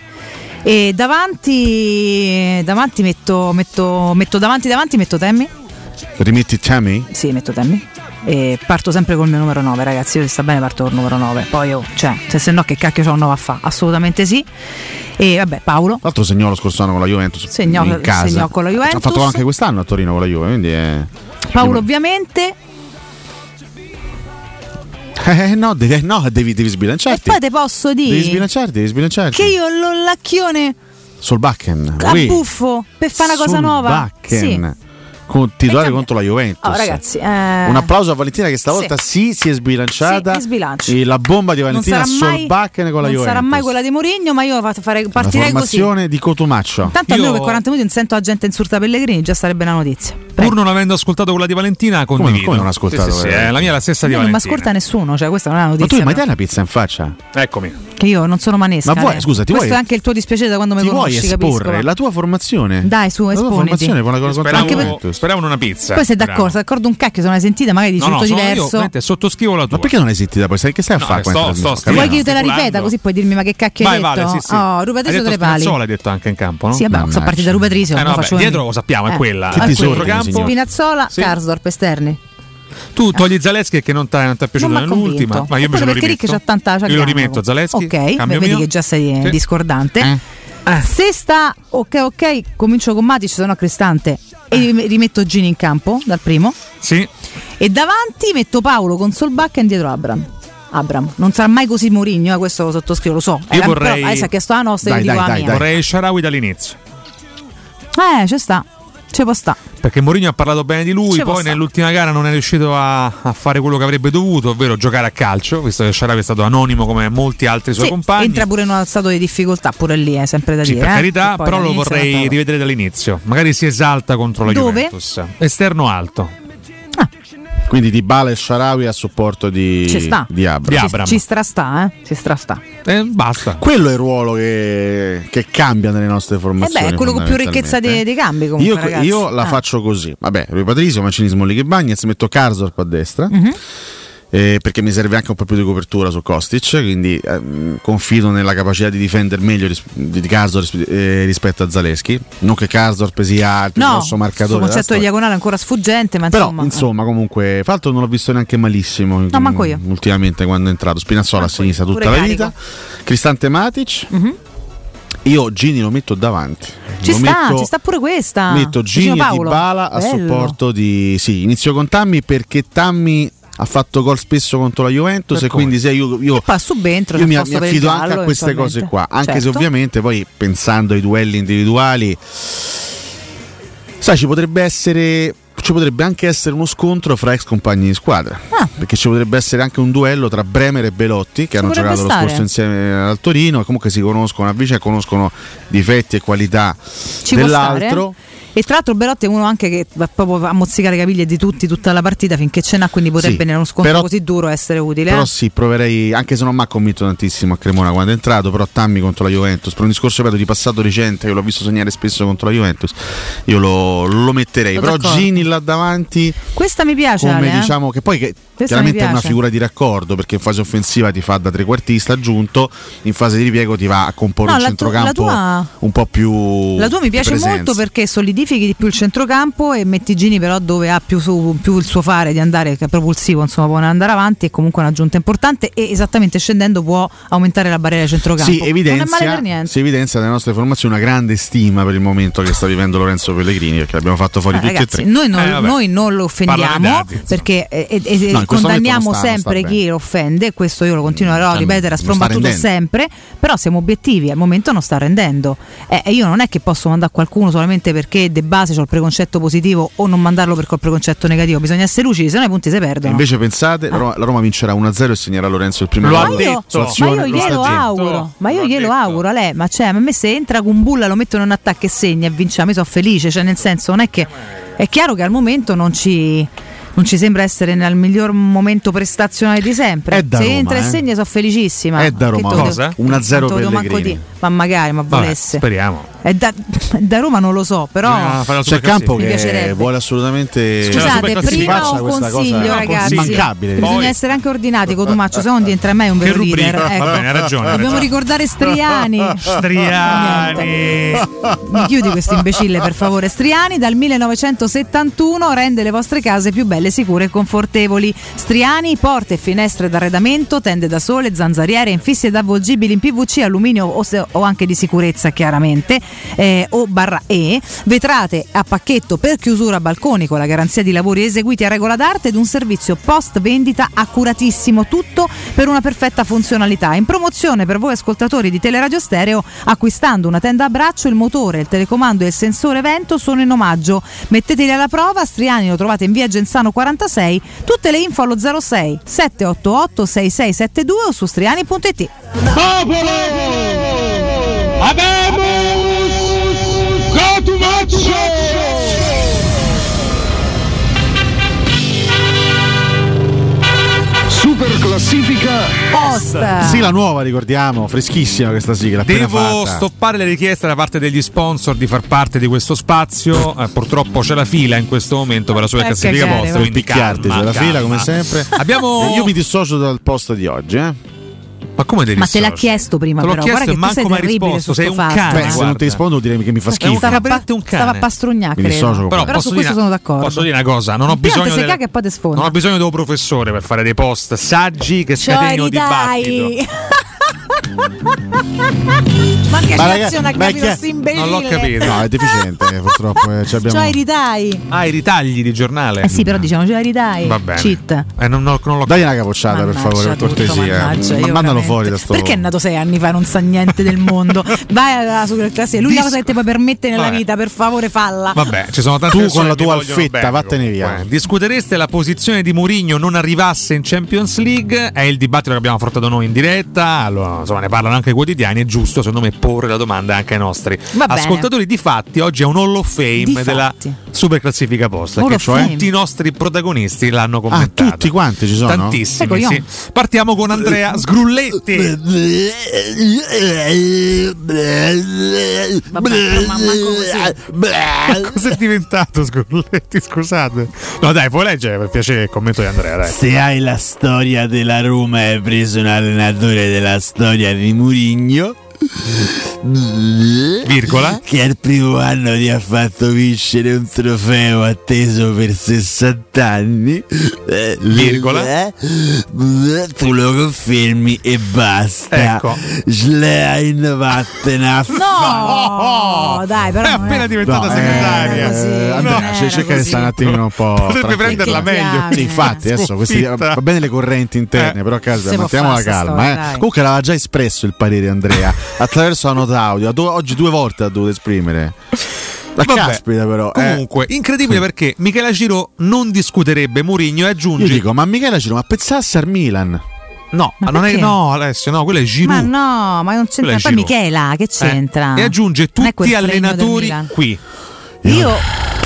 E davanti, davanti metto, metto, metto davanti davanti metto Temmi. Rimetti Tammy? Sì, metto Temmi. E parto sempre col mio numero 9, ragazzi. Io se sta bene parto col numero 9. Poi, oh, cioè, se, se no, che cacchio c'ho un 9 a fa? Assolutamente sì. E vabbè, Paolo. Tra l'altro segnò lo scorso anno con la Juventus. Segnò- in casa. segnò con la Juventus. Ha fatto anche quest'anno a Torino con la Juve, quindi è... Paolo, ovviamente. Eh no, devi, no, devi, devi E sbilanciarti. poi te posso Devi dire sbilanciarti, devi sbilanciarti. che io l'ho lacchione Solbakken. a oui. buffo per fare una cosa nuova. Sì. Con, titolare contro la Juventus. Oh, ragazzi, eh, Un applauso a Valentina che stavolta sì, si è sbilanciata. Sì. E la bomba di non Valentina mai, Solbakken con la non Juventus. sarà mai quella di Mourinho, ma io fa- fare, La partirei così. formazione di Cotumaccio. Tanto almeno per 40 minuti non sento la gente insulta Pellegrini, già sarebbe una notizia. Pur non avendo ascoltato quella di Valentina, condivido. come non hai ascoltato, Sì, sì, sì, eh? la mia è la stessa di non mi Valentina. ascolta nessuno, cioè questa non è una Ma tu notizia. mi dai una pizza in faccia? Eccomi. Che io non sono manesca. Ma vuoi- eh. scusa, ti Questo vuoi- è anche il tuo dispiacere da quando mi Ti vuoi conosci, esporre capisco. la tua formazione? Dai, su, La tua esponiti. formazione con la Speravo, Anche per- In una pizza. Poi sei d'accordo, sei d'accordo un cacchio, se non hai sentita, magari dici No, no, tutto io, diverso. veramente sottoscrivo la tua. Ma perché non hai sentita poi? Sai che stai a No, fare eh, sto- trasmissione? sto- Vuoi che io te la ripeta così puoi dirmi ma che cacchio hai Vai, detto? Vale, sì, sì. Oh, Hai rupatrice detto tre pali. Spinazzola, hai detto anche in campo, no? Sì, vabbè, sono partiti da rupatrice, Eh, no, faccio vabbè, dietro lo sappiamo, è Eh, quella. Che disordine. Spinazzola, Sì. Karsdorp, esterni. Tu togli Zaleschi che non ti è piaciuto nell'ultima, ma io invece lo perché rimetto. C'ha tanta io lo rimetto Zaleschi. Ok, vedi che già sei Sì. Discordante. Se sta ok, ok, comincio con Matic, se no Cristante e rimetto Gini in campo dal primo. Sì. E davanti metto Paolo con Solbakken dietro Abram. Abram, non sarà mai così Mourinho, eh, questo lo sottoscrivo, lo so. Io Era- vorrei- Però adesso ha chiesto la nostra, io dico la mia. Vorrei Sharawi dall'inizio. Eh, ci sta. Ci può sta. Perché Mourinho ha parlato bene di lui, Ci poi nell'ultima gara non è riuscito a, a fare quello che avrebbe dovuto, ovvero giocare a calcio, visto che Sharawi è stato anonimo come molti altri suoi Sì, compagni. entra pure in uno stato di difficoltà, pure lì, è sempre da Sì, dire. per eh. carità, però lo vorrei rivedere dall'inizio. Magari si esalta contro la Dove? Juventus. Esterno alto. Quindi Di Bala e Sharawi a supporto di, di Abram. Ci, ci strasta, eh? Ci strasta. Eh, basta. Quello è il ruolo che, che cambia nelle nostre Eh formazioni. beh, è quello con più ricchezza dei, eh. dei cambi comunque, Io, ragazzi. io la Ah. faccio così. Vabbè, Rui Patrizio, Mancinismo, Lighe Bagnez, metto Karsdorp a destra. Mhm. Eh, perché mi serve anche un po' più di copertura su Kostic, quindi ehm, confido nella capacità di difendere meglio ris- di Karsdorp eh, rispetto a Zaleschi. Non che Karsdorp sia il più No, grosso marcatore. della concetto di diagonale è ancora sfuggente, ma Però insomma. insomma, comunque, fra l'altro non l'ho visto neanche malissimo No, manco io. ultimamente quando è entrato. Spinazzola a sinistra tutta la carico. vita. Cristante Matic. Mhm. Io Gini lo metto davanti. Ci Lo sta, metto- ci sta pure questa. Metto Gini e Paolo. Dybala a Bello. supporto di sì, inizio con Tammy perché Tammy ha fatto gol spesso contro la Juventus Per e quindi se io, io, subentro io mi, mi affido anche a queste cose qua, anche se Certo. ovviamente poi pensando ai duelli individuali sai ci potrebbe essere ci potrebbe anche essere uno scontro fra ex compagni di squadra Ah. perché ci potrebbe essere anche un duello tra Bremer e Belotti che hanno potrebbe giocato stare. lo scorso insieme al Torino e comunque si conoscono a vicenda conoscono difetti e qualità Ci dell'altro. E tra l'altro Belotti è uno anche che va proprio a mozzicare le caviglie di tutti tutta la partita finché ce n'ha, quindi potrebbe Sì, in uno scontro però- così duro essere utile. Però eh. sì, proverei, anche se non mi ha convinto tantissimo a Cremona quando è entrato, però Tammy contro la Juventus, per un discorso ripeto, di passato recente, che l'ho visto segnare spesso contro la Juventus, io lo, lo metterei. Sono però d'accordo. Gini là davanti, Questa mi piace, come Ale, eh. diciamo, che poi che Questa chiaramente è una figura di raccordo, perché in fase offensiva ti fa da trequartista aggiunto, in fase di ripiego ti va a comporre No, un centrocampo tua- un po' più... La tua mi piace molto perché solidifichi di più il centrocampo e metti Gini però dove ha più, su- più il suo fare di andare, che è propulsivo, insomma può andare avanti è comunque un'aggiunta importante e esattamente scendendo può aumentare la barriera di centrocampo. Sì, non è male evidenzia, per niente. si evidenzia nelle nostre formazioni una grande stima per il momento che sta vivendo Lorenzo Pellegrini, perché l'abbiamo fatto fuori Eh, tutti ragazzi, e tre. noi non, Eh, noi non lo offendiamo dati, perché eh, eh, eh, No, momento condanniamo sta- sempre chi lo offende, questo io lo continuerò a sta- ripetere a sprombattuto sempre, però siamo obiettivi, al momento non sta rendendo. Eh, e io non è che posso mandare qualcuno solamente perché de base ho il preconcetto positivo o non mandarlo perché ho il preconcetto negativo, bisogna essere lucidi, se no i punti si E perdono. invece pensate, la Roma, la Roma vincerà 1-0 e segnerà Lorenzo il primo ma gol. io, ma io lo sta glielo auguro, ma io glielo auguro a lei, ma cioè, a me se entra con bulla lo mettono in attacco e segna e vinciamo, io sono felice, cioè nel senso non è che è chiaro che al momento non ci non ci sembra essere nel miglior momento prestazionale di sempre. È da Se Roma, entra e eh. segna sono felicissima. È da Roma. te lo Cosa? devo- 1-0 te lo devo manco Pellegrini. dire. Ma magari, ma Vabbè, volesse. speriamo. È da, da Roma non lo so, però. Ah, C'è Campo Mi che piacerebbe. vuole assolutamente Scusate, prima un consiglio, cosa ragazzi. immancabile. Bisogna essere anche ordinati, Cotumaccio, se no non diventerai mai un vero Che leader. Ecco. Va bene, ha ragione, Dobbiamo ragione. ricordare Striani. Striani. Mi chiudi questo imbecille, per favore. Striani dal 1971 rende le vostre case più belle, sicure e confortevoli. Striani, porte e finestre d'arredamento, tende da sole, zanzariere, infissi ed avvolgibili in PVC, alluminio o, se- o anche di sicurezza, chiaramente, eh, o barra E, vetrate a pacchetto per chiusura balconi con la garanzia di lavori eseguiti a regola d'arte ed un servizio post vendita accuratissimo, tutto per una perfetta funzionalità. In promozione per voi ascoltatori di Teleradio Stereo, acquistando una tenda a braccio, il motore, il telecomando e il sensore vento sono in omaggio. Metteteli alla prova, Striani lo trovate in via Genzano 46, tutte le info allo 06 788 6672 o su striani.it. Popolo! Abemus classifica Post. Sì, la nuova, ricordiamo, freschissima questa sigla. Devo fatta. stoppare le richieste da parte degli sponsor di far parte di questo spazio. Eh, purtroppo c'è la fila in questo momento per la sua Eh, classifica va. Quindi Picchiarti, calma, c'è la fila calma. come sempre. Abbiamo. Io mi dissocio dal post di oggi, eh. Ma come devi Ma te l'ha chiesto prima, Te l'ho però. chiesto Guarda e che tu manco sei mi hai terribile risposto, su sei un fatto. cane, eh. Beh, se non ti rispondo direi che mi fa schifo. un Stava, veramente un cane. stava a dissocio Però, Però su questo dire, sono d'accordo. posso dire una cosa: non ho bisogno, te se del- caga e poi te sfonda. non ho bisogno del tuo professore per fare dei post saggi che Cioè, scatenino dibattito. Ma che Ma non ha ma capito che- sto imbecille? Non l'ho capito. No, è deficiente, purtroppo. eh, ci abbiamo... Cioè, i ridai. Ah, i ritagli di giornale. Eh sì, però diciamo, cioè, i ridai. Va bene. Cheat. Eh, non, non- non l'ho Dai una capocciata per favore, per cortesia. mannaggia, Ma mandalo fuori da sto. Perché è nato sei anni fa e non sa niente del mondo? Vai alla super classe, l'unica cosa che ti puoi permettere nella Vabbè. vita, per favore, falla. Vabbè, ci sono tante Tu con la tua alfetta, vattene via. Discutereste la posizione di Mourinho non arrivasse in Champions League? È il dibattito che abbiamo affrontato noi in diretta. Allora, insomma, ne parlano anche i quotidiani. È giusto, secondo me, porre la domanda anche ai nostri Va bene. ascoltatori. Di fatti, oggi è un Hall of Fame Di della fatti. super classifica posta. Hall Che cioè Fame. tutti i nostri protagonisti l'hanno Ah, commentato. tutti quanti ci sono? Tantissimi, Ecco, sì. Partiamo con Andrea Sgrulletti. Vabbè, ma manco così. Cosa è diventato Sgrulletti? Scusate. No, dai, puoi leggere per piacere il commento di Andrea, dai. Se hai la storia della Roma e hai preso un allenatore della storia di Murigno Virgola. che al primo anno ti ha fatto vincere un trofeo atteso per 60 anni eh, Virgola. eh, tu lo confermi e basta Ecco. Schlein vattene a No, dai, però. È appena è- diventata No, segretaria. così, Eh, non Andrea, era cioè, cerca di stare un attimino un po'. Potrebbe tranquillo. prenderla meglio. Sì, infatti, adesso questi, va bene le correnti interne, Eh. però a casa mantiamo la calma. storia, eh. Comunque aveva già espresso il parere Andrea attraverso la nota audio. Du- Oggi due volte ha dovuto esprimere. La Vabbè, caspita, però. eh. Comunque, incredibile perché Michela Giro non discuterebbe Mourinho e aggiunge. Io dico, ma Michela Giro, ma pensasse al Milan? no, Ma non è, no, Alessio, no, quello è Giroud. Ma no, ma non c'entra. Poi. Michela, che c'entra? Eh, E aggiunge tutti allenatori qui. Io,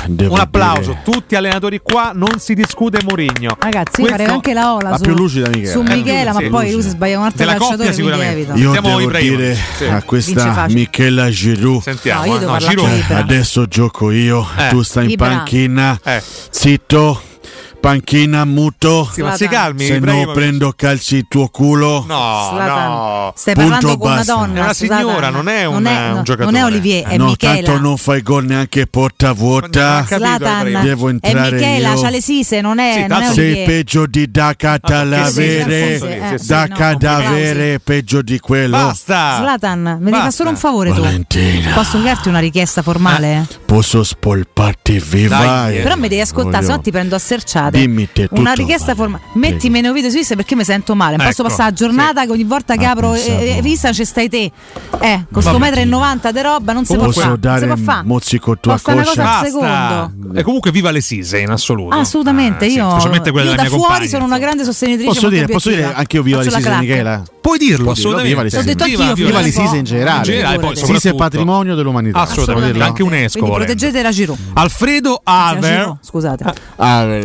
Devo Un applauso, dire- tutti allenatori qua, non si discute Mourinho. ragazzi, io Questo- farei anche la ola La su, più lucida Michela. su Eh, Michela, ma sì, poi lucida. lui si sbaglia un altro Della calciatore sicuramente. Io Andiamo devo dire sì. a questa. Michela Giroud. Sentiamo, No, eh. no, Giroud. libera. Adesso gioco io, Eh. tu stai in Libera. panchina, Eh. zitto, panchina muto. Sì, ma si calmi. Se no prendo calci il tuo culo. No, no. Stai Punto, parlando con una donna. È una signora, non è un- un no, giocatore. Non è Olivier, è no, Michela. tanto non fai gol neanche porta Non vuota. Ibrahimovic. Devo è entrare Michela, io. c'ha le sise, non è, Sì, non è Sei peggio di da Ah, cadavere, perché sì, eh, sì, da no, cadavere, peggio di quello. Basta. Zlatan, mi devi fare solo un favore tu. Posso chiederti una richiesta formale? Posso spolparti viva? Eh. Però mi devi ascoltare, se no ti prendo a serciate. Dimmi te Una richiesta vale. formale. Metti meno video su Insta perché mi sento male. Non posso Ecco, passare la giornata che ogni volta che Ah, apro eh, eh, Insta ci stai te. Eh, con sto metro e 90 di roba non si può fare. Non si dare può un fare. mozzico tua Costa una coscia? cosa al Basta. secondo. E comunque viva le Sise in assoluto. Assolutamente, Ah, sì, io, specialmente quella io della da fuori compagna, sono una grande sostenitrice. Posso dire, posso dire obiettiva. anche io viva le Sise. Michela? Puoi dirlo, assolutamente. Viva le Sise. L'ho detto Viva- viva le Sise in generale. Sise è patrimonio dell'umanità. Assolutamente, anche UNESCO proteggete la Giroud. Alfredo Aver Scusate. Ah. Aver.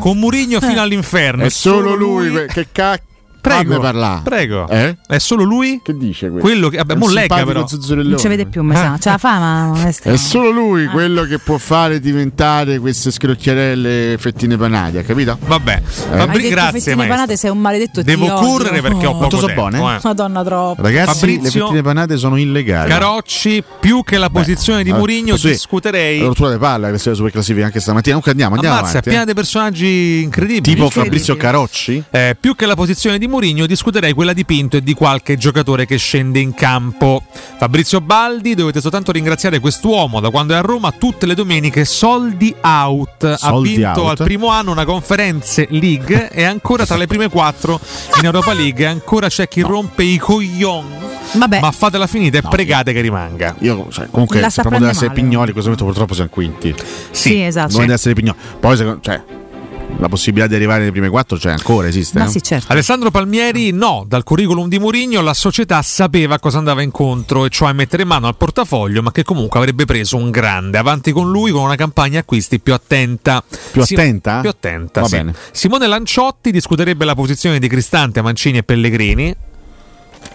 Con Murigno fino Eh. all'inferno. È solo lui, che cacchio. Prego, Fammi parlare. Prego. Eh? È solo lui? Che dice questo? Quello che. Vabbè, È mo legga però. Non ci vede più, mi sa. C'ha la fama. È solo lui quello che può fare diventare queste scrocchiarelle fettine panate, ha capito? Vabbè. Eh? Fabri- grazie, fettine panate, sei un maledetto Devo correre perché ho Oh. poco tempo. buone? eh. Madonna troppo. Ragazzi, le Fabrizio- fettine panate sono illegali. Carocci, più che la posizione di Eh, Murigno, così, discuterei. La rottura di palla che sia super classifica anche stamattina. Comunque andiamo, andiamo Ammazza, è avanti. piena eh. di personaggi incredibili. Tipo Fabrizio Carocci? Eh, più che la posizione di Mourinho discuterei quella di Pinto e di qualche giocatore che scende in campo. Fabrizio Baldi, dovete soltanto ringraziare quest'uomo da quando è a Roma tutte le domeniche soldi out. ha Soldi vinto out. al primo anno una conference league e ancora tra le prime quattro in Europa League. E ancora c'è chi rompe i coglion. Vabbè. Ma fatela finita e pregate che rimanga. Io, cioè, comunque, deve prendendo essere male. Pignoli, in questo momento purtroppo siamo quinti. Sì, esatto. Non deve essere Pignoli. Poi, secondo- cioè, la possibilità di arrivare nei prime quattro c'è ancora, esiste. Ma eh? sì, certo. Alessandro Palmieri no, dal curriculum di Mourinho la società sapeva cosa andava incontro e cioè mettere mano al portafoglio ma che comunque avrebbe preso un grande avanti con lui con una campagna acquisti più attenta. Più attenta? Più attenta, Va sì. bene. Simone Lanciotti discuterebbe la posizione di Cristante, Mancini e Pellegrini.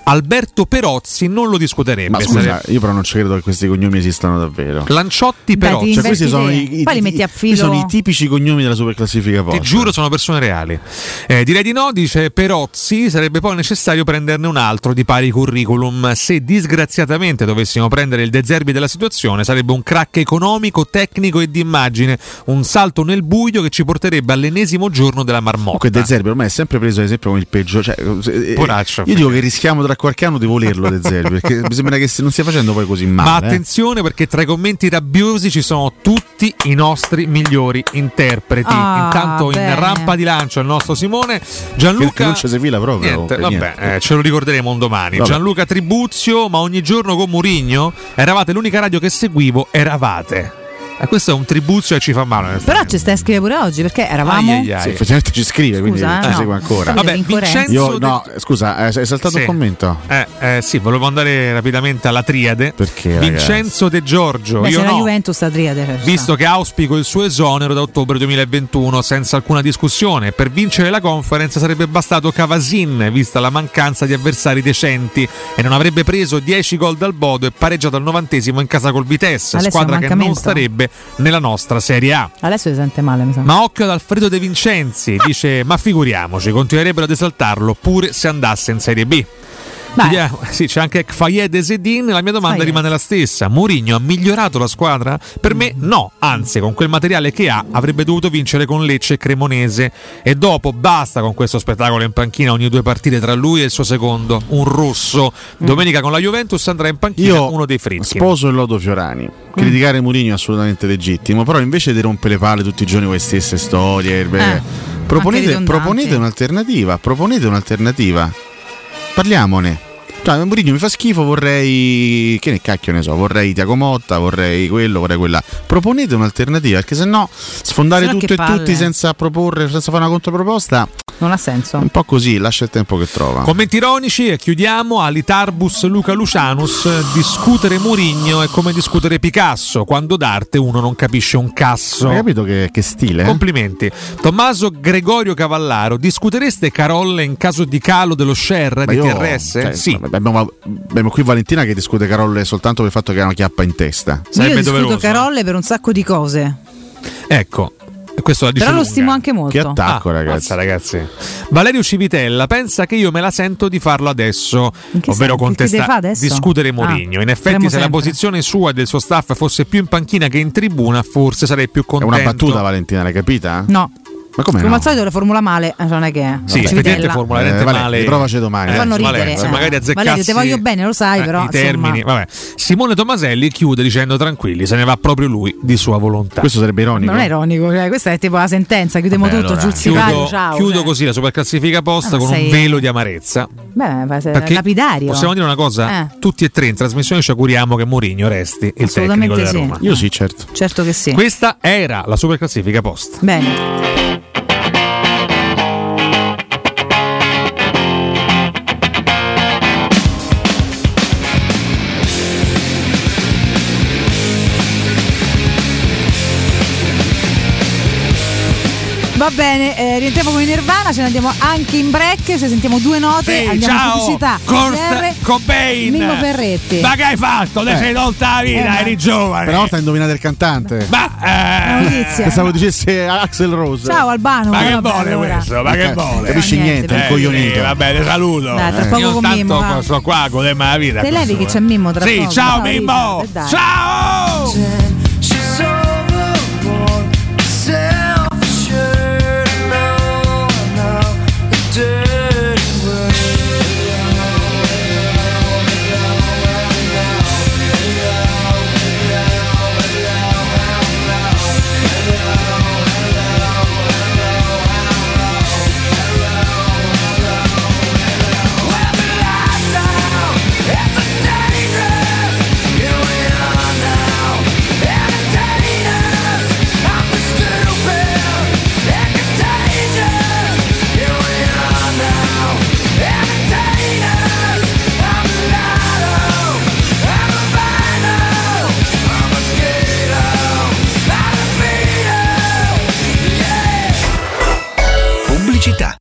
Alberto Perozzi non lo discuterebbe. Ma scusa, sarebbe- io però non ci credo che questi cognomi esistano davvero. Lanciotti Dai, Perozzi. ti Cioè, questi sono i, i- Poi li i- metti a questi filo. sono i tipici cognomi della superclassifica Ti vostra. giuro, sono persone reali. Eh, direi di no, dice Perozzi. Sarebbe poi necessario prenderne un altro di pari curriculum. Se disgraziatamente dovessimo prendere il De Zerbi della situazione, sarebbe un crack economico, tecnico e di immagine. Un salto nel buio che ci porterebbe all'ennesimo giorno della marmotta. Comunque De Zerbi ormai è sempre preso ad esempio come il peggio. Cioè, eh, Poraccio. io dico che rischiamo tra qualche anno di volerlo De Zerbi, perché mi sembra che non stia facendo poi così Ma male. eh. attenzione perché tra i commenti rabbiosi ci sono tutti i nostri migliori interpreti. Ah, Intanto in bene. rampa di lancio il nostro Simone Gianluca. che non ci si fila proprio. Niente, vabbè, niente. eh, ce lo ricorderemo un domani. Vabbè. Gianluca Tribuzio, ma ogni giorno con Murigno eravate l'unica radio che seguivo, eravate. E questo è un tribuzio e ci fa male. Però ci stai a scrivere pure oggi perché eravamo. Ai, ai, ai. Sì, effettivamente ci scrive, quindi Scusa, eh, ci no. segue ancora. Vabbè, Vincenzo Io, De- no, scusa, hai hai saltato Sì. un commento? Eh, eh, sì, volevo andare rapidamente alla triade. Perché? Vincenzo De Giorgio, Beh, io la no. Juventus sta triade. cioè, ci Visto che auspico il suo esonero da ottobre 2021 senza alcuna discussione, per vincere la conference sarebbe bastato Cavasin, vista la mancanza di avversari decenti, e non avrebbe preso 10 gol dal Bodo e pareggiato al novantesimo in casa col Vitesse, Alessio, squadra che non starebbe nella nostra Serie A. Adesso si sente male, mi sa. Ma occhio ad Alfredo De Vincenzi, dice: Ma figuriamoci, continuerebbero ad esaltarlo pure se andasse in Serie B. Beh. Vediamo. Sì, c'è anche Fayed e Zedin. La mia domanda Fayed. rimane la stessa: Mourinho ha migliorato la squadra? Per me, no. Anzi, con quel materiale che ha, avrebbe dovuto vincere con Lecce e Cremonese. E dopo basta con questo spettacolo in panchina ogni due partite tra lui e il suo secondo, un rosso. Domenica con la Juventus andrà in panchina Io uno dei fritti. sposo il lodo Fiorani. Criticare Mourinho è assolutamente legittimo, però invece di rompere le palle tutti i giorni con le stesse storie, Eh, proponete, proponete un'alternativa, proponete un'alternativa. Parliamone. Cioè, Mourinho mi fa schifo, vorrei. Che ne cacchio ne so, vorrei Tiago Motta, vorrei quello, vorrei quella. Proponete un'alternativa, perché se no sfondare Se no tutto e palle. tutti senza proporre, senza fare una controproposta, Non ha senso. un po' così, lascia il tempo che trova. Commenti ironici e chiudiamo Alitarbus Luca Lucianus. Discutere Murigno è come discutere Picasso. Quando d'arte uno non capisce un casso. Hai capito che, che stile? eh? Complimenti. Tommaso Gregorio Cavallaro, discutereste Carolle in caso di calo dello share Ma di io- TRS? cioè, sì. Abbiamo, abbiamo qui Valentina che discute Carolle soltanto per il fatto che ha una chiappa in testa. Sarebbe Io discuto doveroso. Carolle per un sacco di cose. Ecco. Questo la dice Però lo lunga. stimo anche molto. Che attacco, Ah, ragazzi. mazza, ragazzi. Valerio Civitella pensa che io me la sento di farlo adesso, ovvero contestare, discutere Mourinho. Ah, In effetti, se la sempre. posizione sua e del suo staff fosse più in panchina che in tribuna, forse sarei più È contento. una battuta, Valentina, l'hai capita? No. Ma come Come no? al solito le formula male, eh, non è che. Sì, Civitella. effettivamente formula Eh, Vale, male. riprovaci domani, Eh, Fanno Valerio, ridere. se eh. magari azzecassi Valerio, ti voglio bene, lo sai, eh, però. i termini. insomma. Vabbè. Simone Tomaselli chiude dicendo tranquilli, se ne va proprio lui di sua volontà. Questo sarebbe ironico. Ma non è ironico, cioè, questa è tipo la sentenza, chiudiamo Vabbè, tutto, allora, Chiudo, ciao. chiudo cioè. così la superclassifica posta Ah, con sei- un velo di amarezza. Beh, Perché lapidario. possiamo dire una cosa? Eh. Tutti e tre in trasmissione ci auguriamo che Mourinho resti il tecnico della sì. Roma. Io sì, certo. Certo che sì. Questa era la superclassifica posta. Bene. Va bene, eh, rientriamo con i Nirvana, ce ne andiamo anche in break, ci sentiamo due note, Sì, andiamo in ciao, pubblicità. Kurt Cobain. Mimmo Ferretti. Ma che hai fatto? Te Eh. sei tolta la vita, Eh, eri giovane. Per una volta hai indovinato il cantante. Ma eh. Pensavo dicesse Axel Rose. Ciao Albano. Ma che vuole allora. questo? Ma che Eh, vuole? capisci niente, niente, un Eh, coglionito. sì, vabbè, ti saluto. Dai, tra poco Io con tanto Mimmo, va. sto qua godermi la vita. Te levi che c'è Mimmo tra Sì, poco. ciao Ciao, Mimmo. Ciao. Pubblicità.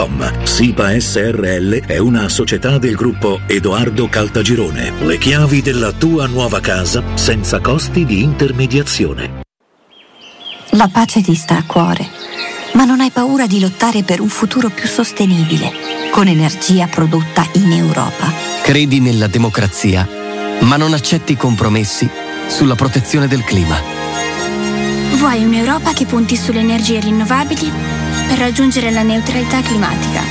www.kcalt.com. SIPA SRL è una società del gruppo Edoardo Caltagirone. Le chiavi della tua nuova casa senza costi di intermediazione. La pace ti sta a cuore, ma non hai paura di lottare per un futuro più sostenibile, con energia prodotta in Europa. Credi nella democrazia, ma non accetti compromessi sulla protezione del clima. Vuoi un'Europa che punti sulle energie rinnovabili per raggiungere la neutralità climatica?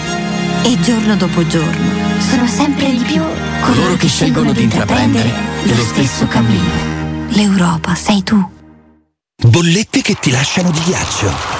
E giorno dopo giorno sono sempre di più coloro che scelgono di intraprendere lo stesso cammino. L'Europa sei tu. Bollette che ti lasciano di ghiaccio.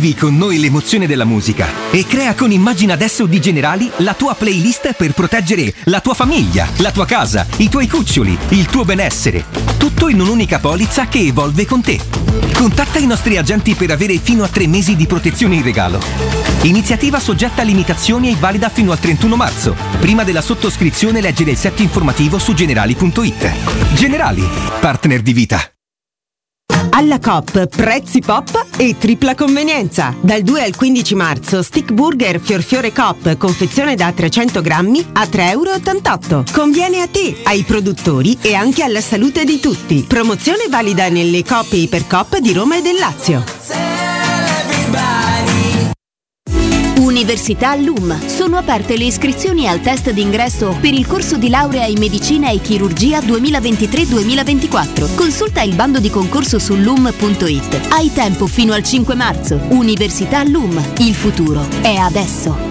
Vivi con noi l'emozione della musica e crea con Immagina adesso di Generali la tua playlist per proteggere la tua famiglia, la tua casa, i tuoi cuccioli, il tuo benessere. Tutto in un'unica polizza che evolve con te. Contatta i nostri agenti per avere fino a tre mesi di protezione in regalo. Iniziativa soggetta a limitazioni e valida fino al 31 marzo. Prima della sottoscrizione leggere il set informativo su generali.it. Generali, partner di vita. Alla COP prezzi pop e tripla convenienza. Dal 2 al 15 marzo Stick Burger Fiorfiore Cop confezione da 300 grammi a 3,88 euro. Conviene a te, ai produttori e anche alla salute di tutti. Promozione valida nelle Coop e Ipercop di Roma e del Lazio. Università LUM. Sono aperte le iscrizioni al test d'ingresso per il corso di laurea in medicina e chirurgia 2023-2024. Consulta il bando di concorso su lum.it. Hai tempo fino al 5 marzo. Università LUM. Il futuro è adesso.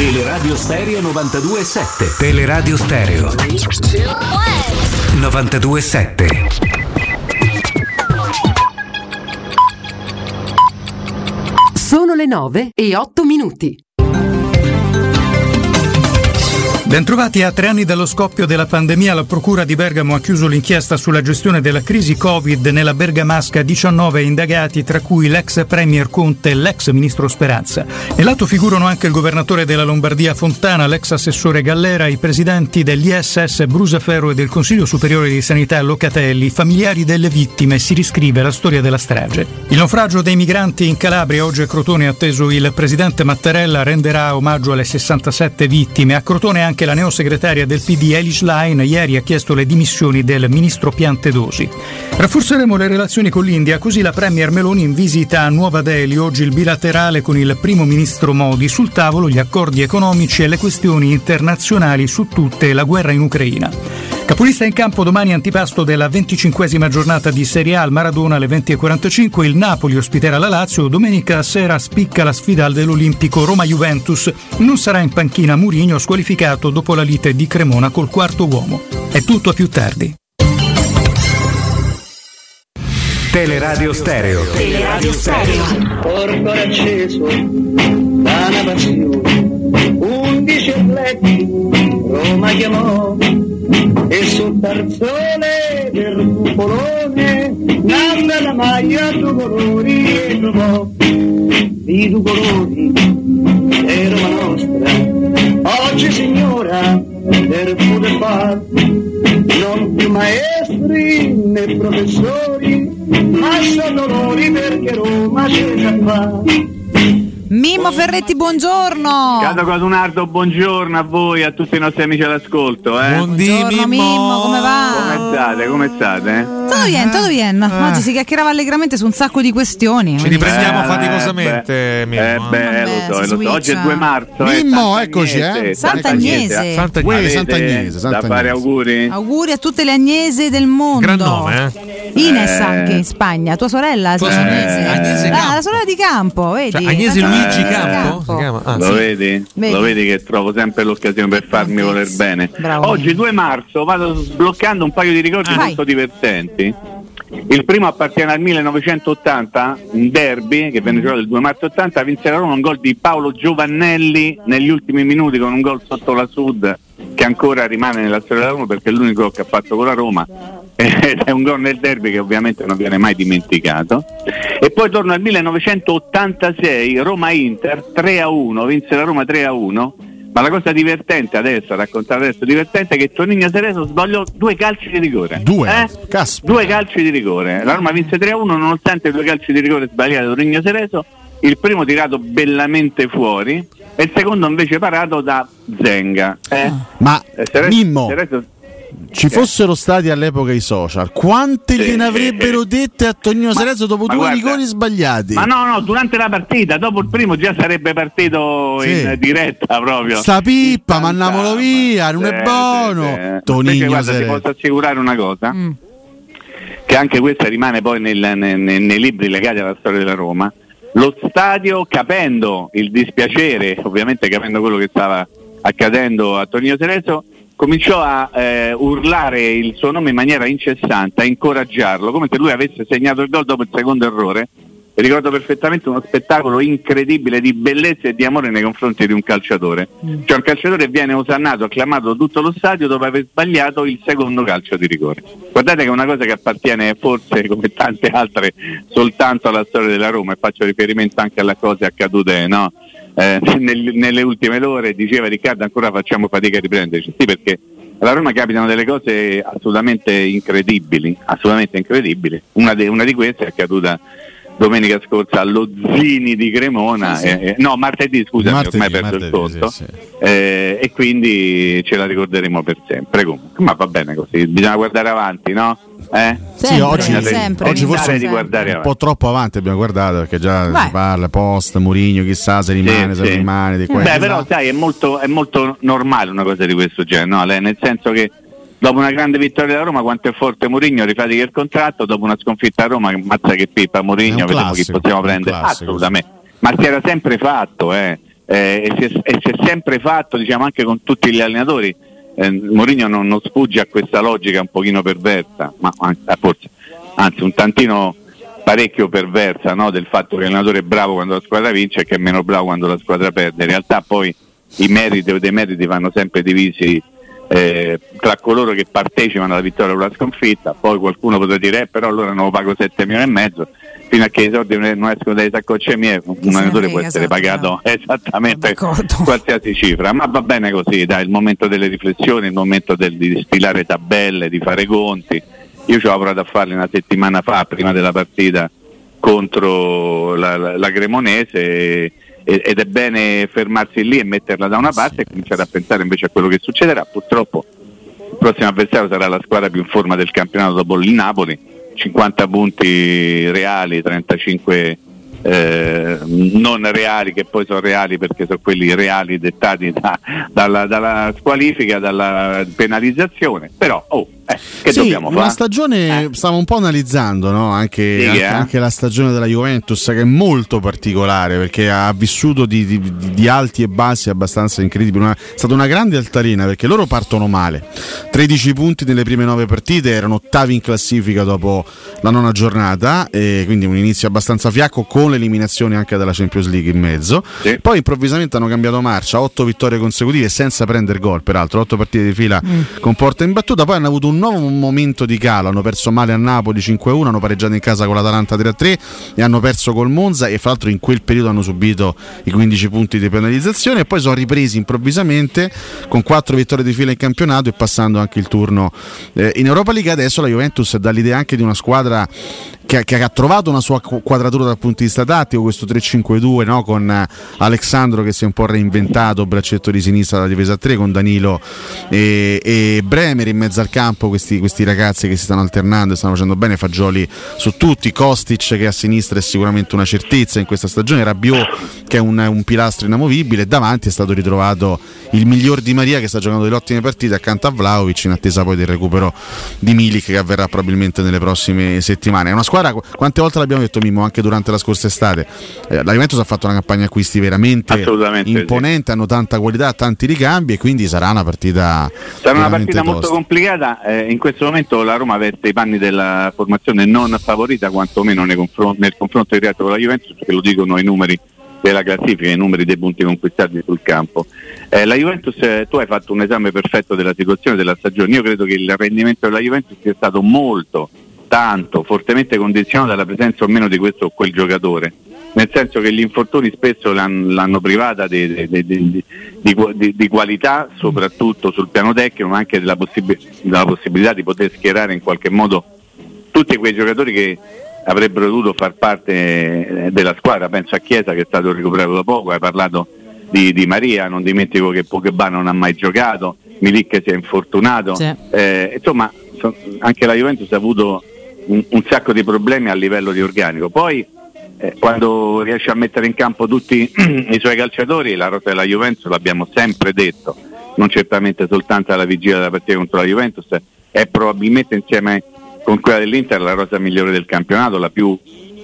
Teleradio Stereo 92.7 Teleradio Stereo. 92.7 Sono le 9 e 8 minuti. Bentrovati a tre anni dallo scoppio della pandemia, la Procura di Bergamo ha chiuso l'inchiesta sulla gestione della crisi Covid nella Bergamasca 19 indagati, tra cui l'ex Premier Conte e l'ex Ministro Speranza. Nell'atto figurano anche il governatore della Lombardia Fontana, l'ex assessore Gallera, i presidenti dell'ISS Brusaferro e del Consiglio Superiore di Sanità Locatelli, familiari delle vittime, si riscrive la storia della strage. Il naufragio dei migranti in Calabria, oggi a Crotone atteso il presidente Mattarella, renderà omaggio alle 67 vittime. A Crotone anche la neosegretaria del PD Elish Line ieri ha chiesto le dimissioni del ministro Piantedosi. Rafforzeremo le relazioni con l'India, così la Premier Meloni in visita a Nuova Delhi, oggi il bilaterale con il primo ministro Modi, sul tavolo gli accordi economici e le questioni internazionali su tutte la guerra in Ucraina. Capolista in campo domani antipasto della 25esima giornata di Serie A al Maradona alle 20.45, il Napoli ospiterà la Lazio, domenica sera spicca la sfida dell'Olimpico Roma-Juventus, non sarà in panchina Murigno squalificato dopo la lite di Cremona col quarto uomo. È tutto a più tardi. Teleradio Stereo Teleradio Stereo. Porto acceso da una passione, undici atleti Roma chiamò e sul tarzone del cupolone nanda la maglia due colori e trovò i due colori è Roma nostra. Oggi signora per poter fare non più maestri né professori ma sono loro perché Roma c'è già fa Mimmo Ferretti, buongiorno. Cato Codunardo, buongiorno a voi, a tutti i nostri amici all'ascolto. Eh. Buongiorno Mimmo, come va? Come state? Come state? Tutto bien, tutto bien. Oggi si chiacchierava allegramente su un sacco di questioni. Ci riprendiamo Eh, faticosamente, Eh Mimmo. beh, lo so, lo so. Oggi è switcha. 2 marzo. eh, Mimmo, Sant'Agnese, eccoci, eh. Sant'Agnese. Sant'Agnese. Sant'Agnese, Da fare auguri? Auguri a tutte le Agnese del mondo. Gran nome, eh? Ines Eh. anche in Spagna, tua sorella? Tua sorella, Agnese. Agnese Ah, la sorella di Campo, vedi? Cioè, Agnese Luigi Campo? Ah, lo sì. vedi? Vedi. Lo vedi che trovo sempre l'occasione per farmi voler bene. Bravo. Oggi 2 marzo vado sbloccando un paio di ricordi Vai. molto divertenti. Il primo appartiene al 1980, un derby che venne giocato il 2 marzo 80, vinse la Roma un gol di Paolo Giovannelli negli ultimi minuti con un gol sotto la Sud che ancora rimane nella storia della Roma perché è l'unico che ha fatto con la Roma. Ed è un gol nel derby che ovviamente non viene mai dimenticato. E poi torno al 1986, Roma-Inter 3 a 1, vinse la Roma 3 a 1 Ma la cosa divertente adesso, raccontare adesso, divertente è che Tonigno Cereso sbagliò due calci di rigore. Due? Eh? Due calci di rigore. La Roma vinse 3-1 nonostante i due calci di rigore sbagliati da Tonigno Cereso, il primo tirato bellamente fuori e il secondo invece parato da Zenga. Eh? Ma Eh, Cereso- Mimmo, Cereso- ci fossero stati all'epoca i social, quante Sì, gliene sì, avrebbero dette a Tonino Cerezo dopo due guarda- rigori sbagliati? Ma no, no, durante la partita, dopo il primo già sarebbe partito Sì. in diretta proprio. Sta pippa, mandiamolo via, non Sì, è sì, buono. sì. Invece, Tonino guarda, ti Cerezo. posso assicurare una cosa, che anche questa rimane poi nel- ne- ne- nei libri legati alla storia della Roma. Lo stadio, capendo il dispiacere, ovviamente capendo quello che stava accadendo a Tonino Cerezo, cominciò a eh, urlare il suo nome in maniera incessante, a incoraggiarlo, come se lui avesse segnato il gol dopo il secondo errore. E ricordo perfettamente uno spettacolo incredibile di bellezza e di amore nei confronti di un calciatore. Cioè un calciatore viene osannato, acclamato tutto lo stadio dopo aver sbagliato il secondo calcio di rigore. Guardate che è una cosa che appartiene forse come tante altre soltanto alla storia della Roma e faccio riferimento anche alle cose accadute no? Eh, nel- nelle ultime ore, diceva Riccardo ancora facciamo fatica a riprenderci. Sì perché alla Roma capitano delle cose assolutamente incredibili, assolutamente incredibili. Una, de- una di queste è accaduta domenica scorsa allo Zini di Cremona, Sì, sì. eh, eh, no martedì scusa, ormai perso il conto, sì, Eh, e quindi ce la ricorderemo per sempre. Comunque, ma va bene così, bisogna guardare avanti, no? Eh? Sì, oggi, Bisogna oggi forse di guardare un po' troppo avanti abbiamo guardato perché già Beh. si parla post, Murigno, chissà se rimane, Sì, se sì. rimane di qua Beh, però là. sai, è molto, è molto normale una cosa di questo genere, no? Nel senso che dopo una grande vittoria della Roma, quanto è forte Mourinho, rifatica il contratto, dopo una sconfitta a Roma, mazza che pippa Mourinho, un vediamo classico, chi possiamo prendere. classico, Assolutamente. Ma si era sempre fatto, eh. Eh, e, si è, e si è sempre fatto, diciamo, anche con tutti gli allenatori. Eh, Mourinho non, non sfugge a questa logica un pochino perversa, ma eh, forse, anzi un tantino parecchio perversa no? del fatto che l'allenatore è bravo quando la squadra vince e che è meno bravo quando la squadra perde. In realtà poi i meriti o dei meriti vanno sempre divisi eh, tra coloro che partecipano alla vittoria o alla sconfitta, poi qualcuno potrà dire eh, però allora non lo pago 7 milioni e mezzo, fino a che i soldi non escono dai saccocce mie, un allenatore può essere pagato esattamente qualsiasi cifra, ma va bene così, dai, il momento delle riflessioni, il momento del- di stilare tabelle, di fare conti. Io ci ho provato a farli una settimana fa, prima della partita contro la, la- la Cremonese e- ed è bene fermarsi lì e metterla da una parte e cominciare a pensare invece a quello che succederà. Purtroppo il prossimo avversario sarà la squadra più in forma del campionato dopo il Napoli, 50 punti reali, 35 eh, non reali che poi sono reali perché sono quelli reali dettati da- dalla, dalla squalifica, dalla penalizzazione, però oh, eh, che Sì, dobbiamo una stagione stavo un po' analizzando no? anche, Sì, anche- eh. anche la stagione della Juventus che è molto particolare perché ha vissuto di, di- di alti e bassi abbastanza incredibili. Una- è stata una grande altalena perché loro partono male. 13 punti nelle prime 9 partite erano ottavi in classifica dopo la nona giornata e quindi un inizio abbastanza fiacco con l'eliminazione anche dalla Champions League in mezzo. Poi improvvisamente hanno cambiato marcia 8 vittorie consecutive senza prendere gol peraltro. 8 partite di fila con porta imbattuta poi hanno avuto un nuovo momento di calo hanno perso male a Napoli 5-1 hanno pareggiato in casa con l'Atalanta 3-3 e hanno perso col Monza e fra l'altro in quel periodo hanno subito i 15 punti di penalizzazione e poi sono ripresi improvvisamente con 4 vittorie di fila in campionato e passando anche il turno eh, in Europa League. Adesso la Juventus dà l'idea anche di una squadra che, che ha trovato una sua qu- quadratura dal punto di vista tattico, questo 3-5-2 no? con eh, Alexandro che si è un po' reinventato, braccetto di sinistra dalla difesa a 3 con Danilo e, e Bremer in mezzo al campo, questi, questi ragazzi che si stanno alternando e stanno facendo bene, Fagioli su tutti, Kostic che a sinistra è sicuramente una certezza in questa stagione, Rabiot che è un, un pilastro inamovibile, davanti è stato ritrovato il miglior di Maria che sta giocando delle ottime partite accanto a Vlaovic in attesa poi del recupero di Milik che avverrà probabilmente nelle prossime settimane. È una squadra, quante volte l'abbiamo detto Mimmo anche durante la scorsa estate, eh, la Juventus ha fatto una campagna acquisti veramente imponente, hanno tanta qualità, tanti ricambi e quindi sarà una partita Sarà una partita molto tosta. complicata, eh, in questo momento la Roma veste i panni della formazione non favorita quantomeno nei confron- nel confronto diretto con la Juventus perché lo dicono i numeri della classifica, i numeri dei punti conquistati sul campo. Eh, la Juventus, eh, tu hai fatto un esame perfetto della situazione della stagione, io credo che il rendimento della Juventus sia stato molto, tanto, fortemente condizionato dalla presenza o meno di questo o quel giocatore. nel senso che gli infortuni spesso l'hanno, l'hanno privata di, di- di- di- qualità, soprattutto sul piano tecnico, ma anche della, possib- della possibilità di poter schierare in qualche modo tutti quei giocatori che avrebbero dovuto far parte eh, della squadra. Penso a Chiesa che è stato recuperato da poco, hai parlato di, di Maria, non dimentico che Pogba non ha mai giocato, Milik si è infortunato, Sì. Eh, insomma so- anche la Juventus ha avuto un, un sacco di problemi a livello di organico. Poi eh, quando riesce a mettere in campo tutti i suoi calciatori, la rosa della Juventus l'abbiamo sempre detto, non certamente soltanto alla vigilia della partita contro la Juventus, è probabilmente insieme con quella dell'Inter la rosa migliore del campionato, la più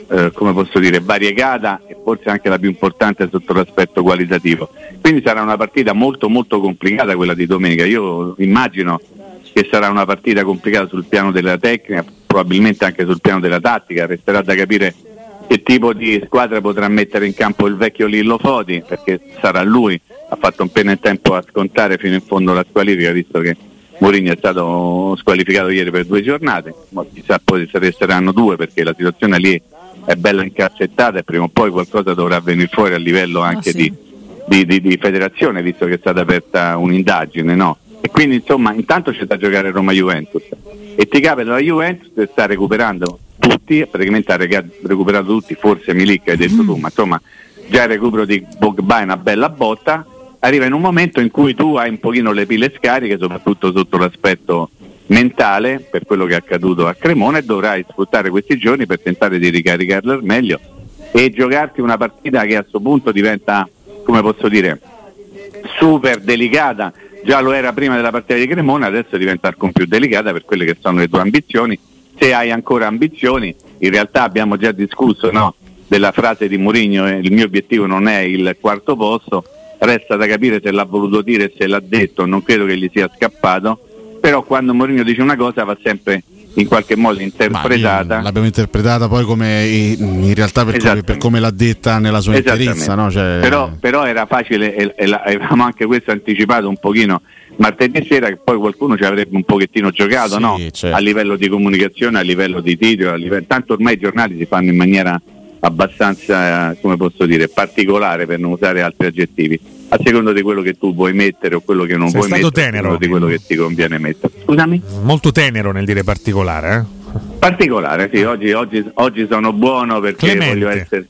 eh, come posso dire, variegata e forse anche la più importante sotto l'aspetto qualitativo. Quindi sarà una partita molto molto complicata quella di domenica. Io immagino che sarà una partita complicata sul piano della tecnica, probabilmente anche sul piano della tattica, resterà da capire che tipo di squadra potrà mettere in campo il vecchio Lillo Foti, perché sarà lui, ha fatto un pena in tempo a scontare fino in fondo la squalifica, visto che Mourinho è stato squalificato ieri per due giornate, ma chissà poi se resteranno due perché la situazione lì è bella incassettata e prima o poi qualcosa dovrà venire fuori a livello anche di, di- di- di federazione, visto che è stata aperta un'indagine, no? E quindi insomma intanto c'è da giocare Roma-Juventus. E ti capita la Juventus che sta recuperando tutti, praticamente ha recuperato tutti, forse Milik hai detto tu, ma insomma già il recupero di Pogba è una bella botta, arriva in un momento in cui tu hai un pochino le pile scariche, soprattutto sotto l'aspetto mentale, per quello che è accaduto a Cremona e dovrai sfruttare questi giorni per tentare di ricaricarlo al meglio e giocarti una partita che a questo punto diventa, come posso dire, super delicata, già lo era prima della partita di Cremona, adesso diventa ancora più delicata per quelle che sono le tue ambizioni. Se hai ancora ambizioni, in realtà abbiamo già discusso no, della frase di Mourinho, eh, il mio obiettivo non è il quarto posto, resta da capire se l'ha voluto dire se l'ha detto, non credo che gli sia scappato, però quando Mourinho dice una cosa va sempre in qualche modo interpretata. L'abbiamo interpretata poi come in realtà per come, per come l'ha detta nella sua interezza, no? Cioè, però, però era facile e, e la- avevamo anche questo anticipato un pochino martedì sera che poi qualcuno ci avrebbe un pochettino giocato Sì, no? certo. a livello di comunicazione, a livello di titolo, a livello- tanto ormai i giornali si fanno in maniera abbastanza, come posso dire, particolare per non usare altri aggettivi, a seconda di quello che tu vuoi mettere o quello che non Sei vuoi mettere, a tenero. seconda di quello che ti conviene mettere. Scusami? Molto tenero nel dire particolare, eh? Particolare, sì, oggi, oggi- oggi sono buono perché Clemente. voglio essere,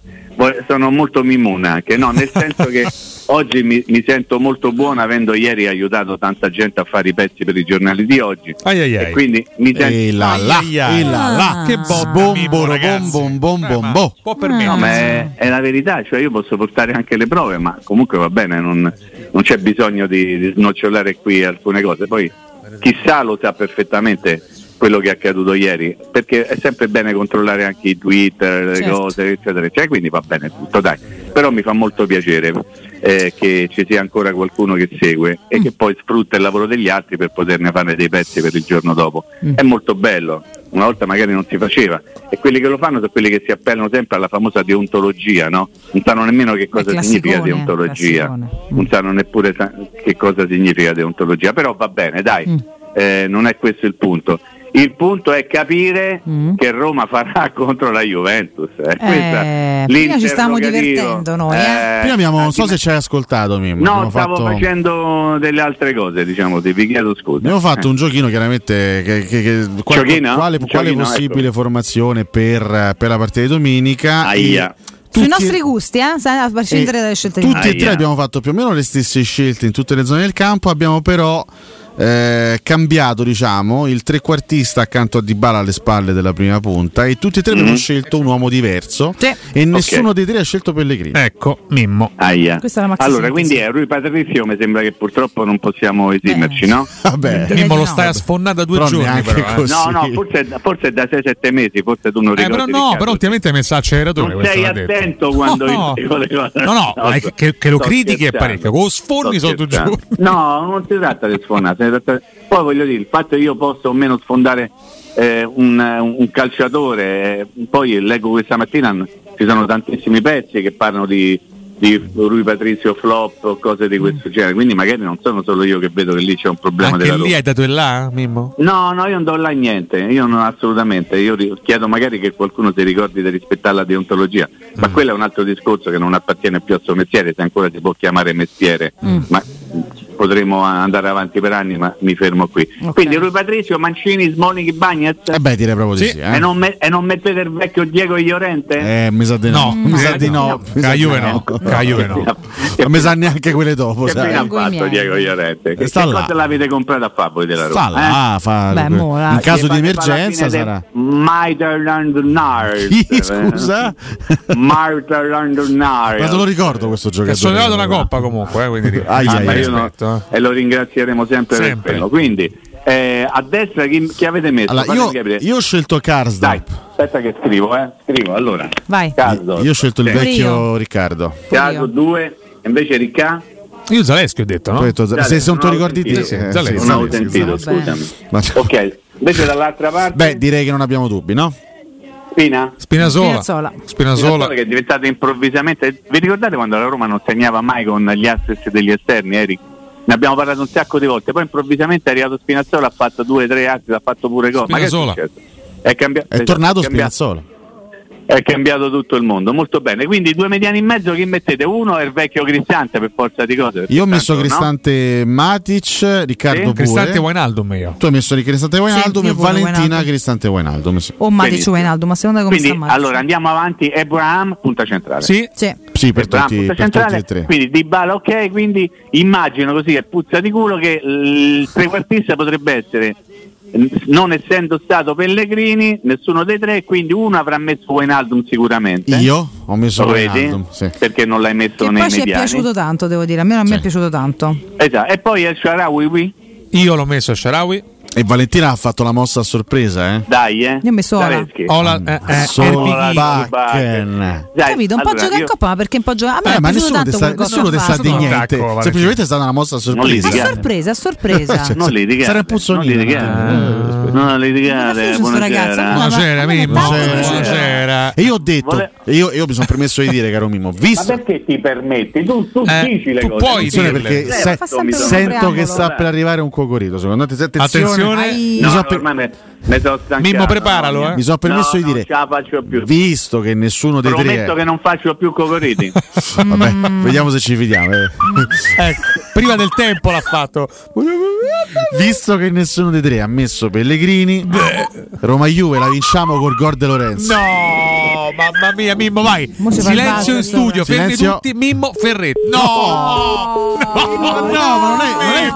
sono molto mimuna anche, no, nel senso che oggi mi, mi sento molto buono avendo ieri aiutato tanta gente a fare i pezzi per i giornali di oggi Ai ai ai. e quindi mi sento... E là là, Ai, ai, ai. e là là. Che ragazzi. bom bom bom bom può permettersi. No, ma è, è la verità, cioè io posso portare anche le prove, ma comunque va bene, non, non c'è bisogno di, di snocciolare qui alcune cose. Poi chissà lo sa perfettamente quello che è accaduto ieri, perché è sempre bene controllare anche i Twitter, le Certo. cose, eccetera, eccetera, quindi va bene tutto, dai. Però mi fa molto piacere eh, che ci sia ancora qualcuno che segue e che poi sfrutta il lavoro degli altri per poterne fare dei pezzi per il giorno dopo. È molto bello, una volta magari non si faceva e quelli che lo fanno sono quelli che si appellano sempre alla famosa deontologia, no? Non sanno nemmeno che cosa significa deontologia, classicone. non sanno neppure sa- che cosa significa deontologia, però va bene, dai, eh, non è questo il punto. Il punto è capire che Roma farà contro la Juventus. Eh. Questa- Eh, prima ci stavamo l'interrogativo. divertendo noi, eh. Prima abbiamo, non so se ci hai ascoltato, Mimmo. No, abbiamo stavo fatto, facendo delle altre cose, diciamo, ti vi chiedo scusa. abbiamo fatto Eh. un giochino chiaramente che, che- che- qual- Giochino? quale, giochino, possibile ecco. formazione per, per la partita di domenica. Aia. E Sui tutti- nostri gusti, eh? A prescindere dalle scelte di Tutti e tre abbiamo fatto più o meno le stesse scelte in tutte le zone del campo, abbiamo però eh, cambiato diciamo il trequartista accanto a Dybala alle spalle della prima punta e tutti e tre abbiamo Mm. scelto un uomo diverso e nessuno dei tre ha scelto Pellegrini. Ecco, Mimmo. Aia. Questa è la maxi Allora, quindi è Rui Patrizio, mi sembra che purtroppo non possiamo esimerci, no? Vabbè, Mimmo lo no. stai a sfondare da due Però giorni, però. eh. così. No, no, forse, è da- forse è da 6-7 mesi, forse tu non Eh, ricordi. però no, Riccardo. però ultimamente hai messo acceleratore. non sei attento quando no, io dico le cose. No, no, ma è sto- che, che lo critichi è parecchio. Con lo due scherzando. giorni. No, non si tratta di sfondare. tratta- Poi voglio dire, il fatto che io possa o meno sfondare eh, un, un calciatore, eh, poi leggo questa mattina, ci sono tantissimi pezzi che parlano di, di Rui Patrizio flop o cose di questo genere, quindi magari non sono solo io che vedo che lì c'è un problema Anche della lì Roma. hai dato il là, Mimmo? No, no, io non do là niente, io non assolutamente, io chiedo magari che qualcuno si ricordi di rispettare la deontologia, Mm. ma quello è un altro discorso che non appartiene più al suo mestiere, se ancora si può chiamare mestiere, Mm. ma potremmo andare avanti per anni, ma mi fermo qui. Quindi Rui Patrizio, Mancini, Smalling, Bagnez Eh beh, direi proprio di sì. e, eh. non me- e non mettete il vecchio Diego Iorente? Eh, mi sa di no. No. Mi sa di no. Mi sa Ca di Juve no. Ca Juve no. Non mi sa neanche quelle dopo, Che sai. fine ha fatto Diego Iorente? Che, cosa l'avete comprato a favore della Roma? Sta là, eh? fa- Beh, mo, in caso di emergenza sarà. Nars. Chi, scusa? Mitterland Nars. Ma te lo ricordo questo giocatore. sollevato una coppa comunque, eh, quindi Ah, io no- rispetto, e lo ringrazieremo sempre, Sempre. per quello. Quindi eh, a destra chi, chi avete messo? Allora, io, io ho scelto Karsdorp. Aspetta che scrivo, eh. Scrivo allora. Vai. Karsdorp. Io ho scelto il Sì. vecchio Riccardo. Caso 2, invece Ricca? Io Zaleschi ho detto, no? Ho detto, se, se non ti ricordi te, Sì, eh, Zaleschi. sì, Non ho Zaleschi, sentito, Zaleschi. scusami. Ok, invece dall'altra parte Beh, direi che non abbiamo dubbi, no? Spina? Spinazzola. Spinazzola. Spinazzola. che è diventata improvvisamente. Vi ricordate quando la Roma non segnava mai con gli assist degli esterni, Eric? Ne abbiamo parlato un sacco di volte. Poi improvvisamente è arrivato Spinazzola, ha fatto due, tre assist, ha fatto pure gol. Ma che è successo? È, cambia- È esatto, tornato è cambiato- Spinazzola. È cambiato tutto il mondo, molto bene. Quindi due mediani in mezzo chi mettete? Uno è il vecchio Cristante per forza di cose. Io ho messo tanto, no? Cristante Matic, Riccardo pure. Cristante Wijnaldum io. Tu hai messo di Cristante Wijnaldum Sì, e Valentina Wijnaldum. Cristante Wijnaldum. Sì. O Matic. Wijnaldum, ma secondo te come Quindi sta Matic? allora andiamo avanti, Abraham, punta centrale. Sì. Sì. Sì, per Abraham, tutti, punta per tutti centrale, e tre. Quindi Di Bala ok, quindi immagino così che puzza di culo che il trequartista potrebbe essere non essendo stato Pellegrini, nessuno dei tre, quindi uno avrà messo Wijnaldum sicuramente. Io ho messo Lo? Wijnaldum, sì. Perché non l'hai messo Che nei poi ci è piaciuto tanto, devo dire. A me non mi è piaciuto tanto. Esatto. E poi El Sharawi qui? Io l'ho messo a Sharawi. E Valentina ha fatto la mossa a sorpresa, eh? Dai, eh. Io ho messo Ola. Ola, eh, eh, Ola, Bakken. Dai, Capito? Un po' allora, gioca in coppa, ma perché un po' gioca. A me Eh, ma nessuno ti sta, nessuno ti sta di niente. Attacco, Valentina. Semplicemente è stata una mossa a sorpresa. A sorpresa, a sorpresa. Cioè, Non litigare. Sarà il puzzolino. Non litigare. Ma Buonasera. ma- Buonasera, ma- Mimmo. ma- Buonasera. E io ho detto, io, mi sono permesso di dire, caro Mimmo, Ma visto perché ti permetti? Tu, tu Eh, dici le tu cose. puoi Attenzione dirle. perché Eh, un sento che sta per arrivare un cocorito. Secondo te, attenzione, Attenzione. Ai. Mi No, sono no, per- me sono. Mimmo, preparalo, no, eh. Mi sono permesso no, di dire, Non ce la faccio più. visto che nessuno dei Prometto tre. che non faccio più cocoriti. Vabbè, vediamo se ci fidiamo. eh. Ecco, prima del tempo l'ha fatto. Visto che nessuno dei tre ha messo Pellegrini, Roma Juve la vinciamo col gol de Lorenzo. No, mamma mia, Mimmo, vai. Silenzio in studio, fermi Silenzio. tutti. Mimmo Ferretti. No! No, ma non è, non è il, ma non è il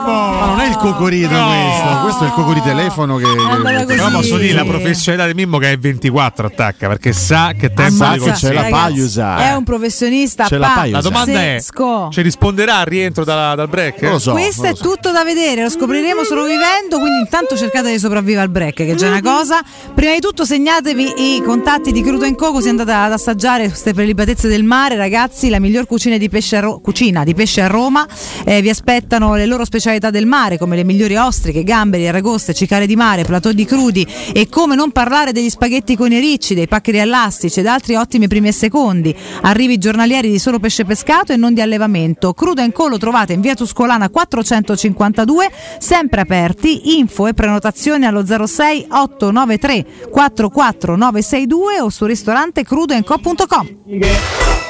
cocorito No. questo, questo è il cocorito telefono che, andata che-. Però posso dire la professionalità di Mimmo che è 24 attacca perché sa che tempo Sa di c'è la Paiusa. È un professionista C'è la. La domanda è: pazzesco. ci risponderà al rientro dalla- dal break? Non lo so. Questo è lo so. tutto da vedere, lo scopriremo solo vivendo, quindi intanto cercate di sopravvivere al break, che è già una cosa. Prima di tutto segnatevi i contatti di Crudo Co, così andate ad assaggiare queste prelibatezze del mare, ragazzi, la miglior cucina di pesce a, Ro- cucina di pesce a Roma. Eh, vi aspettano le loro specialità del mare, come le migliori ostriche, gamberi, aragoste, cicale di mare, platò di crudi e come non parlare degli spaghetti con i ricci, dei paccheri all'astice ed altri ottimi primi e secondi. Arrivi giornalieri di solo pesce pescato e non di allevamento. Crudo Co lo trovate in via Tuscolana 452, sempre aperti. Info e prenotazioni allo 06 893 44962 o sul ristorante crudoenco.com.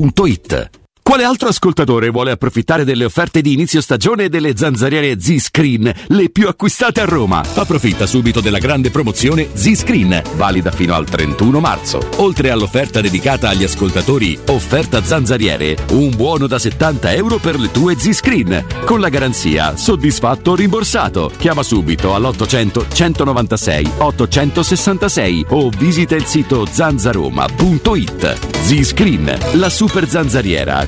puntoita Quale altro ascoltatore vuole approfittare delle offerte di inizio stagione delle zanzariere Z-Screen, le più acquistate a Roma? Approfitta subito della grande promozione Z-Screen, valida fino al 31 marzo. Oltre all'offerta dedicata agli ascoltatori Offerta Zanzariere, un buono da 70 euro per le tue Z-Screen, con la garanzia soddisfatto o rimborsato. Chiama subito all'800 196 866 o visita il sito zanzaroma.it. Z-Screen, la super zanzariera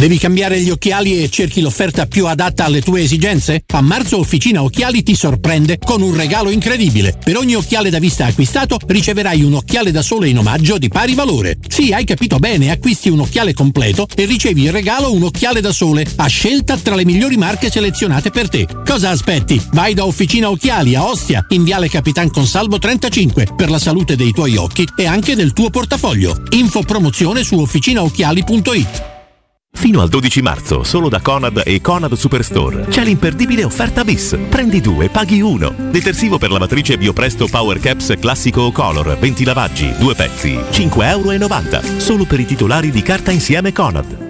Devi cambiare gli occhiali e cerchi l'offerta più adatta alle tue esigenze? A marzo Officina Occhiali ti sorprende con un regalo incredibile. Per ogni occhiale da vista acquistato riceverai un occhiale da sole in omaggio di pari valore. Sì, hai capito bene, acquisti un occhiale completo e ricevi in regalo un occhiale da sole a scelta tra le migliori marche selezionate per te. Cosa aspetti? Vai da Officina Occhiali a Ostia, in Viale Capitan Consalvo 35 per la salute dei tuoi occhi e anche del tuo portafoglio. Info promozione su officinaocchiali.it. Fino al 12 marzo, solo da Conad e Conad Superstore, c'è l'imperdibile offerta bis. Prendi due, paghi uno. Detersivo per lavatrice Biopresto Power Caps Classico Color, 20 lavaggi, due pezzi, 5,90 euro. Solo per i titolari di carta insieme Conad.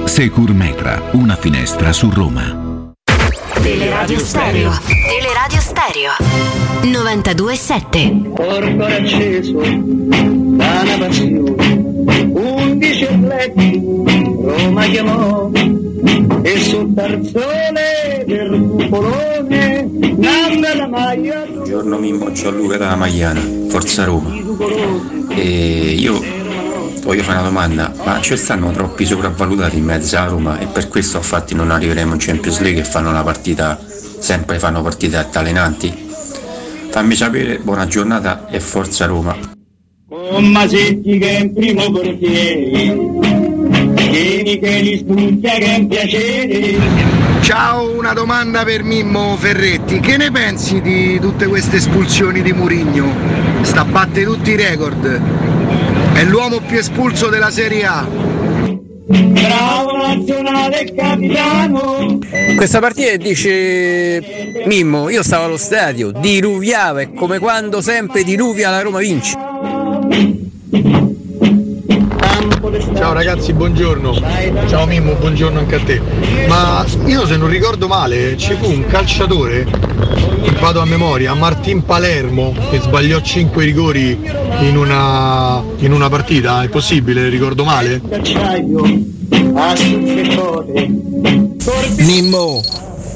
Secur Metra, una finestra su Roma. Teleradio Stereo. Teleradio Stereo. 92.7. Corpo acceso da una passione, undici letti, Roma chiamò, e sul tarzone del cupolone, nanda la maglia. Un giorno mi imboccio a Luca da Magliana, Forza Roma. E io voglio fare una domanda, ma ci stanno troppi sopravvalutati in mezzo a Roma e per questo infatti non arriveremo in Champions League e fanno una partita, sempre fanno partite altalenanti? Fammi sapere, buona giornata e forza Roma. Con Masetti che è in primo portiere, vieni che li spunta che è un piacere. Ciao, una domanda per Mimmo Ferretti. Che ne pensi di tutte queste espulsioni di Murigno? Sta a batte tutti i record. È l'uomo più espulso della Serie A. Bravo nazionale capitano. Questa partita dice Mimmo, io stavo allo stadio, diluviava, è come quando sempre diluvia la Roma vince. Ciao ragazzi, buongiorno. Ciao Mimmo, buongiorno anche a te. Ma io se non ricordo male ci fu un calciatore, vado a memoria, Martin Palermo, che sbagliò 5 rigori in una, in una partita. È possibile? Ricordo male? Mimmo,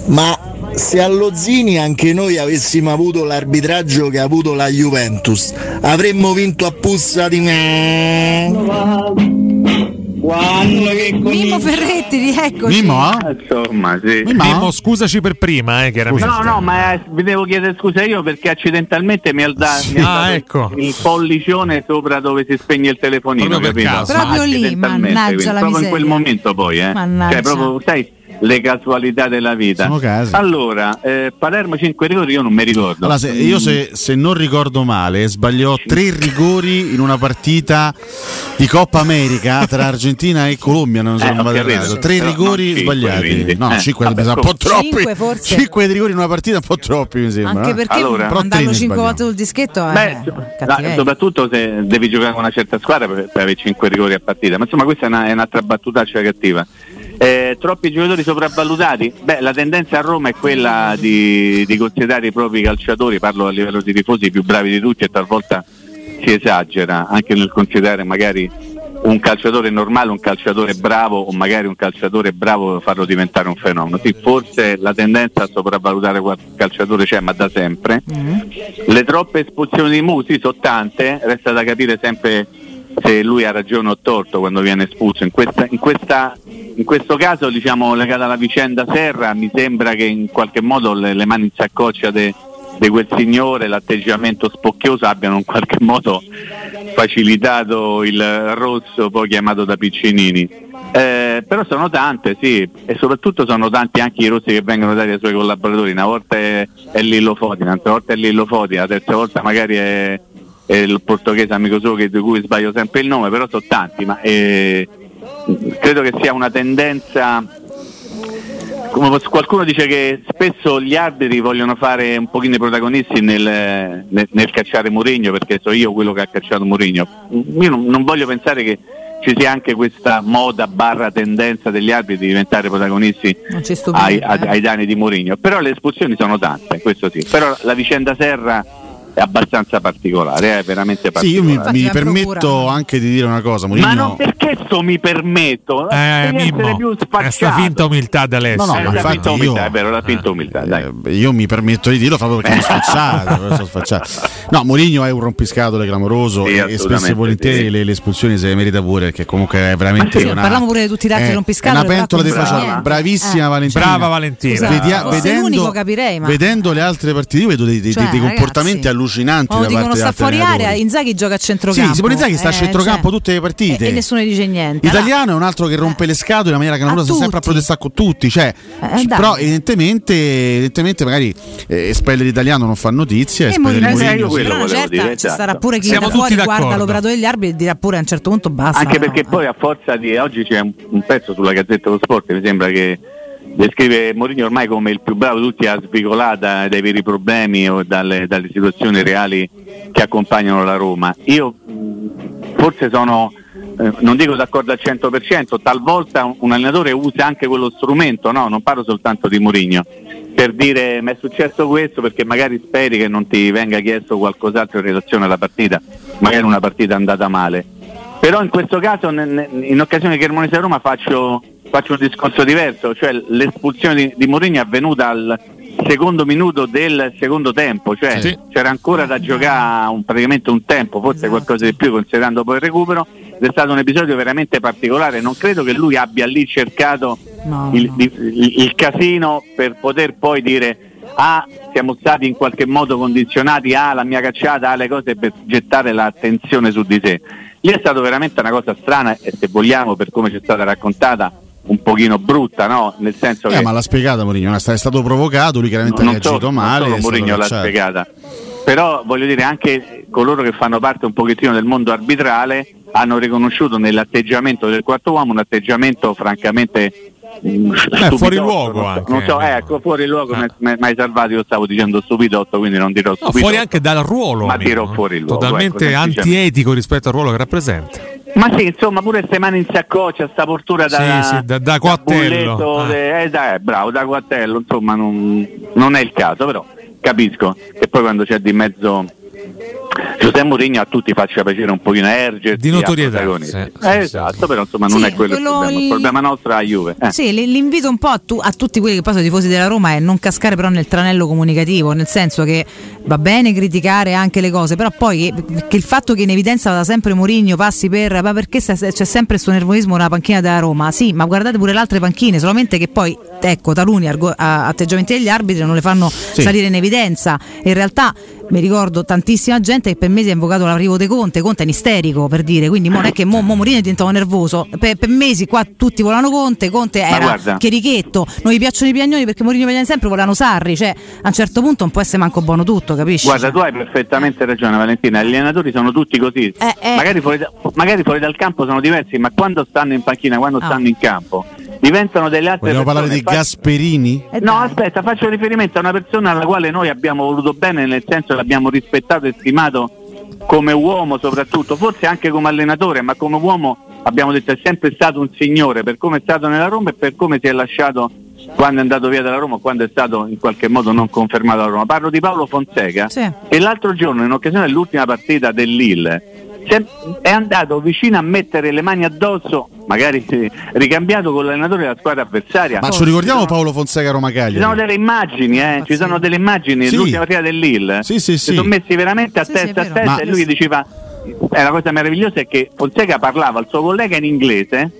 ma se allo Zini anche noi avessimo avuto l'arbitraggio che ha avuto la Juventus, avremmo vinto a puzza di me. Mimmo Ferretti, rieccoci. Insomma, sì. Mimmo, scusaci per prima, eh, chiaramente. No, no, ma eh, vi devo chiedere scusa io perché accidentalmente mi ha, da- mi ha Ah, dato ecco. il pollicione sopra dove si spegne il telefonino, Proprio per capito? caso. Proprio lì, accidentalmente, mannaggia quindi, la proprio in quel miseria. momento poi, eh. Mannaggia. Cioè, proprio, sai, le casualità della vita. Sono casi. Allora, eh, Palermo 5 rigori io non mi ricordo. Allora, se, io se, se non ricordo male, sbagliò tre rigori in una partita di Coppa America tra Argentina e Colombia. Non so Eh, vado errato. Tre Però rigori cinque, sbagliati. quindi. No, Eh, 5 vabbè, un po' troppi. Cinque, forse. 5 rigori in una partita un po' troppi, mi sembra. Anche eh. perché Allora. mandarlo Però tre 5 ne volte sul dischetto è Beh, la- soprattutto se devi giocare con una certa squadra per, per avere 5 rigori a partita. Ma insomma, questa è, una- è un'altra battutaccia cattiva. Eh, troppi giocatori sopravvalutati? Beh, la tendenza a Roma è quella di, di considerare i propri calciatori, parlo a livello di tifosi, più bravi di tutti e talvolta si esagera anche nel considerare magari un calciatore normale, un calciatore bravo o magari un calciatore bravo farlo diventare un fenomeno. Sì, forse la tendenza a sopravvalutare qualche calciatore c'è, ma da sempre. Le troppe espulsioni di Musi sono tante, resta da capire sempre se lui ha ragione o torto quando viene espulso. In, questa- in questa- in questo caso, diciamo, legata alla vicenda Serra, mi sembra che in qualche modo le, le mani in saccoccia di quel signore, l'atteggiamento spocchioso abbiano in qualche modo facilitato il rosso poi chiamato da Piccinini. Eh, però sono tante, sì, e soprattutto sono tanti anche i rossi che vengono dati ai suoi collaboratori. Una volta è, è Lillo Foti, un'altra volta è Lillo Foti, la terza volta magari è, è il portoghese amico suo che- di cui sbaglio sempre il nome, però sono tanti, ma eh, credo che sia una tendenza come qualcuno dice che spesso gli arbitri vogliono fare un pochino i protagonisti nel, nel- nel cacciare Mourinho perché so io quello che ha cacciato Mourinho. Io non, non voglio pensare che ci sia anche questa moda barra tendenza degli arbitri di diventare protagonisti ai, ai- ai danni di Mourinho. Però le espulsioni sono tante, questo sì. Però la vicenda Serra è abbastanza particolare, è veramente Sì, io particolare. mi, mi permetto anche di dire una cosa, Mourinho. Ma non perché sto mi permetto? Eh, Mimmo, più è sta spacciato. finta umiltà da Alessio. No, no, Eh, ma la infatti finta umiltà, io- è vero, la finta umiltà, dai. Eh, io mi permetto di dirlo proprio perché mi sono sfacciato. No, Mourinho è un rompiscatole clamoroso Sì, e- spesso e volentieri sì. le, le espulsioni se le merita pure perché comunque è veramente Sì, una parliamo pure di tutti gli altri è- rompiscatole, È una pentola di comunque faccia. niente. Bravissima Eh. Valentina. Brava Valentina. Scusa, Vedia- vedendo, l'unico capirei, ma vedendo le altre partite, io vedo dei, dei- Cioè, dei comportamenti ragazzi, allucinanti quando da dicono parte sta fuori area. Inzaghi gioca a centrocampo. Sì, Simone Inzaghi sta a Eh, centrocampo cioè, tutte le partite. E, e nessuno dice niente. L'italiano è un altro che rompe le scatole in maniera clamorosa, sta sempre a protestare con tutti. Cioè, Eh, dai. però, evidentemente, evidentemente, magari eh, espelle l'italiano non fa notizia. E espelle Mourinho- Mourinho Eh, quello certa dire, ci sarà pure chi Siamo fuori guarda l'operato degli arbitri e dirà pure a un certo punto basta. Anche perché poi a forza di oggi c'è un, un pezzo sulla Gazzetta dello Sport, mi sembra che descrive Mourinho ormai come il più bravo di tutti a svicolata dai veri problemi o dalle, dalle situazioni reali che accompagnano la Roma. Io forse sono, eh, non dico d'accordo al 100%, talvolta un, allenatore usa anche quello strumento, no? non parlo soltanto di Mourinho, per dire mi è successo questo perché magari speri che non ti venga chiesto qualcos'altro in relazione alla partita, magari una partita andata male. Però in questo caso, in occasione che Cremonese Roma, faccio, faccio un discorso diverso, cioè l'espulsione di, di Mourinho è avvenuta al secondo minuto del secondo tempo, cioè Sì. c'era ancora da giocare un- praticamente un tempo, forse qualcosa di più considerando poi il recupero, ed è stato un episodio veramente particolare, non credo che lui abbia lì cercato No, il, no. il- il casino per poter poi dire ah siamo stati in qualche modo condizionati ah la mia cacciata ah le cose per gettare l'attenzione su di sé lì è stata veramente una cosa strana e se vogliamo per come ci è stata raccontata un pochino brutta, no? Nel senso Eh, che ma l'ha spiegata Mourinho, è stato provocato, lui chiaramente ha non reagito solo, male. non Mourinho l'ha spiegata. Però voglio dire anche coloro che fanno parte un pochettino del mondo arbitrale hanno riconosciuto nell'atteggiamento del quarto uomo un atteggiamento francamente mm, stupidotto, fuori luogo non so, anche. non so, ecco, fuori luogo mi hai salvato, io stavo dicendo stupidotto, quindi non dirò No, stupidotto. fuori anche dal ruolo. Ma dirò fuori luogo, Totalmente ecco, antietico rispetto al ruolo che rappresenta. Ma sì, insomma, pure queste mani in saccoccia, sta portura da, Sì, sì, da- da Quattello. bulletto, Ah. de- eh, dai, bravo, da Quattello, insomma, non, non è il caso, però capisco che poi quando c'è di mezzo Giuseppe Mourinho a tutti faccia piacere un pochino ergersi Di notorietà, sì, sì, Eh, esatto, però insomma non Sì, è quello, quello il problema. Il problema nostro è la Juve. Eh. Sì, l'invito un po' a, tu- a tutti quelli che poi sono tifosi della Roma è non cascare però nel tranello comunicativo, nel senso che va bene criticare anche le cose, però poi che, che il fatto che in evidenza vada sempre Mourinho passi per ma perché c'è sempre questo nervosismo nella panchina della Roma? Sì, ma guardate pure le altre panchine, solamente che poi ecco, taluni argo- a- atteggiamenti degli arbitri non le fanno salire in evidenza. In realtà mi ricordo tantissima gente che per mesi ha invocato l'arrivo di Conte, Conte è un isterico per dire, quindi non è che mo, mo Mourinho è diventato nervoso, per, per mesi qua tutti volano Conte, Conte Ma era guarda. chierichetto, non gli piacciono i piagnoni perché Mourinho piace sempre, volano Sarri, cioè a un certo punto non può essere manco buono tutto, capisci? Guarda, tu hai perfettamente ragione Valentina, gli allenatori sono tutti così. Eh, eh. Magari, fuori da- magari fuori dal campo sono diversi, ma quando stanno in panchina, quando Ah. stanno in campo, diventano delle altre Vogliamo parlare persone. di Fa- Gasperini? Eh, No, aspetta, faccio riferimento a una persona alla quale noi abbiamo voluto bene, nel senso che l'abbiamo rispettato e stimato come uomo soprattutto, forse anche come allenatore, ma come uomo abbiamo detto è sempre stato un signore per come è stato nella Roma e per come si è lasciato quando è andato via dalla Roma, quando è stato in qualche modo non confermato alla Roma. Parlo di Paolo Fonseca Sì. che l'altro giorno in occasione dell'ultima partita del Lille si è- andato vicino a mettere le mani addosso, magari ricambiato con l'allenatore della squadra avversaria. Ma ci ricordiamo Paolo Fonseca Roma Ci sono delle immagini, eh, ci sono delle immagini Sì. dell'ultima partita del Lille. Sì, sì, Si sì. sono messi veramente a Sì, sì, testa è a testa Ma- e lui diceva eh, la cosa meravigliosa è che Fonseca parlava al suo collega in inglese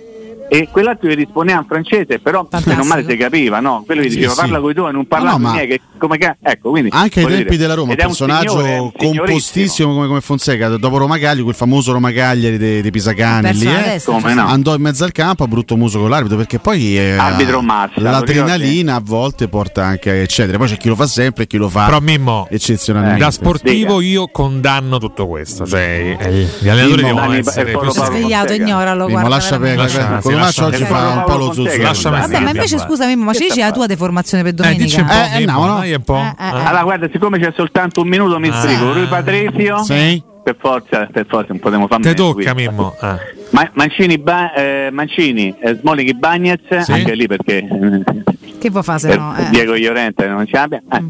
e quell'altro gli rispondeva in francese, però non male si capiva, no? Quello gli Sì, diceva sì. parla con i tuoi, non parla No, no, con i ma- miei, che come ca- ecco, quindi Anche ai tempi dire, della Roma, un ed è un personaggio signore, compostissimo come, come Fonseca. Dopo Roma Cagliari, quel famoso Roma Cagliari dei, dei Pisacani lì, eh, Come no? andò in mezzo al campo a brutto muso con l'arbitro perché poi eh, Arbitro massa, l'adrenalina a volte porta anche a eccetera. Poi c'è chi lo fa sempre e chi lo fa Però Mimmo, eccezionalmente. da sportivo io condanno tutto questo. Cioè, eh, gli allenatori Mimmo, devono essere è svegliato, ignoralo, Mimmo, guarda. lascia perdere, Lascia oggi fa un po' lo. Fonseca. Lasciami Vabbè, ma invece scusami, ma ci dici la tua deformazione per Eh, domenica? Eh, eh, Mimmo, no, no. Eh, eh, eh. Allora guarda, siccome c'è soltanto un minuto mi Ah. sbrigo, Rui Patrizio Sì. per forza, per forza non potremo fare Te tocca. Mimmo. Ah. Ma- Mancini, ba- eh, Mancini eh, Smolik Bagnez, Sì. anche lì perché eh, Che vuoi fare se per no? Eh. Diego Iorente non ce l'abbia. Eh.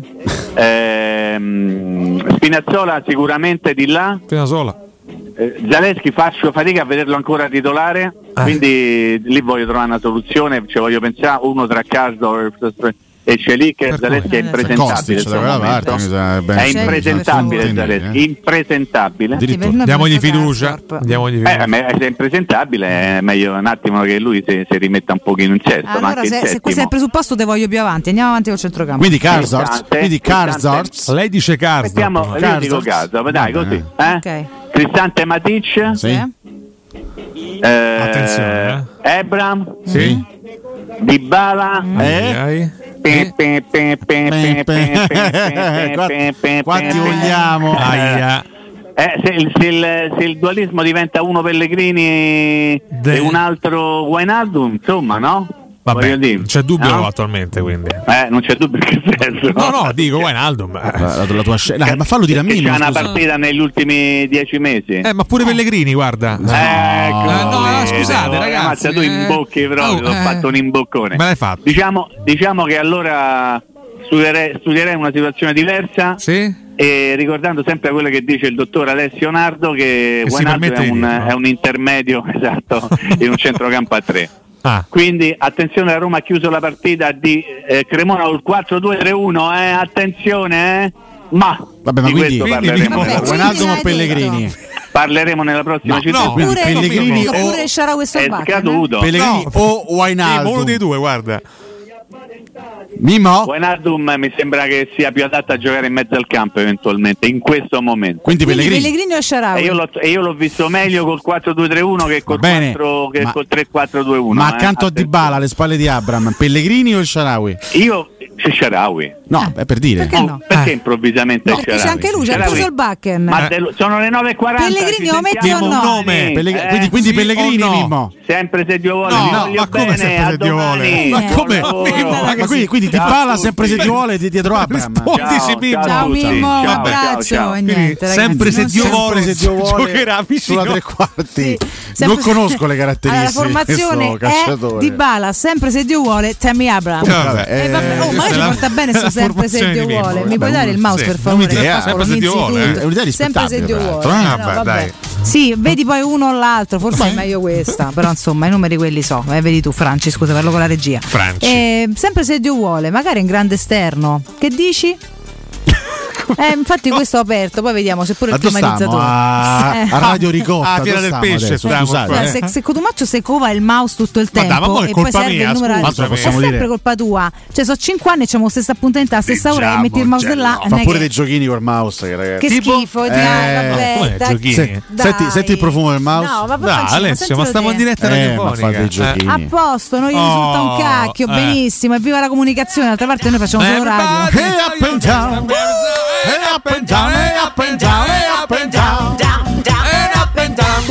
Ehm, Spinazzola sicuramente di là. Appena sola. Eh, Zaleschi faccio fatica a vederlo ancora titolare, Ah. quindi lì voglio trovare una soluzione, ci voglio pensare, uno tra Caso e Celic, Per Zaleschi è impresentabile. Parte. È impresentabile. Zaleschi, impresentabile. Diamogli fiducia. Diamogli Eh, fiducia. ma se è impresentabile è meglio un attimo che lui si, si rimetta un pochino in sesto, ma Allora, anche in se, se questo è il presupposto, te voglio più avanti. Andiamo avanti col centrocampo. Quindi Karsdorp, Lei dice io dico Karsdorp. caso, dai così. Eh? Ok. Cristante Matic. Sì. Eh, Eh. eh. Ebram. Sì. Dybala. Eh. Quanti vogliamo? Eh. eh, se, il, se, il, se, il, dualismo diventa uno Pellegrini De... e un altro Guainaldum, insomma, no? Vabbè, non c'è dubbio no? attualmente, quindi. Eh, non c'è dubbio in che senso. No, no, dico Wijnaldum. La, la- la tua scena. ma fallo dire a Mimmo. c'è una scusa. partita negli ultimi dieci mesi. Eh, ma pure Pellegrini, guarda. Ecco, Eh, no, vedi, scusate, oh, ragazzi, Mazza, tu eh. imbocchi proprio, Oh, ho eh. fatto un imboccone. Me l'hai fatto. Diciamo, diciamo che allora studierei, studierei una situazione diversa Sì? e ricordando sempre quello che dice il dottor Alessio Nardo che Che Wijnaldum è dirlo. è un intermedio esatto in un centrocampo a tre. Ah, Quindi attenzione la Roma ha chiuso la partita di eh, Cremona col 4-2-3-1, eh, attenzione eh. Ma Vabbè, ma di quindi- questo quindi parleremo, Vabbè, Wijnaldum Pellegrini? parleremo nella prossima No, città. no, Oppure, Pellegrini no, o, oppure Sharawi è Sobak, scaduto. Pellegrini No. o Sì, ma uno dei Wijnaldum? due, guarda. Mimo? Buenardum mi sembra che sia più adatto a giocare in mezzo al campo eventualmente in questo momento. Quindi, Quindi Pellegrini. O Sciarawi? E io, l'ho, e io l'ho visto meglio col 4-2-3-1 che col, Bene, 4, che ma, col 3-4-2-1. Ma accanto eh, a Dybala alle spalle di Abram, Pellegrini o Sciarawi? Io se Sharawi. No, eh, per dire. Perché, no? Oh, perché eh. improvvisamente no, C'è anche lui, c'è preso il backen Ma dello, sono le 9.40. Pellegrini lo metti o no? Nome. Pelleg- eh, quindi, quindi sì, Pellegrini no. Mimmo. Sempre se Dio vuole. No, no ma come bene, sempre se Dio vuole? Ma come? Ma quindi, quindi ti parla sempre se Dio vuole di dietro Abram. Rispondici Mimmo. Ciao Mimmo, un abbraccio e niente. Sempre se Dio vuole giocherà vicino. Sulla tre quarti. Non conosco le caratteristiche. La formazione di Bala, sempre se Dio vuole, Tammy Abram. E eh, vabbè, eh, ormai ci porta bene su sempre se Dio vuole. Mi puoi dare il mouse per favore? Un'idea, sempre se Dio vuole. Sempre se Dio vuole. Sì, vedi poi uno o l'altro, forse è meglio questa, però insomma i numeri quelli so, eh, vedi tu Franci, scusa, parlo con la regia. Franci. Eh, sempre se Dio vuole, magari in grande esterno. Che dici? Eh, infatti questo ho aperto, poi vediamo se pure il climatizzatore. A, eh. a Radio Ricotta, ah, a Fiera del Pesce, stiamo, cioè, eh. se, se Cotumaccio se cova il mouse tutto il tempo ma dà, e poi serve mia, il numero scusa, è sempre dire. colpa tua. Cioè sono 5 anni e c'è la stessa appuntamento alla stessa Leggiamo, ora e metti il mouse gello. là. Eh, fa pure che... dei giochini col mouse, che ragazzi. Che tipo, schifo, eh, ah, dai, giochini. Se, senti, senti, il profumo del mouse. No, ma dai, Alessio, ma stiamo in diretta radiofonica. Eh, a posto, non gli risulta oh. un cacchio, eh. benissimo, evviva la comunicazione, d'altra parte noi facciamo solo radio and up and down, and up and down, and up and down, down, up and down.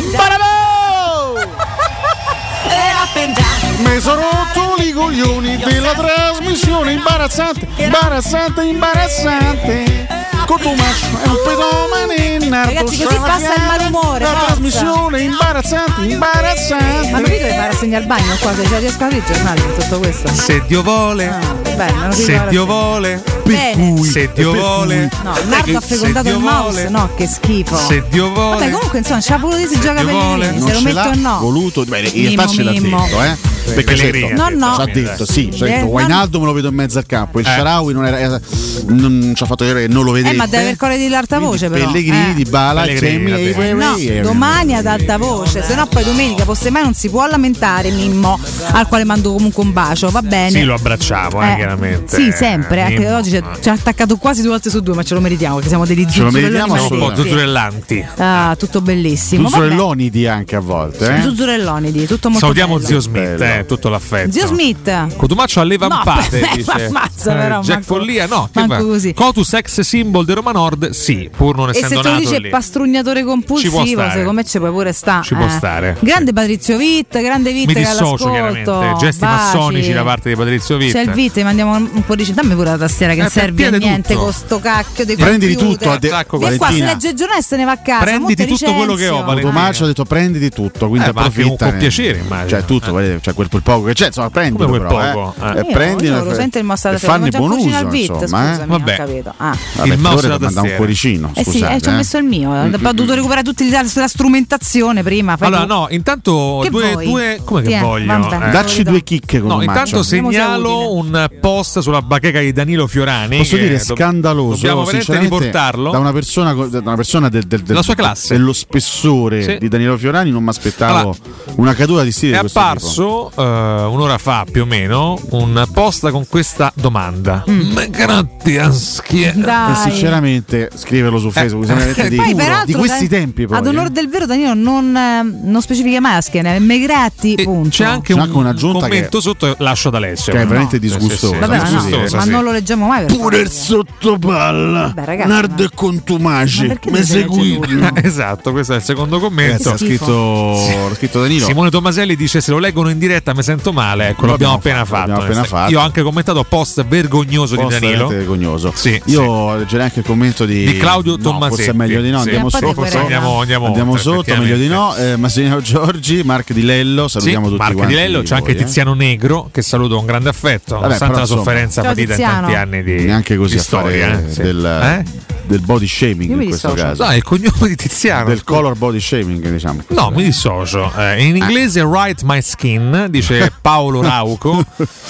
Mi sono rotto i coglioni della trasmissione imbarazzante, imbarazzante, imbarazzante. Cotumaccio è un pedomane Ragazzi così passa il malumore La forza. trasmissione imbarazzante imbarazzante. Ma non mi deve fare assegno al bagno qua se già riesco a leggere Mario tutto questo. Se Dio vuole. Ah, bello, Se Dio vuole. Bene. Se Dio vuole. No Nardo eh, ha fecondato il mouse No che schifo. Se Dio vuole. Vabbè comunque insomma c'ha voluto si gioca per se lo metto o no. voluto. Bene in realtà ce l'ha detto eh? Perché certo, no, no. ha detto sì, certo. Eh, Wainaldo me lo vedo in mezzo al campo, il eh. Sharawi non era non, ci ha fatto vedere che non lo vedeva, ma deve aver di l'alta voce però. Pellegrini, eh. di Bala, Pellegrini, Cemi, No, domani ad alta voce, se no poi domenica, forse mai non si può lamentare Mimmo, al quale mando comunque un bacio, va bene. Sì, lo abbracciamo, eh, eh chiaramente. Sì, sempre, eh, anche oggi ci ha attaccato quasi due volte su due, ma ce lo meritiamo, perché siamo degli zuzzurellanti. Ce lo meritiamo assolutamente. Zuzzurellanti. Ah, ah, tutto bellissimo. Zuzzurellonidi anche a volte. Eh? Zuzzurellonidi, tutto molto Salutiamo bello. zio Smith, eh, tutto l'affetto. Zio Smith. Cotumaccio alle vampate, no, dice. Ammazza, però, eh, Jack Follia, no, che così. Cotus ex symbol gol del Roma Nord, sì, pur non essendo nato. E se tu dici pastrugnatore compulsivo, secondo me ci puoi pure stare. Ci eh. può stare. Grande sì. Patrizio Vitt, grande Vitt Mi che dissocio chiaramente, gesti Baci. massonici da parte di Patrizio Vitt. C'è il Vitt, mandiamo un po' di... Dammi pure la tastiera che eh, serve a niente tutto. con sto cacchio dei Prenditi computer. tutto, a de- attacco qua si legge il giornale e se ne va a casa. Prenditi tutto quello che ho, Valentina. ha detto prenditi tutto, quindi eh, approfitta. Con eh. piacere, immagino. Cioè tutto, eh. cioè quel, quel poco che c'è, insomma, prendilo quel però, eh. poco. Eh. Eh. Prendilo. Eh, lo sente il mostratore. Fanne buon uso, insomma, eh. Vabbè. Ah. Vabbè, il ascoltatore ti manda un cuoricino. Eh scusate, sì, eh, ci ho eh. messo il mio. Mm-hmm. Ho dovuto mm. recuperare tutta la strumentazione prima. Allora, tu. no, intanto che due, due, Come che voglio? Vabbè, eh. Dacci due chicche con No, intanto segnalo un post sulla bacheca di Danilo Fiorani. Posso dire è scandaloso. Dobbiamo veramente riportarlo. Da una persona, da una persona del, del, del, sua classe. dello spessore sì. di Danilo Fiorani, non mi aspettavo allora, una caduta di stile. È apparso uh, un'ora fa più o meno un post con questa domanda. Mm. Ma grazie, schierare sinceramente scriverlo su eh. Facebook, eh. di, Poi, peraltro, di questi tempi. Poi, ad onore eh. del vero, Danilo non, eh, non specifica Maschene, Megratti. E punto. C'è anche c'è un, un commento che, sotto, lascio ad Alessio. Che è veramente no. disgustoso. Sì, sì, Vabbè, disgustoso no, sì. Ma non lo leggiamo mai. Pure il sottopalla, Nard e Contumaci. Mi seguite. Esatto, questo è il secondo commento. Ha scritto, scritto Danilo. Simone Tomaselli dice: Se lo leggono in diretta mi sento male. Ecco, l'abbiamo appena fatto. Io ho anche commentato post vergognoso di Danilo. Vergognoso. Io leggerei anche qualche commento di, di Claudio no, Forse è meglio di no. Sì. Andiamo, sotto, andiamo, andiamo, andiamo oltre, sotto, meglio di no. Eh, Massimiliano Giorgi, Marco Di Lello, salutiamo sì, tutti. Marco Di Lello, c'è voi, anche eh. Tiziano Negro che saluto con grande affetto, Vabbè, nonostante la sofferenza Ciao, patita in tanti anni di, Neanche così di storia. Fare, eh, del, eh? Del body shaming in questo dissocio. caso. No, è il cognome di Tiziano. Del color body shaming, diciamo. No, mi dissocio. Eh, in inglese Right My Skin, dice Paolo Rauco.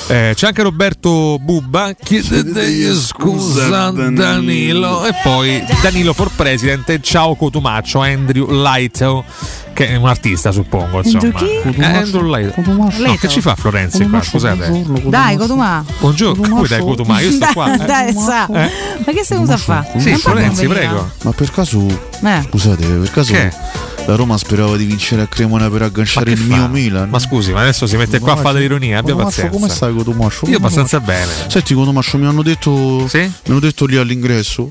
Eh, c'è anche Roberto Bubba. Chiedetegli scusa Danilo. E poi Danilo for President ciao Cotumaccio, Andrew Lighto. Che è un artista, suppongo. Insomma. chi? Eh, Andrew Leto. No, che ci fa Florenzi qua? Scusate. Dai, Cotumà. Buongiorno, come dai Cotumà? Io sto qua. eh. Dai, sa. Eh. Ma che stai a fare? Sì, Florenzi, prego. Ma per caso, Eh. scusate, per caso Che? La Roma sperava di vincere a Cremona per agganciare il mio Milan? Ma scusi, ma adesso si mette qua a fare dell'ironia, abbia pazienza. come stai Cotomascio? Io abbastanza bene. Senti Cotomascio, mi hanno detto mi hanno detto lì all'ingresso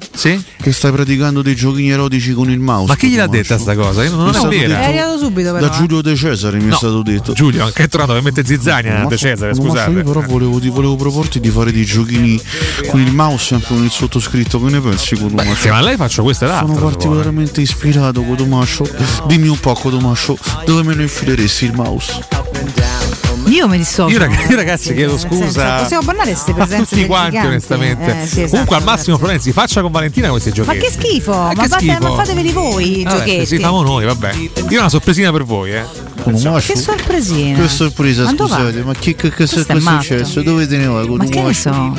che stai praticando dei giochini erotici con il mouse. Ma chi gliel'ha detta sta cosa? Io non Mi è vera. detto È arrivato subito però. Da Giulio De Cesare mi No, è stato detto. Giulio, anche è tornato per mettere zizzania De Cesare, Cotomascio, scusate. Io però volevo, ti volevo proporti di fare dei giochini con il mouse e anche con il sottoscritto. Che ne pensi Cotomascio? Sì, ma lei faccio questo e l'altro. Sono particolarmente ispirato, Cotomascio. Dimmi un po', Cotomascio, dove me lo infileresti il mouse? Io mi dissocio. Io, rag- io ragazzi chiedo Nel senso, scusa possiamo parlare queste a presenze tutti quanti terrificanti? onestamente. Eh, sì, esatto. Comunque al massimo Florenzi faccia con Valentina questi Ma giochetti. che schifo! Ma Ma, che fate- schifo. ma fateveli voi i Vabbè, giochetti. Sì, famo noi, vabbè. Io ho una sorpresina per voi, eh. Che sorpresina! Che sorpresa, Ma dove scusate, va? ma che, che, che, che è successo? Dove te ne vai? Ma che ne so?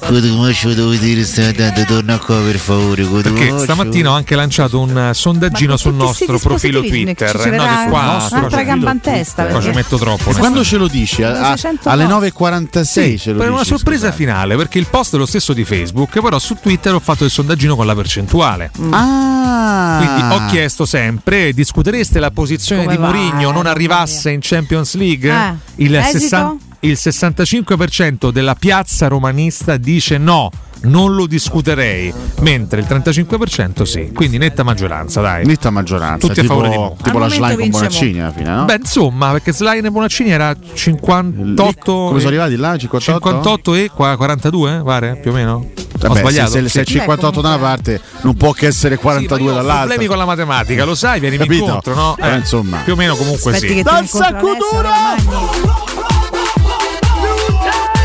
Cotumascio, dove dire stai andando? Torna qua per favore, Perché stamattina ho anche lanciato un sondaggino sul nostro profilo Twitter. Ci No, qua un'altra gamba in testa. Qua ci perché- metto troppo. Quando ce lo dici? A- a- 600 alle no. 9.46 Sì, ce lo per dici. una sorpresa finale, perché il post è lo stesso di Facebook, però su Twitter ho fatto il sondaggino con la percentuale. Ah! Quindi ho chiesto sempre: discutereste la posizione Come di? Mourinho non arrivasse in Champions League? Eh, Il, esito? 60 il 65% della piazza romanista dice no. Non lo discuterei, mentre il 35% sì, quindi netta maggioranza, dai. Netta maggioranza, Tutti a tipo, favore di Mo. tipo Al la slime con Bonaccini alla fine, no? Beh, insomma, perché Slime e Bonaccini era 58 Come sono arrivati là? 58? 58 e qua 42, eh, pare, più o meno? Ho Vabbè, sbagliato. se, se, se è Sì. 58 da una parte, non può che essere 42 Io ho dall'altra. problemi con la matematica, lo sai, vieni Capito? incontro, no? Però, insomma. Più o meno comunque Aspetti sì. Alessio Romagni.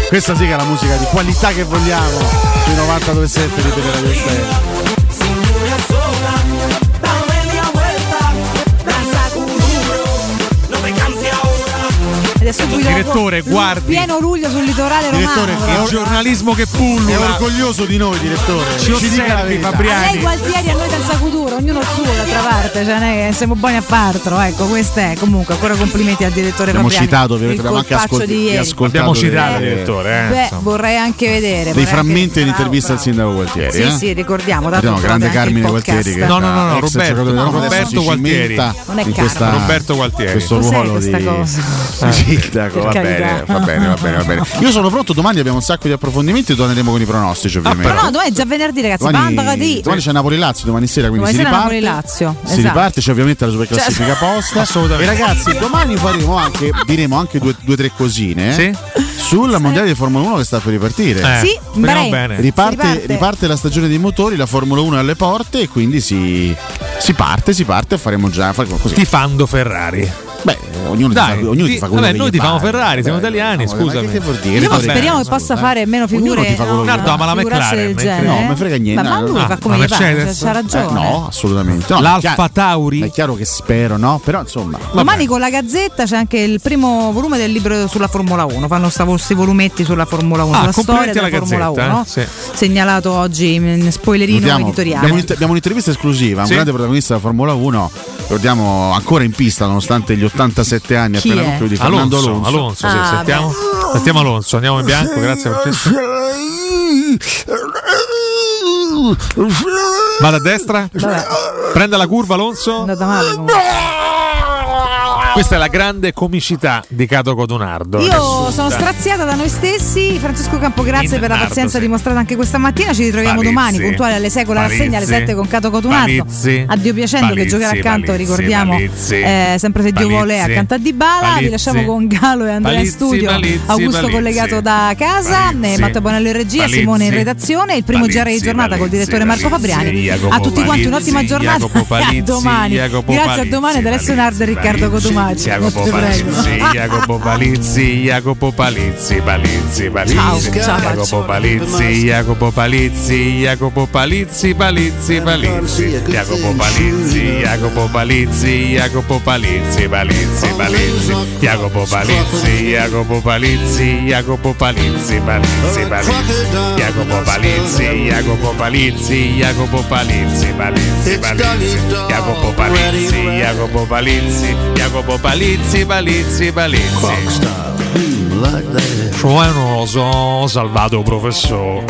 Questa sì che è la musica di qualità che vogliamo sui 92.7 di Teleradio Stereo. È subito Direttore, guardi. Pieno luglio sul litorale Direttore, romano. che però. or- giornalismo che È pullula. orgoglioso di noi, direttore. Ci dica la verità. A Fabriani. lei Gualtieri, a noi senza futuro, ognuno il suo d'altra parte, cioè è siamo buoni a fartro, ecco, questo è comunque ancora complimenti al direttore Abbiamo Fabriani. citato, ovviamente, il abbiamo anche ascolti- di ieri. ascoltato Abbiamo citato, direttore. Eh, Beh, insomma. vorrei anche vedere. Dei frammenti dell'intervista al sindaco Gualtieri. Sì, eh? sì, ricordiamo. tanto Abbiamo grande Carmine il Gualtieri che. No, no, no, Roberto, Gualtieri. Non è Roberto Gualtieri. questo ruolo questa di cosa? di sindaco. Va Per bene, va bene, va bene, va bene. Io sono pronto, domani abbiamo un sacco di approfondimenti e torneremo con i pronostici ovviamente. Ma no, domani è già venerdì, ragazzi. Domani, di. domani c'è Napoli-Lazio, domani sera, quindi Domani si sera riparte. Napoli-Lazio, Si esatto. riparte, c'è ovviamente la super classifica Cioè- posta. Assolutamente. E ragazzi, domani faremo anche, diremo anche due o tre cosine Sì? sul mondiale di Formula 1 che sta per ripartire. Eh, Sì, bene. Riparte, riparte. riparte la stagione dei motori, la Formula 1 è alle porte e quindi si, si parte, si parte e faremo già faremo così. Tifando Ferrari. Beh, ognuno Dai, ti fa, ognuno ti- ti fa quello vabbè, che noi tifamo pare. Ferrari, siamo italiani, no, scusami. che vuol dire? Io speriamo che possa eh. fare meno Ognuno figure. ti fa quello che Nardo, ma la McLaren. No, me frega niente. Ma, lui fa come la gli pare, c'ha ragione. Eh, no, assolutamente. No, L'Alfa Tauri? È chiaro che spero, no? Però insomma. Domani con la Gazzetta c'è anche il primo volume del libro sulla Formula 1. Fanno questi volumetti sulla Formula 1, Ah, sulla storia della Formula Gazzetta, 1. eh, sì. Segnalato oggi in spoilerino Notiamo, editoriale. abbiamo, un'inter- abbiamo un'intervista esclusiva, un grande protagonista della Formula 1, ricordiamo ancora in pista nonostante gli 87 anni Chi appena compiuti Fernando Alonso, Alonso. Alonso, sì, Ah, sentiamo. Sentiamo Alonso, andiamo in bianco, grazie per questo. Vada a destra. Vabbè, Prenda la curva Alonso. è andata male comunque. Questa è la grande comicità di Cato Codonardo. Io sono straziata da noi stessi. Francesco Campo, grazie per la pazienza sì. dimostrata anche questa mattina. Ci ritroviamo Palizzi. domani, puntuali alle 6 con la rassegna, alle Palizzi. 7 con Cato Cotunardo. Palizzi. Addio piacendo che Palizzi, giocherà accanto, ricordiamo, eh, sempre se Dio vuole, accanto a Dybala. Vi Palizzi. lasciamo con Galo e Andrea in studio. Augusto collegato da casa, Matteo Bonello in regia. Simone in redazione. Il primo GR di giornata col direttore Marco Fabriani. A tutti quanti un'ottima giornata a domani. Grazie a domani ad Alessio Nardo e Riccardo Palizzi. Faccia. Jacopo. Palizzi, Jacopo Palizzi, Jacopo Palizzi, Palizzi, Palizzi, Jacopo. Palizzi, Jacopo Palizzi, Jacopo Palizzi, Palizzi, Palizzi, Jacopo Palizzi, Jacopo Palizzi, Jacopo Palizzi, Palizzi, Palizzi, Jacopo Palizzi, Jacopo Palizzi, Jacopo Palizzi, Palizzi, Palizzi, Jacopo Palizzi, Jacopo Palizzi, Jacopo Palizzi, Palizzi, Palizzi, Jacopo Palizzi, Jacopo Palizzi, Jacopo Palizzi, Palizzi, Palizzi. Cioè non lo so, salvato professore.